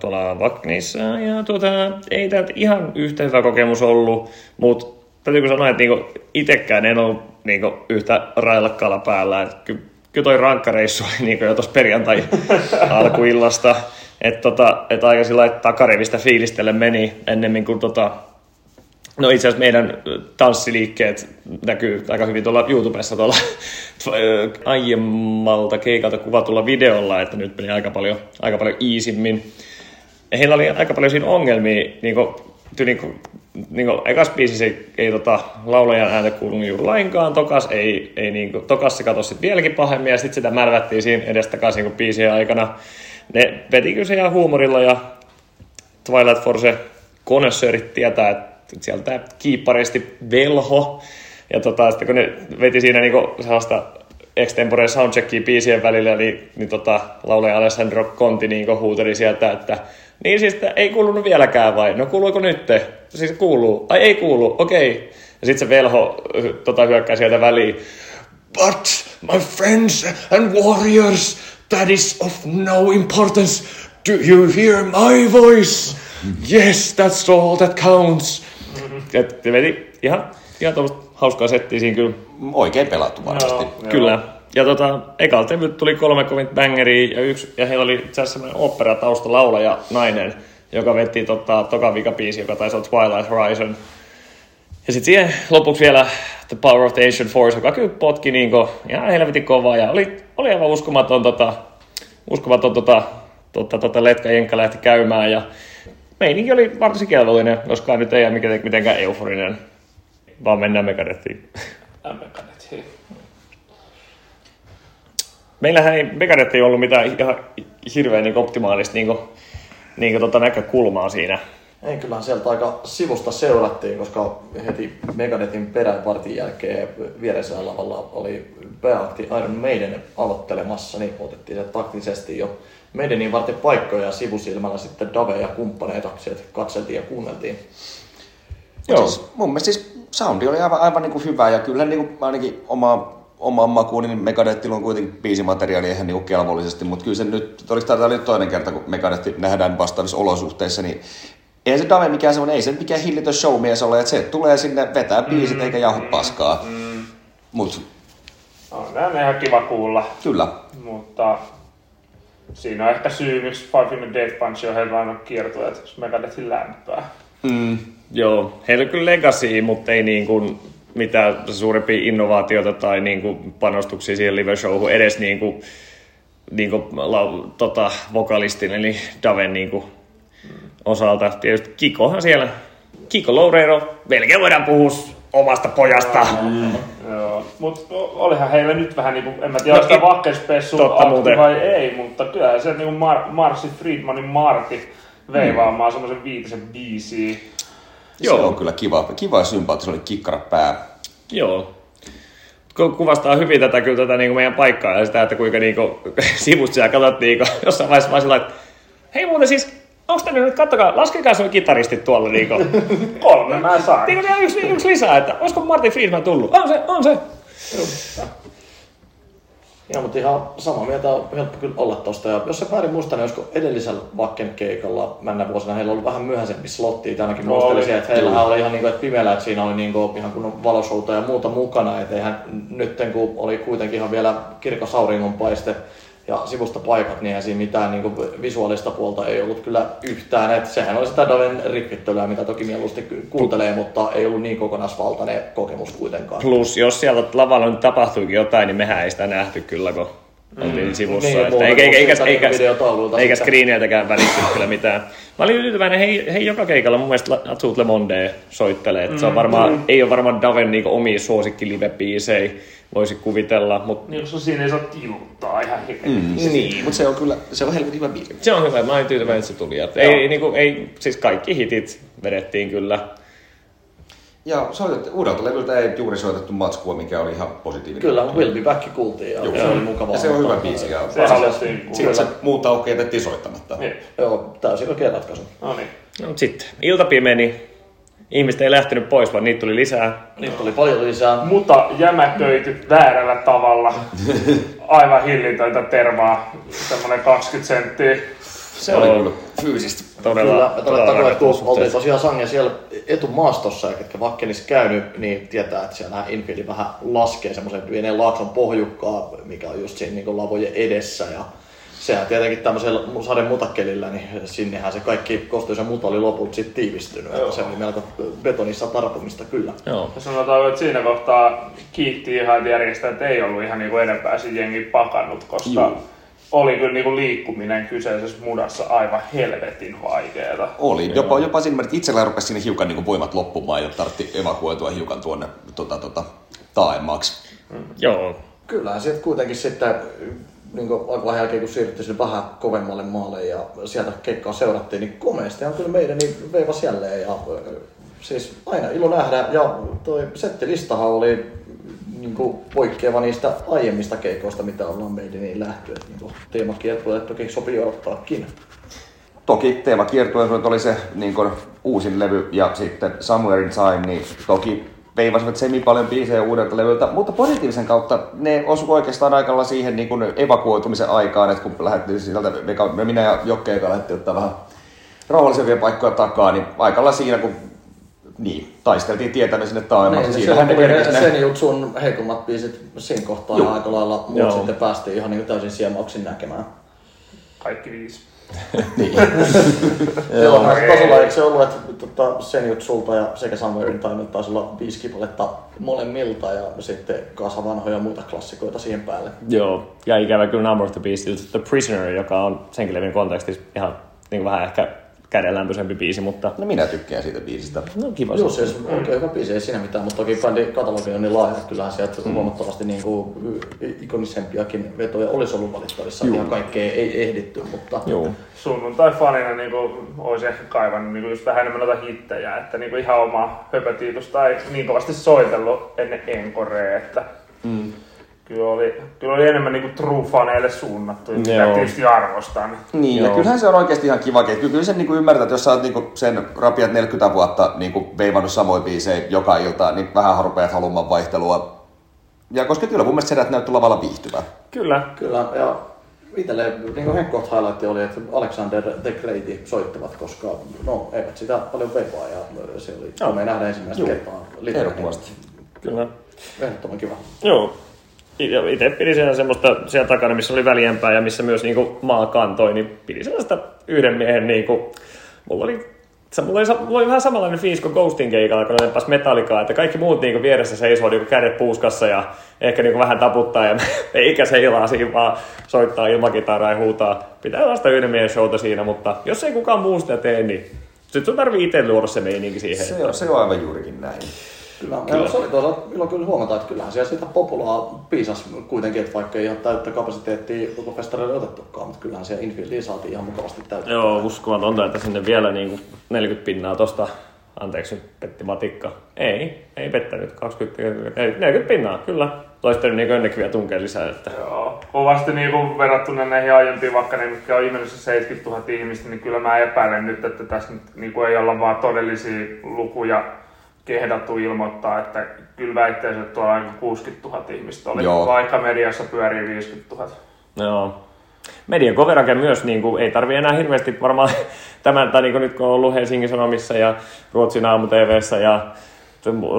tuolla Vaknissa ja tuota, ei tämä ihan yhtä hyvä kokemus ollut, mutta täytyykö sanoa, että niinku itsekään en ollut niinku yhtä railakkaalla päällä. Et ky, kyllä toi rankkareissu oli niinku jo tuossa perjantai alkuillasta, että tota, et aika sillä takarivistä fiilistelle meni ennemmin kuin tota, No itse asiassa meidän tanssiliikkeet näkyy aika hyvin tuolla YouTubessa tuolla aiemmalta keikalta kuvatulla videolla, että nyt meni aika paljon, aika paljon iisimmin. Ja heillä oli aika paljon siinä ongelmia, niin kuin, niin kuin, niin kuin ekas biisissä ei, ei tota, laulajan ääntä kuulunut juuri lainkaan, tokas, ei, ei niin kuin, tokas se katosi sitten vieläkin pahemmin, ja sitten sitä märvättiin siinä edestakaisin kuin biisien aikana. Ne veti kyllä se ihan huumorilla, ja Twilight Force konessöörit tietää, että sieltä kiipparisti velho. Ja tota, sitten kun ne veti siinä niinku sellaista extempore soundcheckia biisien välillä, niin, niin tota, laulaja Alessandro Conti niin huuteli sieltä, että niin siis ei kuulunut vieläkään vai? No kuuluuko nyt? Siis kuuluu. Ai ei kuulu, okei. Okay. Ja sitten se velho äh, tota, hyökkää sieltä väliin. But my friends and warriors, that is of no importance. Do you hear my voice? Yes, that's all that counts. Et se veti ihan, ihan tuommoista hauskaa settiä siinä kyllä. Oikein pelattu varmasti. Joo. Kyllä. Ja tota, ekalta tuli kolme kovin bangeriä ja, yksi, ja heillä oli itse asiassa semmoinen operatausta laulaja nainen, joka veti tota, toka vikabiisi, joka taisi olla Twilight Horizon. Ja sitten siihen lopuksi vielä The Power of the Asian Force, joka kyllä potki niin ihan helvetin kovaa ja oli, oli aivan uskomaton, tota, uskomaton tota, tota, tota, letka Jenkka lähti käymään ja meininki oli varsin kelvollinen, joskaan nyt ei ole mitenkään euforinen, vaan mennään Megadethiin. Meillähän ei Megadeth ei ollut mitään ihan hirveän niin optimaalista niin kuin, niin kuin, tota näkökulmaa siinä. Ei, kyllähän sieltä aika sivusta seurattiin, koska heti Megadethin peräpartin jälkeen viereisellä lavalla oli pääakti Iron Maiden aloittelemassa, niin otettiin se taktisesti jo Maidenin varten paikkoja ja sivusilmällä sitten Dave ja kumppaneita sieltä katseltiin ja kuunneltiin. Joo. Siis, mun mielestä siis soundi oli aivan, aivan niin kuin hyvä ja kyllä niin kuin ainakin oma, omaan makuun, niin Megadettillä on kuitenkin biisimateriaalia ihan niin kelvollisesti, mutta kyllä se nyt, oliko tämä nyt toinen kerta, kun Megadetti nähdään vastaavissa olosuhteissa, niin ei se Dave mikään semmoinen, ei se mikään hillitön showmies ole, että se tulee sinne, vetää biisit eikä jauhu paskaa. Mut On nämä ihan kiva kuulla, kyllä, mutta siinä on ehkä syy, miksi Five Finger Death Punch on heillä aina kiertueet, jos Megadethin lämpää. Mm, joo, heillä on kyllä legacy, mutta ei niin kuin mitään suurempia innovaatioita tai niin kuin panostuksia siihen live showhun edes niin kuin, niin kuin lau, tota, vokalistin eli Daven niin kuin osalta. Tietysti Kikohan siellä, Kiko Loureiro, melkein voidaan puhua omasta pojasta. Joo, mutta olihan heillä nyt vähän niinku, en mä tiedä, No, akti muuten. vai ei, mutta kyllä se niinku Mar- Marsi Friedmanin Marti veivaamaan mm. semmoisen viitisen biisiä. Joo. se on kyllä kiva, kiva ja sympaattinen, se oli kikkara pää. Joo. Ku- Kuvastaa hyvin tätä kyllä tätä niin meidän paikkaa ja sitä, että kuinka niin kuin, sivusta siellä katsottiin niin jossain vaiheessa vaan sillä, että hei muuten siis, onko tänne nyt, kattokaa, laskekaa sun kitaristit tuolla niin kuin, Kolme mä sain. niin kuin yksi, yksi lisää, että olisiko Martin Friedman tullut? On se, on se. Joo, mutta ihan samaa mieltä on helppo kyllä olla tosta. Ja jos se väärin muistan, niin olisiko edellisellä Vakken keikalla mennä vuosina heillä ollut vähän myöhäisempi slotti. Itse ainakin No muistelisin, oli. että heillä oli ihan niin kuin, että pimeällä, että siinä oli niin kuin, ihan kunnon valoshouta ja muuta mukana. Että eihän nyt kun oli kuitenkin ihan vielä kirkas auringonpaiste ja sivusta paikat, niin eihän siinä mitään niin kuin visuaalista puolta ei ollut kyllä yhtään. Että sehän oli sitä Daven rippittelyä, mitä toki mieluusti kuuntelee, mutta ei ollut niin kokonaisvaltainen kokemus kuitenkaan. Plus, jos siellä lavalla nyt tapahtuikin jotain, niin mehän ei sitä nähty kyllä, kun oltiin sivussa. Niin, että muuta eikä, eikä, eikä, siitä eikä, eikä sitten. screeneiltäkään välittynyt kyllä mitään. Mä olin tyytyväinen, hei, hei joka keikalla mun mielestä Atut Le Monde soittelee. Että se on varmaan, ei ole varmaan Daven niinku omia suosikki live-biisejä, voisi kuvitella, mutta Niin, koska siinä ei saa tiluttaa ihan hirveästi. Mm. Niin, mutta se on kyllä, se on helvetin hyvä biisi. se on hyvä, mä olin tyytyväinen, että se tuli. Että ei, ei, niinku, ei, siis kaikki hitit vedettiin kyllä. Ja soitettu, uudelta levyltä ei juuri soitettu matskua, mikä oli ihan positiivinen. Kyllä, Will Be Back kuultiin ja Joo. se oli mukavaa. Ja se on hyvä biisi. Ja Se kuulla. Sitten se muut tauko jätettiin soittamatta. Niin. Joo, täysin oikea ratkaisu. No niin. No, sitten ilta pimeni, ihmiset ei lähtenyt pois, vaan niitä tuli lisää. Niitä tuli paljon lisää. Mutta jämäköity väärällä tavalla. Aivan hillitöntä tervaa. Semmonen 20 senttiä. Se oli kyllä fyysistä. Todella, Kyllä, ja todella todettakoon, että kun oltiin tosiaan Sange siellä etumaastossa ja ketkä Vakkenissa käynyt, niin tietää, että siellä infieldi vähän laskee semmoisen pienen laakson pohjukkaa, mikä on just siinä niin lavojen edessä. Ja sehän tietenkin tämmöisellä saden mutakelillä, niin sinnehän se kaikki kosteus ja muta oli lopulta sitten tiivistynyt. Että se oli melko betonissa tarpumista kyllä. Joo. Ja sanotaan, että siinä kohtaa kiitti ihan, että järjestäjät ei ollut ihan niin kuin enempää jengi pakannut, koska Juu. Oli kyllä niin kuin liikkuminen kyseisessä mudassa aivan helvetin vaikeeta. Oli. Jopa, jopa siinä, että itsellä rupesi sinne hiukan niin kuin voimat loppumaan ja tartti evakuoitua hiukan tuonne tota, tota, taaemmaksi. Joo. Kyllähän sieltä kuitenkin sitten niin alkuvaiheen jälkeen, kun siirryttiin sinne vähän kovemmalle maalle ja sieltä keikkaa seurattiin, niin komeasti on kyllä meidän niin veivas jälleen. Ja, siis aina ilo nähdä. Ja toi settilistahan oli niin kuin poikkeava niistä aiemmista keikoista, mitä ollaan meidän niin lähty. Että niin teemakiertueelle toki sopii odottaakin. Toki teema kiertue oli se niin kuin, uusin levy ja sitten Somewhere in Time, niin toki veivasivat semi paljon biisejä uudelta levyltä, mutta positiivisen kautta ne osu oikeastaan aikalla siihen niin kuin evakuoitumisen aikaan, että kun lähdettiin sieltä, me- minä ja Jokke eka lähdettiin ottaa vähän rauhallisempia paikkoja takaa, niin aikalla siinä kun niin, taisteltiin tietämme sinne taaemmaksi. Niin, Siinähän tuli ne ne sen jutsun heikommat biisit siinä kohtaa Joo. ja aika lailla muut Joo. sitten päästiin ihan niin täysin siemauksin näkemään. Kaikki viisi. Joo, näissä tasolla eikö se ollut, että tota, Senjut sulta ja sekä Somewhere in Time taisi olla viisi kipaletta molemmilta ja sitten kasa vanhoja muita klassikoita siihen päälle. Joo. Ja ikävä kyllä Number of the Beast, The Prisoner, joka on senkin levin kontekstissa ihan niin kuin vähän ehkä kädenlämpöisempi biisi, mutta No minä tykkään siitä biisistä. no kiva. Joo, se. siis oikein hyvä biisi, ei siinä mitään, mutta toki bändin katalogi on niin laaja, että kyllähän sieltä huomattavasti niin kuin ikonisempiakin vetoja olisi ollut valittavissa. Ihan kaikkea ei ehditty, mutta Joo. Sunnuntai-fanina niin kuin, olisi ehkä kaivannut niin kuin just vähän enemmän noita hittejä, että niin kuin ihan oma höpötiitusta ei niin kovasti soitellut ennen Encorea, että mm. Kyllä, oli, kyllä oli enemmän niin kuin true-faneille suunnattu, ja Joo. tietysti arvostan. Niin, ja Joo. kyllähän se on oikeasti ihan kiva. Kyllä, kyllä sen niin ymmärtää, että jos sä oot niin sen rapiat 40 vuotta niin veivannut samoin biisejä joka ilta, niin vähän rupeat haluamaan vaihtelua. Ja koska kyllä mun mielestä sedät näyttää lavalla viihtyvää. Kyllä. kyllä. Ja itselle niin kuin henkkoht highlight oli, että Alexander the Great soittivat, koska no, eivät sitä paljon veivaa ja se oli Joo. me nähdään ensimmäistä kertaa. livenä. Ehdottomasti. Kyllä. Ehdottoman kiva. Joo. Itse pidin siellä semmoista siellä takana, missä oli väljempää ja missä myös niinku maa kantoi, niin pidin sellaista yhden miehen niinku, mulla oli se, mulla, oli, mulla oli vähän samanlainen fiilis kuin Ghostin keikalla, kun lepas metallikaa, että kaikki muut niinku vieressä seisoo niinku kädet puuskassa ja ehkä niinku vähän taputtaa ja eikä seilaa siinä vaan soittaa ilmakitaraa ja huutaa. Pitää olla sitä yhden miehen showta siinä, mutta jos ei kukaan muu sitä tee, niin sit sun tarvii itse luoda se meininki siihen. Se on, se on aivan juurikin näin. Kyllä. kyllä. Se oli toisaalta ilo kyllä huomata, että kyllähän siellä sitä populaa piisas kuitenkin, että vaikka ei ihan täyttä kapasiteettia koko festareille otettukaan, mutta kyllähän siellä infieldiin saatiin ihan mukavasti täyttä. Joo, uskomatonta, että sinne vielä niinku 40 pinnaa tosta, anteeksi nyt petti matikka. Ei, ei pettänyt, 20, ei, 40 pinnaa, kyllä. Toistelu niin ennenkin vielä tunkee lisää, että Joo, kovasti niin kuin verrattuna näihin aiempiin, vaikka ne mitkä on ihmisissä 70 000 ihmistä, niin kyllä mä epäilen nyt, että tässä nyt niin kuin ei olla vaan todellisia lukuja kehdattu ilmoittaa, että kyllä väittäisin, että tuolla aika 60 000 ihmistä oli, Joo. vaikka mediassa pyörii 50 000. Joo. Median coverage myös, niin kuin, ei tarvi enää hirveästi varmaan tämän, tai niin kuin nyt kun on ollut Helsingin Sanomissa ja Ruotsin aamu TVssä ja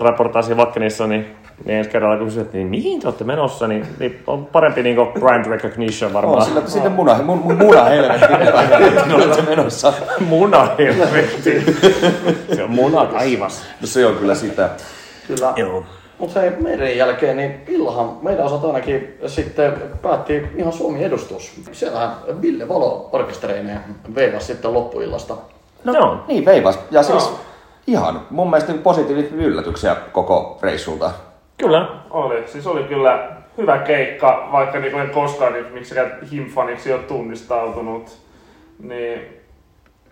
raportaasi Vakkenissa, niin, niin ensi kerralla kun kysyt, niin mihin te olette menossa, niin, niin on parempi niin kuin brand recognition varmaan. On sillä sinne muna, mun, mun muna helvetti, että olette menossa. Muna helvetti. Se on muna taivas. No se on kyllä sitä. Kyllä. Joo. Mutta hei, meidän jälkeen, niin illahan meidän osalta ainakin sitten päätti ihan Suomi edustus. Siellähän Ville Valo orkestereineen veivasi sitten loppuillasta. No, Joo. Niin veivas. Ja siis ihan mun mielestä positiivisia yllätyksiä koko reissulta. Kyllä. Oli, siis oli kyllä hyvä keikka, vaikka niin en koskaan niin miksikään himfaniksi ole tunnistautunut, niin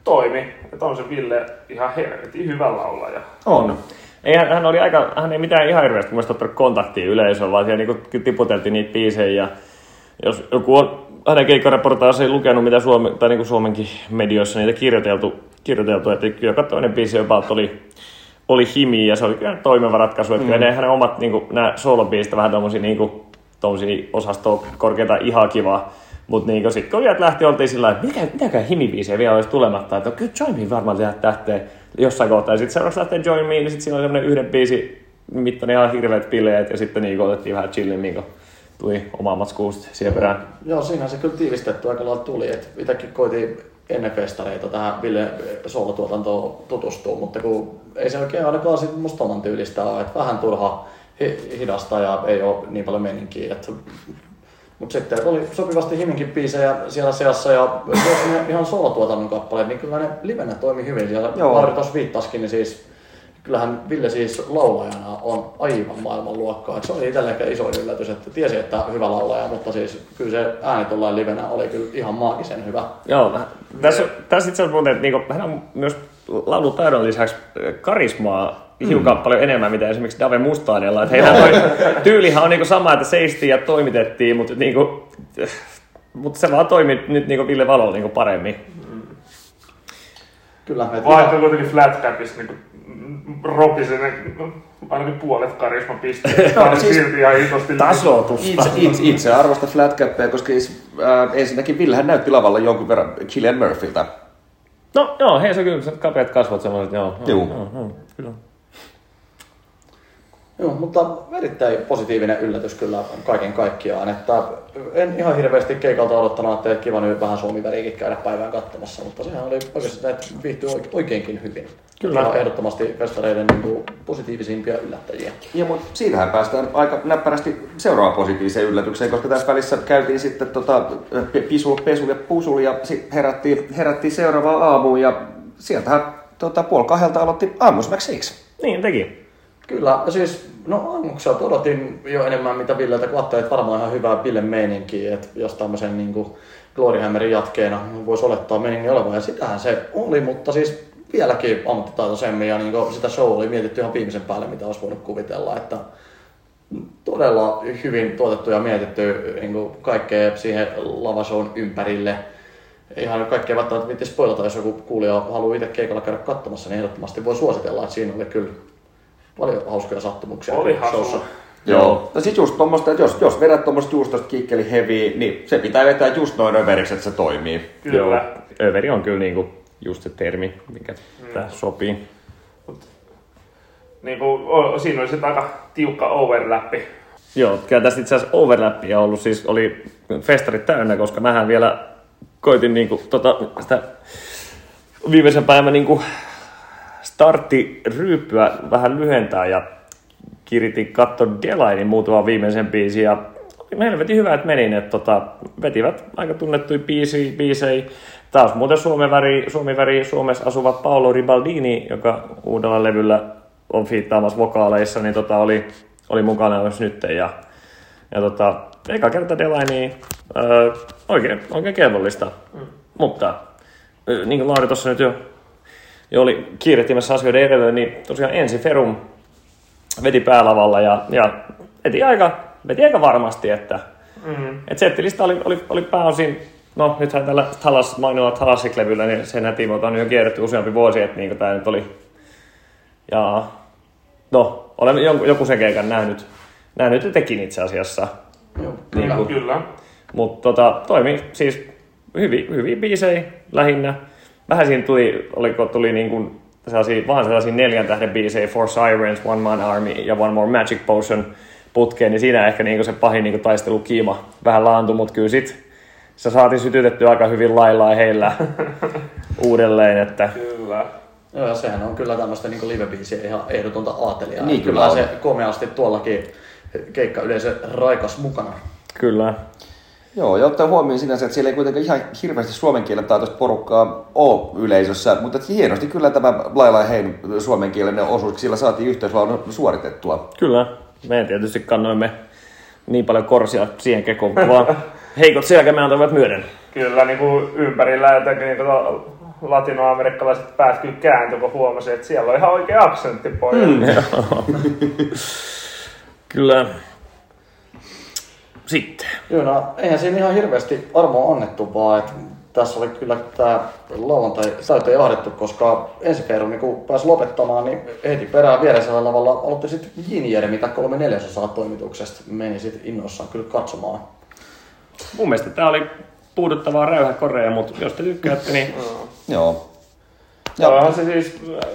toimi. Että on se Ville ihan helvetin hyvä laulaja. On. Ei, hän, hän, oli aika, hän ei mitään ihan hirveästi mun mielestä ottanut kontaktia yleisöön, vaan siellä niinku tiputeltiin niitä biisejä. Ja jos joku on hänen keikkareportaansa ei lukenut, mitä Suome, tai niinku Suomenkin medioissa niitä kirjoiteltu, kirjoiteltu että joka toinen biisi jopa oli, oli himi, ja se oli kyllä toimiva ratkaisu. Että mm. kyllä ne hänen omat niinku, nämä soolobiisit vähän tommosia, niinku, tommosia osastoa korkeita ihan kivaa. Mutta niin sitten kun vielä lähti, oltiin sillä että mikä, mitäkään himibiisejä vielä olisi tulematta, että kyllä Join Me varmaan tähteen jossain kohtaa. Ja sitten seuraavaksi lähtee Join Me, niin sitten siinä oli semmoinen yhden biisi mittainen ihan hirveät bileet, ja sitten niin otettiin vähän chillin, niin tuli oma matskuusta siihen perään. Joo, siinä se kyllä tiivistetty aika lailla tuli. Itsekin koitin ennen festareita tähän Ville soolotuotantoon tutustua, mutta kun ei se oikein ainakaan sit musta oman tyylistä ole, että vähän turha hi- hidasta ja ei ole niin paljon meninkiä. Että mutta sitten oli sopivasti Himinkin biisejä siellä seassa ja myös ihan soolotuotannon kappaleet, niin kyllä ne livenä toimi hyvin. Ja Joo. Mari tuossa viittasikin, niin siis kyllähän Ville siis laulajana on aivan maailmanluokkaa. Et se oli itsellekään iso yllätys, että tiesi, että hyvä laulaja, mutta siis kyllä se ääni tuollain livenä oli kyllä ihan maagisen hyvä. Joo, mä- tässä, tässä itse asiassa muuten, että niinku, hän on myös laulutaidon lisäksi äh, karismaa hiukan paljon enemmän, mitä esimerkiksi Dave Mustaanella. Että heidän toi tyylihän on niinku sama, että seistiin ja toimitettiin, mutta, niinku, mutta se vaan toimi nyt niinku Ville Valo niinku paremmin. Kyllä, et Vaikka kuitenkin Flat Capissa niin ropisi ne ainakin puolet karismapisteistä. No, no, siis- silti ihan hitosti. Tasotusta. Itse, itse, itse arvostan flat cappia, koska äh, ensinnäkin Villehän näytti lavalla jonkun verran Killian Murphyltä. No joo, hei se kyllä, se kapeat kasvot semmoiset, joo. joo, Juu. joo, joo kyllä. Joo, mutta erittäin positiivinen yllätys kyllä kaiken kaikkiaan. Että en ihan hirveästi keikalta odottanut, että kiva nyt vähän suomi käydä päivään katsomassa, mutta sehän oli oikeasti että viihtyi oike- oikeinkin hyvin. Kyllä. Ihan ehdottomasti festareiden niin kuin, positiivisimpia yllättäjiä. Ja mutta siitähän päästään aika näppärästi seuraavaan positiiviseen yllätykseen, koska tässä välissä käytiin sitten tota, pe- pisul, pesul ja pusul ja sitten herättiin, herättiin seuraavaan aamuun ja sieltähän tota, puoli kahdelta aloitti aamus Six. Niin teki. Kyllä, siis no aamukselta odotin jo enemmän mitä Villeltä, kun ajattelin, että varmaan ihan hyvää Ville meininkiä, että jos tämmöisen niin kuin Glory Hammerin jatkeena voisi olettaa meininki olevan, ja sitähän se oli, mutta siis vieläkin ammattitaitoisemmin, ja niin sitä show oli mietitty ihan viimeisen päälle, mitä olisi voinut kuvitella, että todella hyvin tuotettu ja mietitty niin kaikkea siihen lavashown ympärille. Ihan kaikkea välttämättä viitti spoilata, jos joku kuulija haluaa itse keikalla käydä katsomassa, niin ehdottomasti voi suositella, että siinä oli kyllä paljon hauskoja sattumuksia Oli showssa. Joo. No sit just tommoista, että jos, jos vedät tommoista juustosta kikkeli heavy, niin se pitää vetää just noin överiksi, että se toimii. Kyllä. Överi on kyllä niinku just se termi, mikä mm. tässä sopii. Niin kuin, o- siinä oli sitten aika tiukka overlappi. Joo, kyllä tästä itse asiassa overlappia ollut, siis oli festarit täynnä, koska mähän vielä koitin niinku, tota, sitä viimeisen päivän niinku starttiryyppyä vähän lyhentää ja kiritin katto Delainin muutaman viimeisen biisin ja helvetin hyvä, että menin, että tota, vetivät aika tunnettuja biisejä, biisejä. Taas muuten Suomen väri, Suomi väri Suomessa asuva Paolo Ribaldini, joka uudella levyllä on fiittaamassa vokaaleissa, niin tota, oli, oli mukana myös nyt. Ja, ja tota, eka kerta Delaini öö, oikein, oikein kelvollista. Mm. Mutta niin kuin Lauri tuossa nyt jo, jo oli kiirehtimässä asioiden edelle, niin tosiaan ensi Ferum veti päälavalla ja, ja veti, aika, veti aika varmasti, että Mm. et settilista oli, oli, oli pääosin, no nythän tällä Talas, mainilla Talasik-levyllä, niin sen tiimoilta on jo kierretty useampi vuosi, että niin tämä nyt oli, ja no, olen jonkun, joku sen keikan nähnyt, nähnyt ja tekin itse asiassa. Joo, Niin kuin, Kyllä. Mutta tota, toimi siis hyvin, hyvin biisejä lähinnä. Vähän siinä tuli, oliko, tuli niin kuin sellaisia, vähän sellaisia neljän tähden biisejä, Four Sirens, One Man Army ja One More Magic Potion putkeen, niin siinä ehkä niin se pahin niin taistelukiima vähän laantui, mutta kyllä sit se saatiin sytytettyä aika hyvin laillaan heillä uudelleen, että Kyllä. Joo, ja sehän on kyllä tämmöistä niin live-biisiä ihan ehdotonta aatelijaa. Niin, kyllä kyllä se komeasti tuollakin keikka yleensä raikas mukana. kyllä. Joo, ja ottaa huomioon sinänsä, että siellä ei kuitenkaan ihan hirveästi suomen kielen taitoista porukkaa ole yleisössä, mutta että hienosti kyllä tämä Laila Hein suomenkielinen osuus, sillä saatiin yhteislaulu suoritettua. Kyllä. Me tietysti kannoimme niin paljon korsia siihen kekoon, kun vaan heikot selkämme antavat myöden. Kyllä niin kuin ympärillä jotenkin niin kuin latinoamerikkalaiset päät kyllä kääntyi, kun huomasi, että siellä on ihan oikea aksentti pojalla. Kyllä. Sitten. Joo, no eihän siinä ihan hirveästi armoa annettu, vaan että tässä oli kyllä tämä lauantai täyteen ahdettu, koska ensi kerran niin kun pääsi lopettamaan, niin heti perään viereisellä lavalla aloitti sitten Jinjeri, mitä kolme neljäsosaa toimituksesta meni sitten innoissaan kyllä katsomaan. Mun mielestä tää oli puuduttavaa räyhäkorea, mutta jos te tykkäätte, niin Joo. Ja onhan se siis, äh,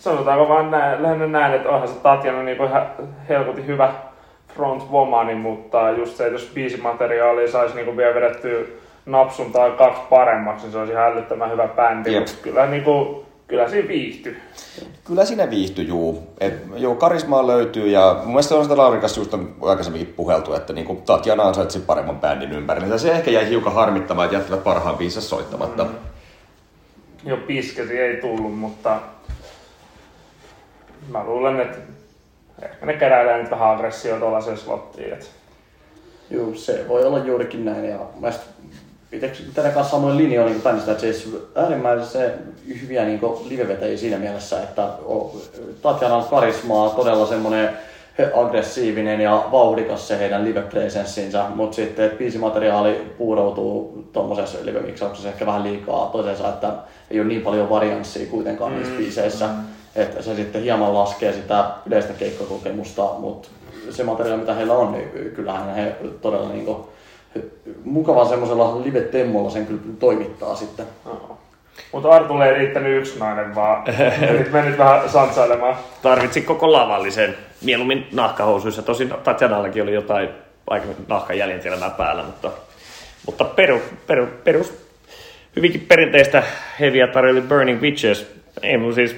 sanotaanko vaan näin, lähinnä näin, että onhan se Tatjana niin ihan helkutin hyvä frontvomani, mutta just se, että jos biisimateriaalia saisi niin vielä vedettyä napsun tai kaksi paremmaksi, niin se olisi ihan älyttömän hyvä bändi. Jep. Mutta kyllä, niin kuin, kyllä siinä viihtyy. Kyllä siinä viihtyy, juu. Et, joo, karismaa löytyy ja mun mielestä on sitä Laurin kanssa just on aikaisemminkin puheltu, että niinku Tatjana ansaitsi paremman bändin ympärille. Se ehkä jäi hiukan harmittamaan, että jättivät parhaan biisessä soittamatta. Mm. Jo piskesi ei tullut, mutta mä luulen, että ehkä ne keräilee nyt vähän aggressioa tuollaiseen slottiin. Että Joo, se voi olla juurikin näin. Ja mä itse tänä kanssa samoin linjoilla niin bändistä, että siis äärimmäisen hyviä niin livevetäjiä siinä mielessä, että on Tatjanan karismaa todella semmoinen aggressiivinen ja vauhdikas se heidän live-presenssinsä, mutta sitten että biisimateriaali puuroutuu tuommoisessa live-miksauksessa ehkä vähän liikaa toisensa, että ei ole niin paljon varianssia kuitenkaan niissä biiseissä, että se sitten hieman laskee sitä yleistä keikkakokemusta, mutta se materiaali mitä heillä on, niin kyllähän he todella niin kuin, mukavan semmoisella live-temmolla sen kyllä toimittaa sitten. Mutta Artulle ei riittänyt yksi nainen, vaan nyt mennyt vähän santsailemaan. tarvitsi koko lavallisen, mieluummin nahkahousuissa. Tosin Tatjanallakin oli jotain aika nahkajäljentelmää päällä, mutta, mutta peru, peru, perus, hyvinkin perinteistä heviä tarjoili Burning Witches. Ei mun siis,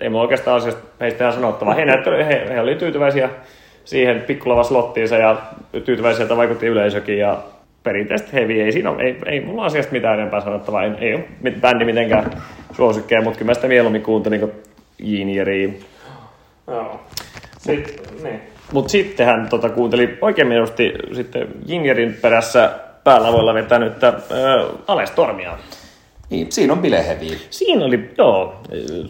ei mun oikeastaan asiasta heistä ihan sanottavaa. He, näyttely, he, he oli tyytyväisiä siihen pikkulava slottiinsa ja tyytyväisiä, että vaikutti yleisökin ja perinteisesti heavy, ei siinä ole, ei, ei mulla asiasta mitään enempää sanottavaa, ei, ei ole bändi mitenkään suosikkeja, mutta kyllä mä sitä mieluummin kuuntelin kuin Jeanieriä. Joo. Sitten, niin. Mutta sitten hän tota, kuunteli oikein mieluusti sitten Jingerin perässä päälavoilla vetänyt äh, Alestormia. Niin, siinä on bileheviä. Siinä oli, joo,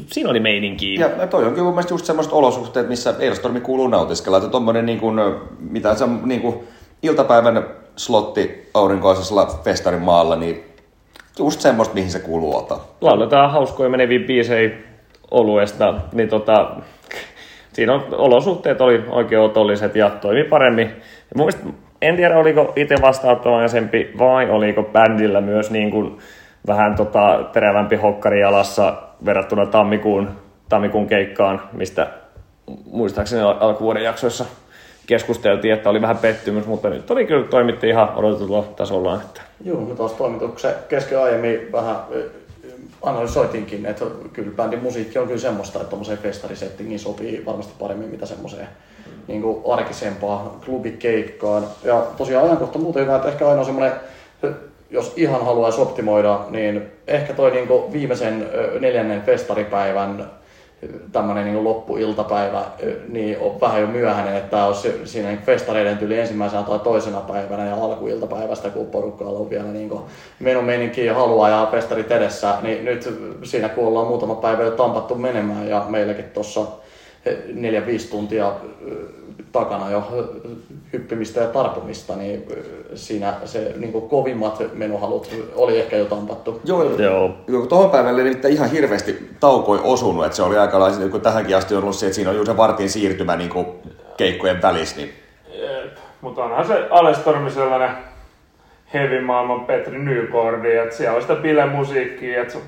siinä oli meininki. Ja toi onkin mun mielestä just semmoiset olosuhteet, missä Eilstormi kuuluu nautiskella. Että tommonen niin kuin, mitä se on niin kuin iltapäivän slotti aurinkoisella festarin maalla, niin just semmoista, mihin se kuuluu ottaa. Lauletaan hauskoja meneviä biisejä oluesta, niin tota, siinä on, olosuhteet oli oikein otolliset ja toimi paremmin. Ja mun mielestä, en tiedä oliko itse vastaanottavaisempi vai oliko bändillä myös niin kuin vähän tota, terävämpi hokkari jalassa verrattuna tammikuun, tammikuun keikkaan, mistä muistaakseni al- alkuvuoden jaksoissa keskusteltiin, että oli vähän pettymys, mutta nyt oli kyllä toimitti ihan odotetulla tasolla. Että Joo, me taas toimituksen kesken aiemmin vähän analysoitinkin, että kyllä bändin musiikki on kyllä semmoista, että tuommoiseen festarisettingiin sopii varmasti paremmin mitä semmoiseen niin kuin arkisempaan klubikeikkaan. Ja tosiaan ajankohta muuten hyvä, että ehkä ainoa semmoinen, jos ihan haluaisi optimoida, niin ehkä toi niin kuin viimeisen neljännen festaripäivän tämmöinen niin loppuiltapäivä, niin on vähän jo myöhäinen, että tämä olisi siinä festareiden tyyli ensimmäisenä tai toisena päivänä ja alkuiltapäivästä, kun porukkaalla on vielä niin menon meininkiä ja halua ja festarit edessä, niin nyt siinä kun ollaan muutama päivä jo tampattu menemään ja meilläkin tuossa neljä-viisi tuntia ö, takana jo hyppimistä ja tarpumista, niin siinä se niin kuin kovimmat menuhalut oli ehkä jo tampattu. Joo, Joo. Joo, tuohon päivälle nimittäin ihan hirveästi taukoi osunut, että se oli aika lailla, kun tähänkin asti on ollut se, että siinä on juuri se vartin siirtymä niin kuin keikkojen välissä, niin Mutta onhan se Alestormi sellainen heavy maailman Petri Nykordi, että siellä on sitä bilemusiikkia, että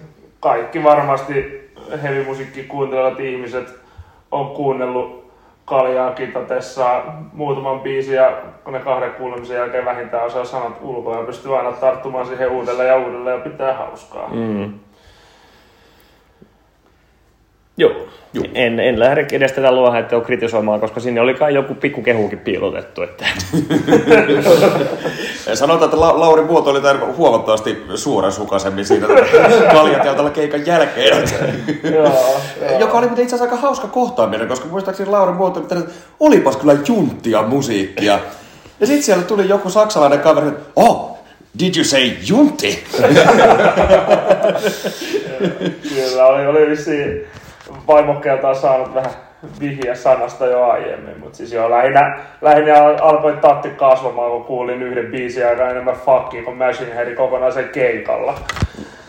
kaikki varmasti heavy musiikki kuuntelevat ihmiset on kuunnellut kaljaa kitatessa muutaman biisin ja kun ne kahden kuulemisen jälkeen vähintään osaa sanat ulkoa ja pystyy aina tarttumaan siihen uudelleen ja uudelleen ja pitää hauskaa. Mm. Joo. Joo. En, en lähde edes tätä luohaittelua kritisoimaan, koska sinne oli kai joku pikku kehukin piilotettu. Että... Sanotaan, että La- Lauri Muoto oli tämän huomattavasti suorasukaisemmin siinä kaljateotalla keikan jälkeen. Joo, Joka oli itse asiassa aika hauska kohtaaminen, koska muistaakseni Lauri Muoto, että olipas kyllä junttia musiikkia. Ja sitten siellä tuli joku saksalainen kaveri, että oh, did you say juntti? Kyllä, oli, oli vissiin vaimokkeeltaan saanut vähän vihjeä sanasta jo aiemmin, mutta siis joo, lähinnä, lähinnä al- alkoi tatti kasvamaan, kun kuulin yhden biisin aika enemmän fuckia kuin Machine Headin kokonaisen keikalla.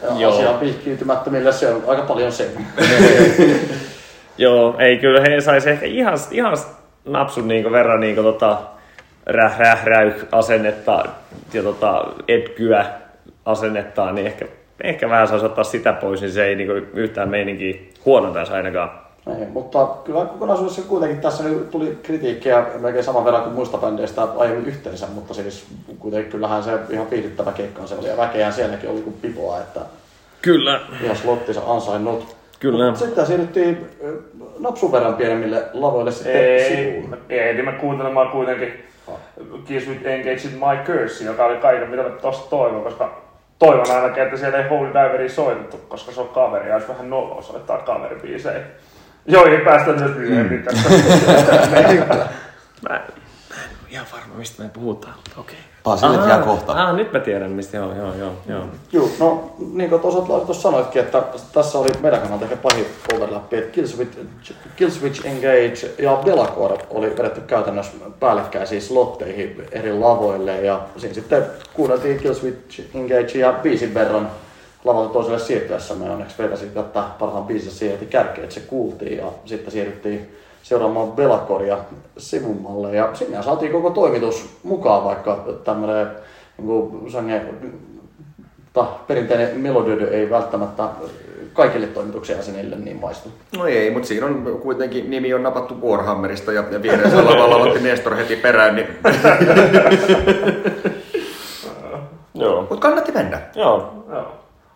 Ja Joo. asiaan pihkiytymättömille se on aika paljon se. Joo, ei kyllä he saisi ehkä ihan, ihan napsun niinku verran niinku tota, räh, räh, räyh asennetta ja tota, etkyä asennettaan, niin ehkä, ehkä vähän saisi ottaa sitä pois, niin se ei niinku yhtään meininkiä huonontaisi ainakaan. Ei, mutta kyllä kokonaisuudessa kuitenkin tässä nyt tuli kritiikkiä melkein saman verran kuin muista bändeistä aiemmin yhteensä, mutta siis kuitenkin kyllähän se ihan viihdyttävä keikka se oli ja väkeään sielläkin oli kuin pipoa, että Kyllä. ihan slottinsa ansainnut. Kyllä. Mut Sitten siirryttiin napsun verran pienemmille lavoille sitten Ei, sivuun. ei, ehdimme kuuntelemaan kuitenkin Kiss with Engaged My Curse, joka oli kaiken mitä me tosta toivon, koska toivon ainakin, että siellä ei Holy Diveria soitettu, koska se on kaveri ja olisi vähän noloa soittaa kaveribiisejä. Joihin päästään myös myöhemmin tästä. Mä, mä en ole ihan varma, mistä me puhutaan, mutta okei. Pasille Jää kohta. aa, nyt mä tiedän, mistä joo, joo, joo, joo. Joo, no niin kuin tuossa sanoitkin, että tässä oli meidän kannalta ehkä pahin overlap, että Killswitch, Killswitch Engage ja Belacor oli vedetty käytännössä päällekkäisiin slotteihin eri lavoille ja siinä sitten kuunneltiin Killswitch Engage ja biisin verran lavalta toiselle siirtyessä. Me onneksi vetäsin tätä parhaan biisin siihen heti kärkeen, että se kuultiin ja sitten siirryttiin seuraamaan Belacoria sivummalle ja sinne saatiin koko toimitus mukaan, vaikka tämmöinen niin sange, ta, perinteinen melodioidy ei välttämättä kaikille toimituksen jäsenille niin maistu. No ei, mutta siinä on kuitenkin nimi on napattu Warhammerista ja, ja vieressä lavalla aloitti Nestor heti perään, niin... Joo. Mutta kannatti mennä. Joo. Joo.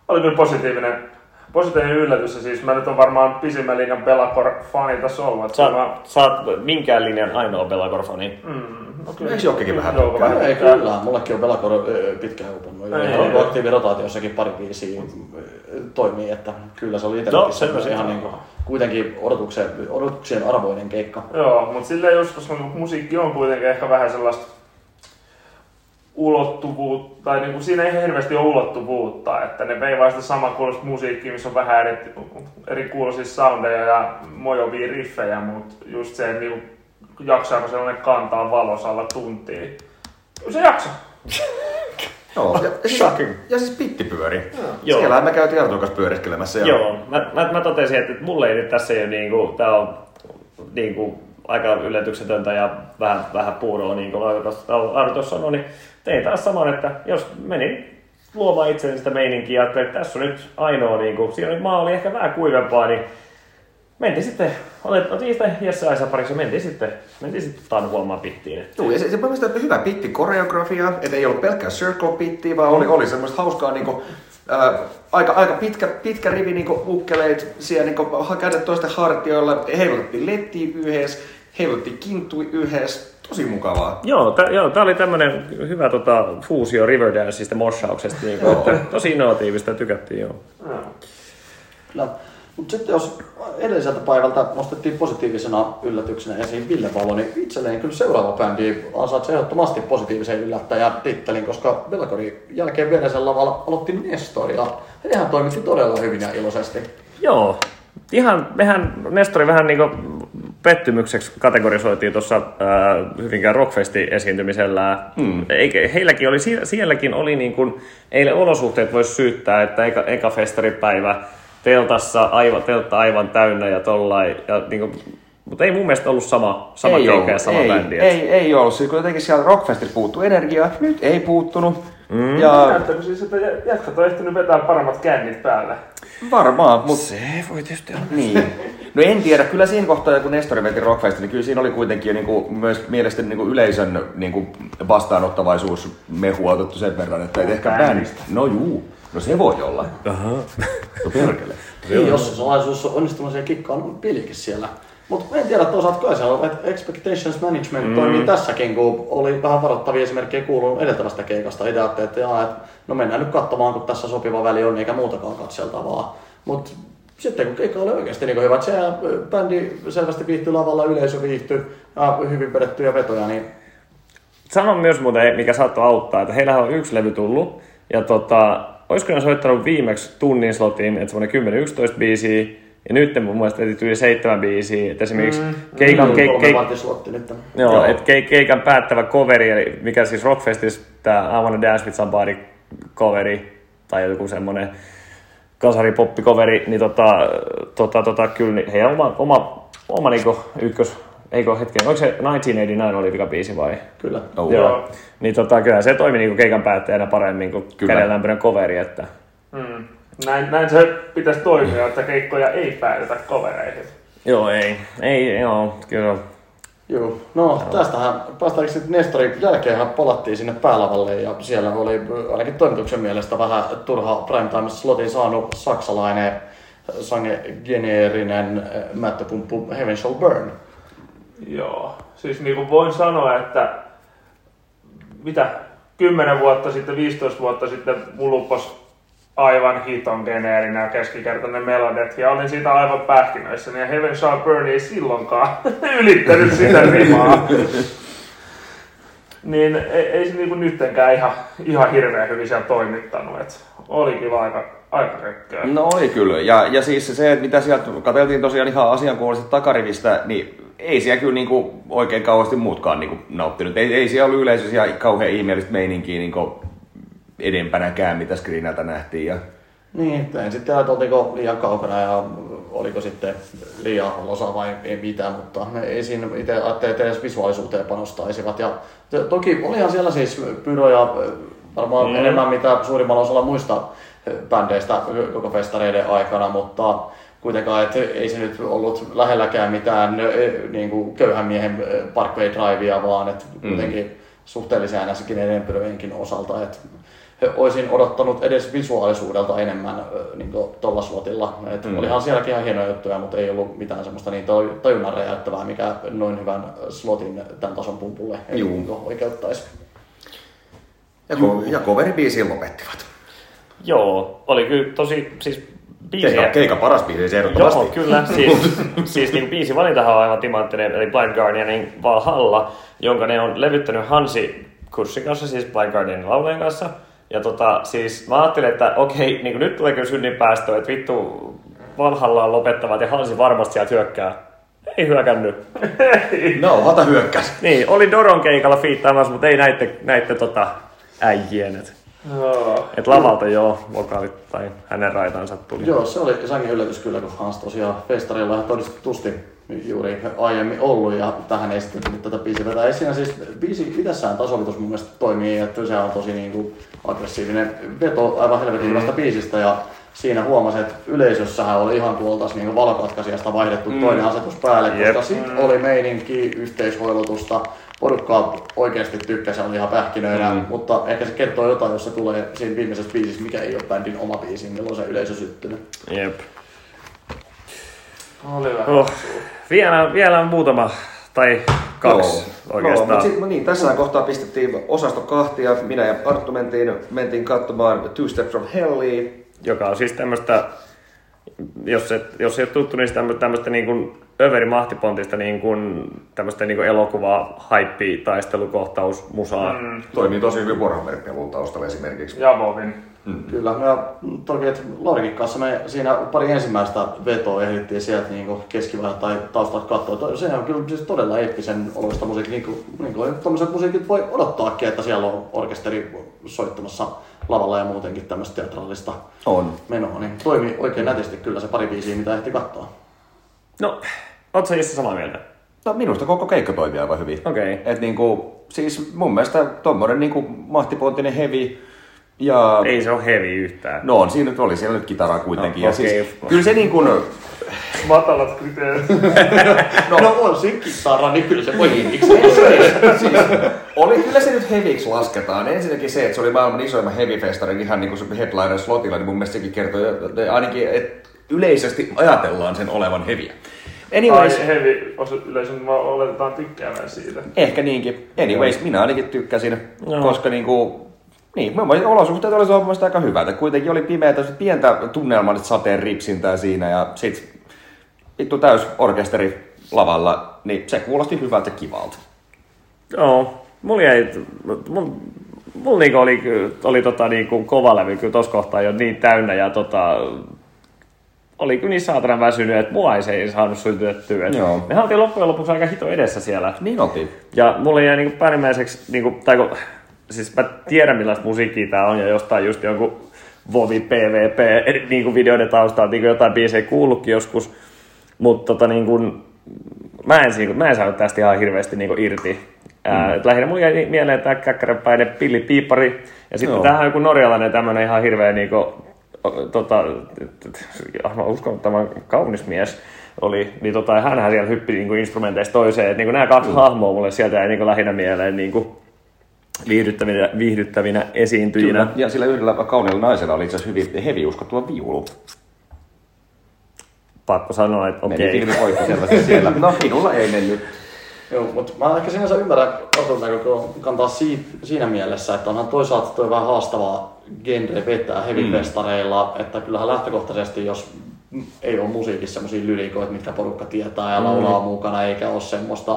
Oli kyllä positiivinen, positiivinen yllätys ja siis mä nyt on varmaan pisimmän linjan Belacor-fani tässä ollut. että Sä, mä, sä oot minkään linjan ainoa Belagor-fani. mm, no kyllä. Eikö Jokkikin vähän Joo, tykkää? vähän Ei kyllä, mullekin on uponnut. Ei, Ja ei. aktiivirotaatiossakin pari biisiä toimii, että kyllä se oli No, itsellekin semmoisen se. ihan niin kuin, kuitenkin odotuksien, odotuksien arvoinen keikka. Joo, mutta silleen just, koska musiikki on kuitenkin ehkä vähän sellaista ulottuvuutta, tai niinku siinä ei hirveästi ole ulottuvuutta, että ne vei vaan sitä saman kuulosta musiikkia, missä on vähän eri, eri kuuloisia soundeja ja mojovia riffejä, mutta just se, että niinku, jaksaako sellainen kantaa valosalla tuntia. Se jaksaa. Joo, ja, ja, siis, ja siis pittipyöri. Joo. Siellä me käytiin Artun kanssa pyöriskelemässä. Ja Joo, mä, mä, mä totesin, että mulle ei nyt tässä ei ole niinku, tää on niinku aika yllätyksetöntä ja vähän, vähän puuroa, niin kuin Arto sanoi, niin tein taas saman, että jos menin luomaan itselleni sitä meininkiä, että tässä on nyt ainoa, niin kuin, siinä maa oli ehkä vähän kuivempaa, niin mentiin sitten, otettiin sitä Jesse Aisa pariksi ja mentiin sitten, mentiin sitten tanhuomaan pittiin. Joo, ja se, se mielestäni että hyvä pitti koreografia, että ei ollut pelkkää circle pittiä, vaan oli, oli semmoista hauskaa niinku, ää, aika, aika pitkä, pitkä rivi niinku ukkeleit siellä niinku, kädet toisten hartioilla, heilutettiin lettiä yhdessä, kinttui yhdessä, tosi mukavaa. Joo, t- joo, tää oli tämmönen hyvä tota, fuusio Riverdanceista moshauksesta, niin kuin, että tosi innovatiivista tykättiin joo. Kyllä. Mutta sitten jos edelliseltä päivältä nostettiin positiivisena yllätyksenä esiin Ville Valo, niin itselleen kyllä seuraava bändi ansaitsee ehdottomasti positiivisen yllättäjän tittelin, koska Belcorin jälkeen vieressä lavalla aloitti Nestor ja hehän toimitti todella hyvin ja iloisesti. Joo, ihan, mehän Nestori vähän niinku pettymykseksi kategorisoitiin tuossa äh, Hyvinkään Rockfestin esiintymisellä. Mm. Eikä, heilläkin oli, sie- sielläkin oli niin kuin, eilen olosuhteet voisi syyttää, että eka, eka festaripäivä teltassa, aivan, teltta aivan täynnä ja tollain. Ja niin kuin, mutta ei mun mielestä ollut sama, sama ei, keikka ollut, ja sama ei, bändi. et- ei, ei ollut. Siis kun jotenkin siellä Rockfestilla puuttuu energiaa, nyt ei puuttunut. Mm. Ja Näyttääkö siis, että jätkät on ehtinyt vetää paremmat kännit päälle? Varmaan, mutta Se voi tietysti olla. Niin. No en tiedä, kyllä siinä kohtaa, kun Nestori veti Rockfest, niin kyllä siinä oli kuitenkin jo niin kuin, myös mielestäni niin kuin yleisön niin kuin vastaanottavaisuus mehua otettu sen verran, että ei ehkä bändistä. No juu, no se voi olla. Aha. No perkele. Niin, jos se salaisuus on onnistunut siellä kikkaan pilkin siellä. Mutta en tiedä toisaalta kai on, että expectations management mm. toimii tässäkin, kun oli vähän varoittavia esimerkkejä kuulunut edeltävästä keikasta. Itse ajattelin, että, jaa, että no mennään nyt katsomaan, kun tässä sopiva väli on, eikä muutakaan katseltavaa. Mutta sitten kun keikka oli oikeasti niin hyvä, että siellä bändi selvästi viihtyi lavalla, yleisö viihtyi ja hyvin vedettyjä vetoja, niin Sanon myös muuten, mikä saattoi auttaa, että heillähän on yksi levy tullut. Ja tota, olisiko ne soittanut viimeksi tunnin slotin, että semmoinen 10-11 biisiä. Ja nyt mun mielestä veti yli seitsemän biisiä. Että esimerkiksi mm, keikan, ke, kolme ke, vartislotti nyt. joo, Joo. Et ke, keikan päättävä coveri, eli mikä siis Rockfestissa tämä I Wanna Dance With Somebody coveri, tai joku semmoinen kasaripoppi-coveri, niin tota, tota, tota, kyllä niin heidän oma, oma, oma niinku ykkös, eikö hetken, oliko se 1989 oli vika biisi vai? Kyllä. Oh. Joo. Niin tota, kyllä se toimi niinku keikan päättäjänä paremmin kuin kädenlämpöinen coveri, että Mm. Näin, näin se pitäisi toimia, että keikkoja ei päätetä kovereihin. joo ei, ei, joo, kyllä Joo, no tästähän päästäänkin sitten Nestorin jälkeenhän palattiin sinne päälavalle ja siellä oli ainakin toimituksen mielestä vähän turha primetime slotin saanut saksalainen sange geneerinen äh, mättöpumppu Heaven Shall Burn. Joo, siis niin kuin voin sanoa, että mitä 10 vuotta sitten, 15 vuotta sitten mulla aivan hiton geneerinen ja keskikertainen melodiat ja olin siitä aivan pähkinöissä, ja Heaven Shall Burn ei silloinkaan ylittänyt sitä rimaa. niin ei, ei se niinku nyttenkään ihan, ihan hirveän hyvin siellä toimittanut, et oli kyllä aika, aika rökköä. No oli kyllä. Ja, ja siis se, että mitä sieltä katseltiin tosiaan ihan asiankuulisesti takarivistä, niin ei siellä kyllä niinku oikein kauheasti muutkaan niinku nauttinut. Ei, ei siellä ollut yleisössä ihan kauhean ihmeellistä meininkiä niinku edempänäkään, mitä screenalta nähtiin. Ja... Niin, en sitten tiedä, että oltiinko liian kaukana ja oliko sitten liian osa vai ei mitään, mutta ei siinä itse ajattelin, että edes visuaalisuuteen panostaisivat. Ja to- toki olihan siellä siis pyroja varmaan mm. enemmän mitä suurimmalla osalla muista bändeistä koko festareiden aikana, mutta kuitenkaan, että ei se nyt ollut lähelläkään mitään niin kuin köyhän miehen eh, Parkway Drivea, vaan että kuitenkin suhteellisen äänessäkin edenpyröjenkin osalta, että olisin odottanut edes visuaalisuudelta enemmän niin tuolla slotilla. Et mm. Olihan sielläkin ihan hienoja juttuja, mutta ei ollut mitään semmoista niin taju- tajunnan räjäyttävää, mikä noin hyvän slotin tämän tason pumpulle ei Juu. niin oikeuttaisi. Ja, ko- ja coveribiisiin lopettivat. Joo, oli kyllä tosi, siis biisiä. Keika, keika paras biisi se ehdottomasti. Joo, kyllä. Siis, siis niin biisi valintahan on aivan timanttinen, eli Blind Guardianin Valhalla, jonka ne on levyttänyt Hansi Kurssin kanssa, siis Blind Guardianin laulajan kanssa. Ja tota, siis mä ajattelin, että okei, niin nyt tulee kyllä synnin päästö, että vittu Valhalla on lopettavat ja Hansi varmasti sieltä hyökkää. Ei hyökännyt. No, hata hyökkäs. Niin, oli Doron keikalla fiittaamassa, mutta ei näitte, näitte tota äijien. Et, Joo. et lavalta joo, vokaalit tai hänen raitansa tuli. Joo, se oli sangen yllätys kyllä, kun Hans tosiaan festarilla ihan todistetusti juuri aiemmin ollut ja tähän ei sitten tullut tätä biisiä vetää. Ei siinä siis biisi itsessään tasoitus mun mielestä toimii, että se on tosi niin kuin aggressiivinen veto aivan helvetin hyvästä biisistä ja siinä huomasi, että yleisössähän oli ihan tuolta niin valokatkaisijasta vaihdettu mm. toinen asetus päälle, Jep. koska sitten oli meininki, yhteishoilutusta, porukkaa oikeasti tykkäsi, oli ihan pähkinöinä, mm. mutta ehkä se kertoo jotain, jos se tulee siinä viimeisessä biisissä, mikä ei ole bändin oma biisi, milloin se yleisö syttynyt. Jep. Oli vähän. Oh, vielä, vielä muutama tai kaksi Joo. oikeastaan. No, mutta sit, niin, tässä kohtaa pistettiin osasto kahtia. Minä ja Arttu mentiin, mentiin katsomaan Two Steps from Hellia. joka on siis tämmöistä jos, et, jos ei ole tuttu niistä tämmöistä niin kuin överi mahtipontista niin kuin tämmöistä niin kuin elokuva, haippi, taistelukohtaus, musaa. Mm. Toimii tosi hyvin Warhammer-pelun taustalla esimerkiksi. Ja Vovin. Kyllä, ja toki, että Lorikin kanssa me siinä pari ensimmäistä vetoa ehdittiin sieltä niin keskivaiheella tai taustalta katsoa. Se on kyllä siis todella eeppisen oloista musiikki, niin kuin, niin kuin tämmöiset musiikit voi odottaakin, että siellä on orkesteri soittamassa lavalla ja muutenkin tämmöistä teatraalista On. menoa, niin toimi oikein nätisti kyllä se pari biisiä, mitä ehti katsoa. No, ootko sä Jussi samaa mieltä? No, minusta koko keikka toimii aivan hyvin. Okei. Et niinku, siis mun mielestä tommonen niinku mahtipontinen heavy ja... Ei se ole heavy yhtään. No on, siinä nyt oli siellä nyt kitaraa kuitenkin. No, ja siis, kyllä se niin kuin, Matalat kriteerit. No, no on siinä kitara, niin kyllä se voi hinniksi. siis, oli kyllä se nyt heaviksi lasketaan. Ensinnäkin se, että se oli maailman isoimman heavy-festarin ihan niin kuin se headliner slotilla, niin mun mielestä sekin kertoo että ainakin, että yleisesti ajatellaan sen olevan heviä. Anyways, Ai heavy yleisön vaan oletetaan tykkäävän siitä. ehkä niinkin. Anyways, minä ainakin tykkäsin, Joo. koska niinku, niin, mun mielestä olosuhteet oli mielestä aika hyvät. Et Kuitenkin oli pimeätä, pientä tunnelmallista sateen ripsintää siinä ja sit vittu täys orkesteri lavalla, niin se kuulosti hyvältä kivalta. Joo, mulla jäi, mulla, mulla niinku oli, oli tota niinku kova levy kyllä tossa kohtaa jo niin täynnä ja tota, oli kyllä niin saatanan väsynyt, että mua ei se ei saanut sytytettyä. Joo. Me oltiin loppujen lopuksi aika hito edessä siellä. Niin oltiin. Ja mulle jäi niinku päällimmäiseksi, niinku, tai kun, siis mä tiedän millaista musiikkia tää on ja jostain just jonkun Vovi PvP eri niinku videoiden taustalta niinku jotain biisejä kuullutkin joskus. Mutta tota niinku, mä en, niinku, mä en saanut tästä ihan hirveästi niinku irti. Ää, et lähinnä mulle jäi mieleen tää käkkäräpäinen Pilli Piipari. Ja sitten tähän on joku norjalainen tämmönen ihan hirveä niinku, o- tota, t- t- aivan uskomattoman kaunis mies oli, niin tota, hänhän siellä hyppi niinku instrumenteista toiseen. Et niinku nämä kaksi hahmoa mulle sieltä jäi niinku lähinnä mieleen niinku viihdyttävinä, viihdyttävinä esiintyjinä. Kyllä. Ja sillä yhdellä kauniilla naisella oli itse asiassa hyvin hevi uskottava viulu. Pakko sanoa, että Meni okei. filmi poikki selvästi siellä. No, minulla ei mennyt. Joo, mutta mä ehkä sinänsä ymmärrän Artun näkökulman kantaa si- siinä mielessä, että onhan toisaalta toi vähän haastavaa genre vetää heavy-festareilla, että kyllähän lähtökohtaisesti, jos ei ole musiikissa semmoisia lyrikoita, mitkä porukka tietää ja laulaa mukana, eikä ole semmoista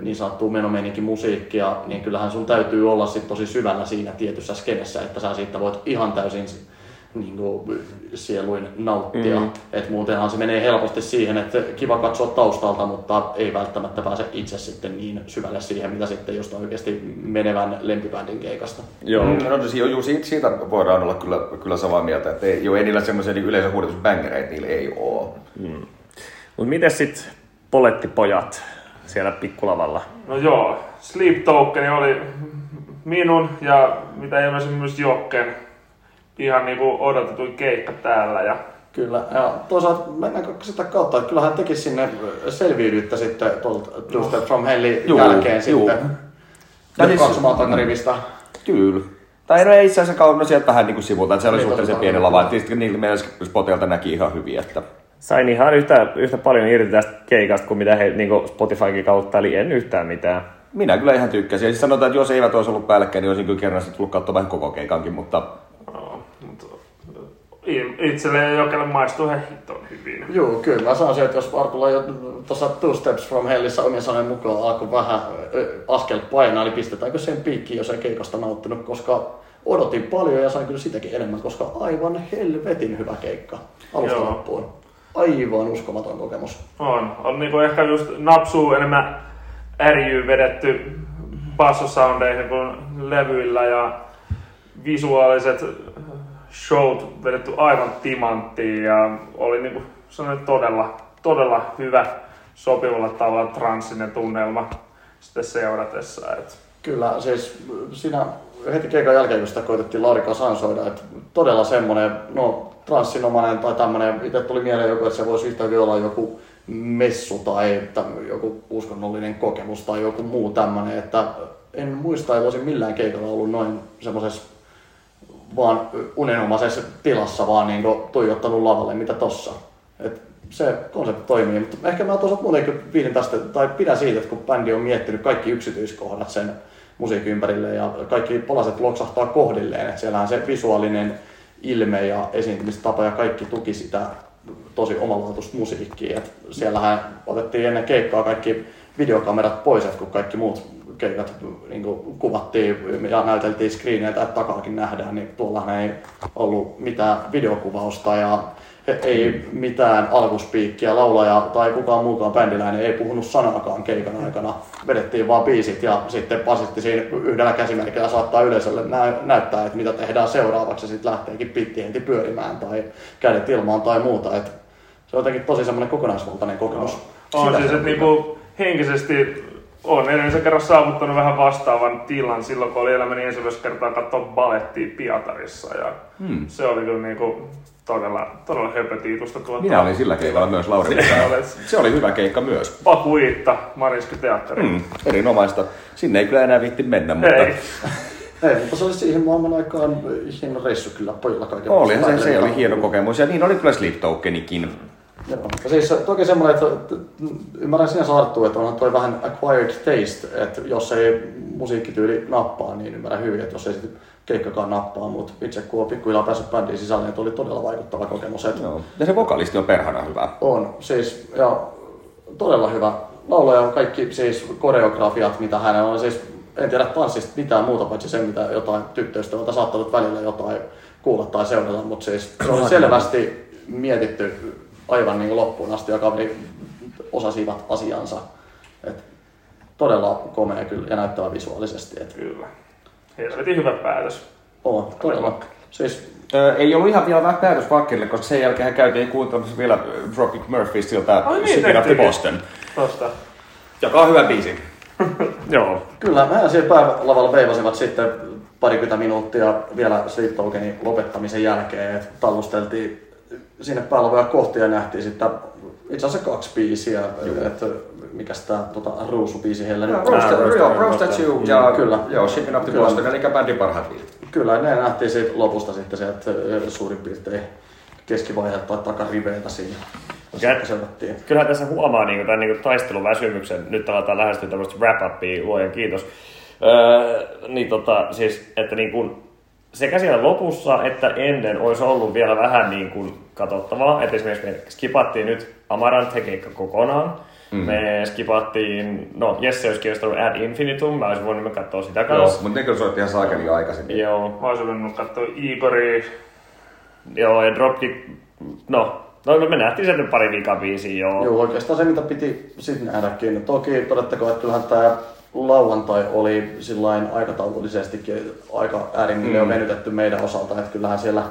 niin sanottua menomeininki musiikkia, niin kyllähän sun täytyy olla sit tosi syvällä siinä tietyssä skenessä, että sä siitä voit ihan täysin niin kuin, sieluin nauttia. Mm. Et muutenhan se menee helposti siihen, että kiva katsoa taustalta, mutta ei välttämättä pääse itse sitten niin syvälle siihen, mitä sitten just oikeasti menevän lempibändin keikasta. Joo. Mm, no, siis, joo, siitä, siitä voidaan olla kyllä, kyllä samaa mieltä, että ei, joo, ei niillä semmoisia niin yleisön huudetusbängereitä, niillä ei ole. Mutta miten sitten polettipojat siellä pikkulavalla? No joo, Sleep Token oli minun ja mitä ilmeisemmin myös Jokken ihan niinku odotetuin keikka täällä. Ja Kyllä, ja toisaalta mennäänkö sitä kautta, että kyllähän teki sinne selviydyttä sitten tuolta Two Step From Hellin Juu, jälkeen juu. sitten. Ja siis- katsomaan takarivistä. Kyllä. Tai no ei itse asiassa kauan, no sieltä vähän niin kuin sivulta, että se oli Niin, suhteellisen pieni lava, että sitten niillä meidän spotilta näki ihan hyvin, että Sain ihan yhtä, yhtä paljon irti tästä keikasta kuin mitä he niin Spotifykin kautta, eli en yhtään mitään. minä kyllä ihan tykkäsin. Ja siis sanotaan, että jos eivät olisi ollut päällekkäin, niin olisin kyllä kerran sitten tullut katsomaan vähän koko keikankin, mutta no, mutta itselleen Jokelle maistuu ihan hiton hyvin. Joo, kyllä. Mä sanoisin, että jos Arkulla jo tuossa Two Steps From Hellissä omien sanojen mukaan alkoi vähän askel painaa, niin pistetäänkö sen piikkiin, jos ei keikasta nauttinut, koska odotin paljon ja sain kyllä sitäkin enemmän, koska aivan helvetin hyvä keikka alusta Joo. loppuun. Aivan uskomaton kokemus. On. On niinku ehkä just napsuu enemmän ärjyy vedetty bassosoundeihin kuin levyillä ja visuaaliset showt vedetty aivan timanttiin ja oli niinku sellainen todella, todella hyvä sopivalla tavalla transsinen tunnelma sitten seuratessa. Et Kyllä, siis siinä heti keikan jälkeen, kun sitä koitettiin Laurika sansoida, että todella semmoinen, no transsinomainen tai tämmöinen, itse tuli mieleen joku, että se voisi yhtä hyvin olla joku messu tai joku uskonnollinen kokemus tai joku muu tämmöinen, että en muista, että olisin millään keikalla ollut noin semmoisessa vaan unenomaisessa tilassa vaan niin tuijottanut lavalle, mitä tossa. Et se konsepti toimii, mutta ehkä mä toisaalta muutenkin viihdin tästä, tai pidän siitä, että kun bändi on miettinyt kaikki yksityiskohdat sen musiikin ympärille ja kaikki palaset loksahtaa kohdilleen, että siellähän se visuaalinen ilme ja esiintymistapa ja kaikki tuki sitä tosi omalaatuista musiikkia. Et siellähän otettiin ennen keikkaa kaikki videokamerat pois, kun kaikki muut keikat niin kuin kuvattiin ja näyteltiin screeneiltä, että takaakin nähdään, niin tuollahan ei ollut mitään videokuvausta ja ei mitään alkuspiikkiä, laulaja tai kukaan muukaan bändiläinen ei puhunut sanaakaan keikan aikana. Vedettiin vaan biisit ja sitten pasitti siinä yhdellä käsimerkillä saattaa yleisölle nä- näyttää, että mitä tehdään seuraavaksi ja sitten lähteekin pitti heti pyörimään tai kädet ilmaan tai muuta. Et se on jotenkin tosi semmoinen kokonaisvaltainen kokemus. On Sitä siis, se että niinku henkisesti on edellisen kerran saavuttanut vähän vastaavan tilan silloin, kun oli elämäni ensimmäistä kertaa katsoa balettia Pietarissa. Ja hmm. se oli kyllä niinku todella, todella höpötiitusta tuota. Minä olin sillä keikalla myös Lauri. Se oli hyvä keikka myös. Pakuitta Marinski teatteri. Mm, erinomaista. Sinne ei kyllä enää viitti mennä, mutta Ei. Ei, mutta se oli siihen maailman aikaan hieno reissu kyllä pojilla kaiken. olihan se, se oli hieno kokemus. Ja niin oli kyllä Sleep Tokenikin. Joo. Siis toki semmoinen, että ymmärrän sinänsä Arttu, että onhan toi vähän acquired taste, että jos ei musiikkityyli nappaa, niin ymmärrän hyvin, että jos ei sitten keikkakaan nappaa, mutta itse kun on pikkuhiljaa päässyt bändiin sisälle, niin oli todella vaikuttava kokemus. Että Joo. Ja se vokalisti on perhana hyvä. on, siis, ja todella hyvä laulaja, kaikki siis koreografiat, mitä hänellä on, siis en tiedä tanssista mitään muuta, paitsi sen, mitä jotain tyttöystävältä saattanut välillä jotain kuulla tai seurata, mutta siis se oli selvästi mietitty aivan niin loppuun asti ja kaveri osasivat asiansa. Et todella komea kyllä ja näyttävä visuaalisesti. Et Kyllä. Helvetin hyvä päätös. on, todella. Siis Ö, ei ollut ihan vielä vähän päätös Vakkerille, koska sen jälkeen hän käytiin kuuntelemassa vielä Dropkick Murphystilta Ai niin. Boston. Tosta. Joka on hyvä biisi. Joo. Kyllä, mehän siellä päälavalla veivasivat sitten parikymmentä minuuttia vielä Sleep Tokenin lopettamisen jälkeen, että tallusteltiin sinne päälavoja kohti ja nähtiin sitten itse asiassa kaksi biisiä, että mikäs tää tota, ruusubiisi heillä nyt Joo, Roast, joo, Statue ja Kyllä. joo, Shipping Up Kyllä. Boston, eli bändin parhaat biisit. Kyllä, ne nähtiin siitä lopusta sitten sieltä suurin piirtein keskivaiheelta tai takariveiltä siinä. Kyllähän tässä huomaa niin tämän niin taisteluväsymyksen. Nyt aletaan lähestyä tämmöistä wrap-upia, luojan kiitos. Öö, niin tota, siis, että niin kuin sekä siellä lopussa että ennen olisi ollut vielä vähän niin kuin katsottavaa. Että esimerkiksi me skipattiin nyt Amaranthe keikka kokonaan. Mm. Me skipattiin, no Jesse olisi kiinnostunut Ad Infinitum, mä olisin voinut katsoa sitä Joo, kanssa. mutta ne kyllä soitti ihan saakeli aikaisin. Joo, Mä olisin voinut katsoa Igoria. joo, ja Dropkick, no, no me nähtiin sieltä pari viikon biisiä, joo. Joo, oikeastaan se mitä piti sitten nähdäkin. Toki todettakoon, että kyllähän tämä lauantai oli sillain aikataulullisestikin aika äärimmille mm. venytetty meidän osalta, että kyllähän siellä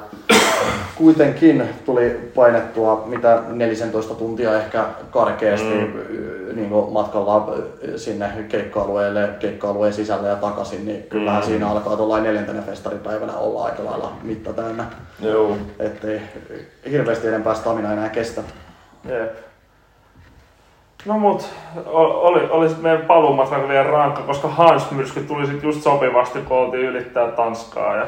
kuitenkin tuli painettua mitä 14 tuntia ehkä karkeasti mm. niin matkalla sinne keikka-alueelle, keikka-alueen sisälle ja takaisin, niin kyllähän mm. siinä alkaa tuolla neljäntenä festaripäivänä olla aika lailla mitta täynnä, Joo. ettei hirveästi enempää stamina enää kestä. Jep. No mut, oli, oli sit meidän paluumatka liian rankka, koska Hans myrsky tuli sit just sopivasti, kun oltiin ylittää Tanskaa. Ja...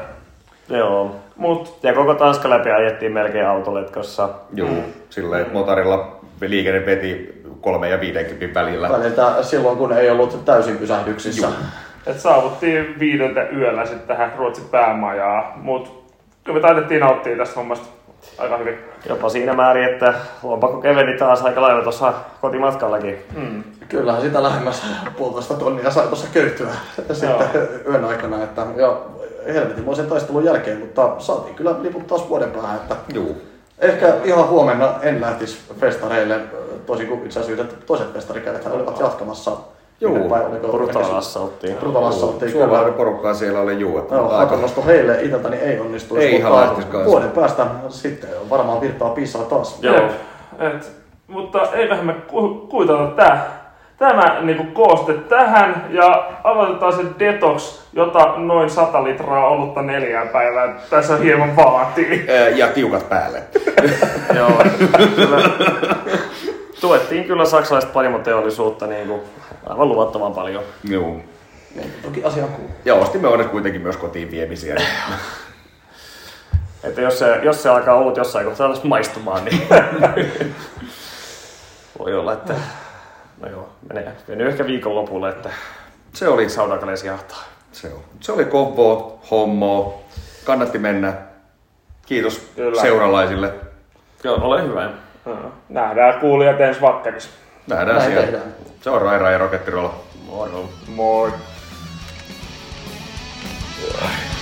Joo. Mut Ja koko Tanska läpi ajettiin melkein autoletkossa. Joo, silleen, että motorilla liikenne veti 3 ja 50 välillä. Väliltä silloin, kun ei ollut täysin pysähdyksissä. et saavuttiin viideltä yöllä sitten tähän Ruotsin päämajaa, mut kyllä me taidettiin nauttia tästä hommasta aika hyvin. Jopa siinä määrin, että lompakko keveni taas aika lailla tuossa kotimatkallakin. Mm. Kyllähän sitä lähemmäs puolitoista tonnia sai tuossa köyhtyä sitten yön aikana. Että, ja helvetinmoisen taistelun jälkeen, mutta saatiin kyllä liput taas vuoden päähän. Että Joo. ehkä ihan huomenna en lähtisi festareille, tosi kuin itse asiassa että toiset festarikäydet olivat jatkamassa. Joo, Minne päin oliko? Brutal Assaulttiin. Brutal Assaulttiin. Suomalainen porukkaa siellä oli juu. Että Joo, aika- hakannosto heille itseltäni ei onnistuisi, Ei ihan vuoden päästä sitten varmaan virtaa piisaa taas. Joo. Et, mutta eiköhän me ku, kuitata tää, tämä niinku kooste tähän ja aloitetaan se detox, jota noin 100 litraa olutta neljään päivään tässä hieman vaatii. Ja tiukat päälle. Joo. Kyllä. Tuettiin kyllä saksalaista panimoteollisuutta niin kuin aivan luvattoman paljon. Joo. Toki asia kuuluu. Ja ostimme onneksi kuitenkin myös kotiin viemisiä. Että jos se, jos se alkaa olut jossain kohtaa alas maistumaan, niin voi olla, että no joo, menee, menee ehkä viikon lopulle, että Se oli, saunakaleesi jahtaa. se, on. se oli kovaa, hommoa. Kannatti mennä. Kiitos Kyllä. seuralaisille. Joo, ole hyvä. Nähdään kuulijat ensi vakkarissa. Nähdään Näin siellä. tehdään. Se on Raira ja Rokettirolla. Moro. Moi. Ai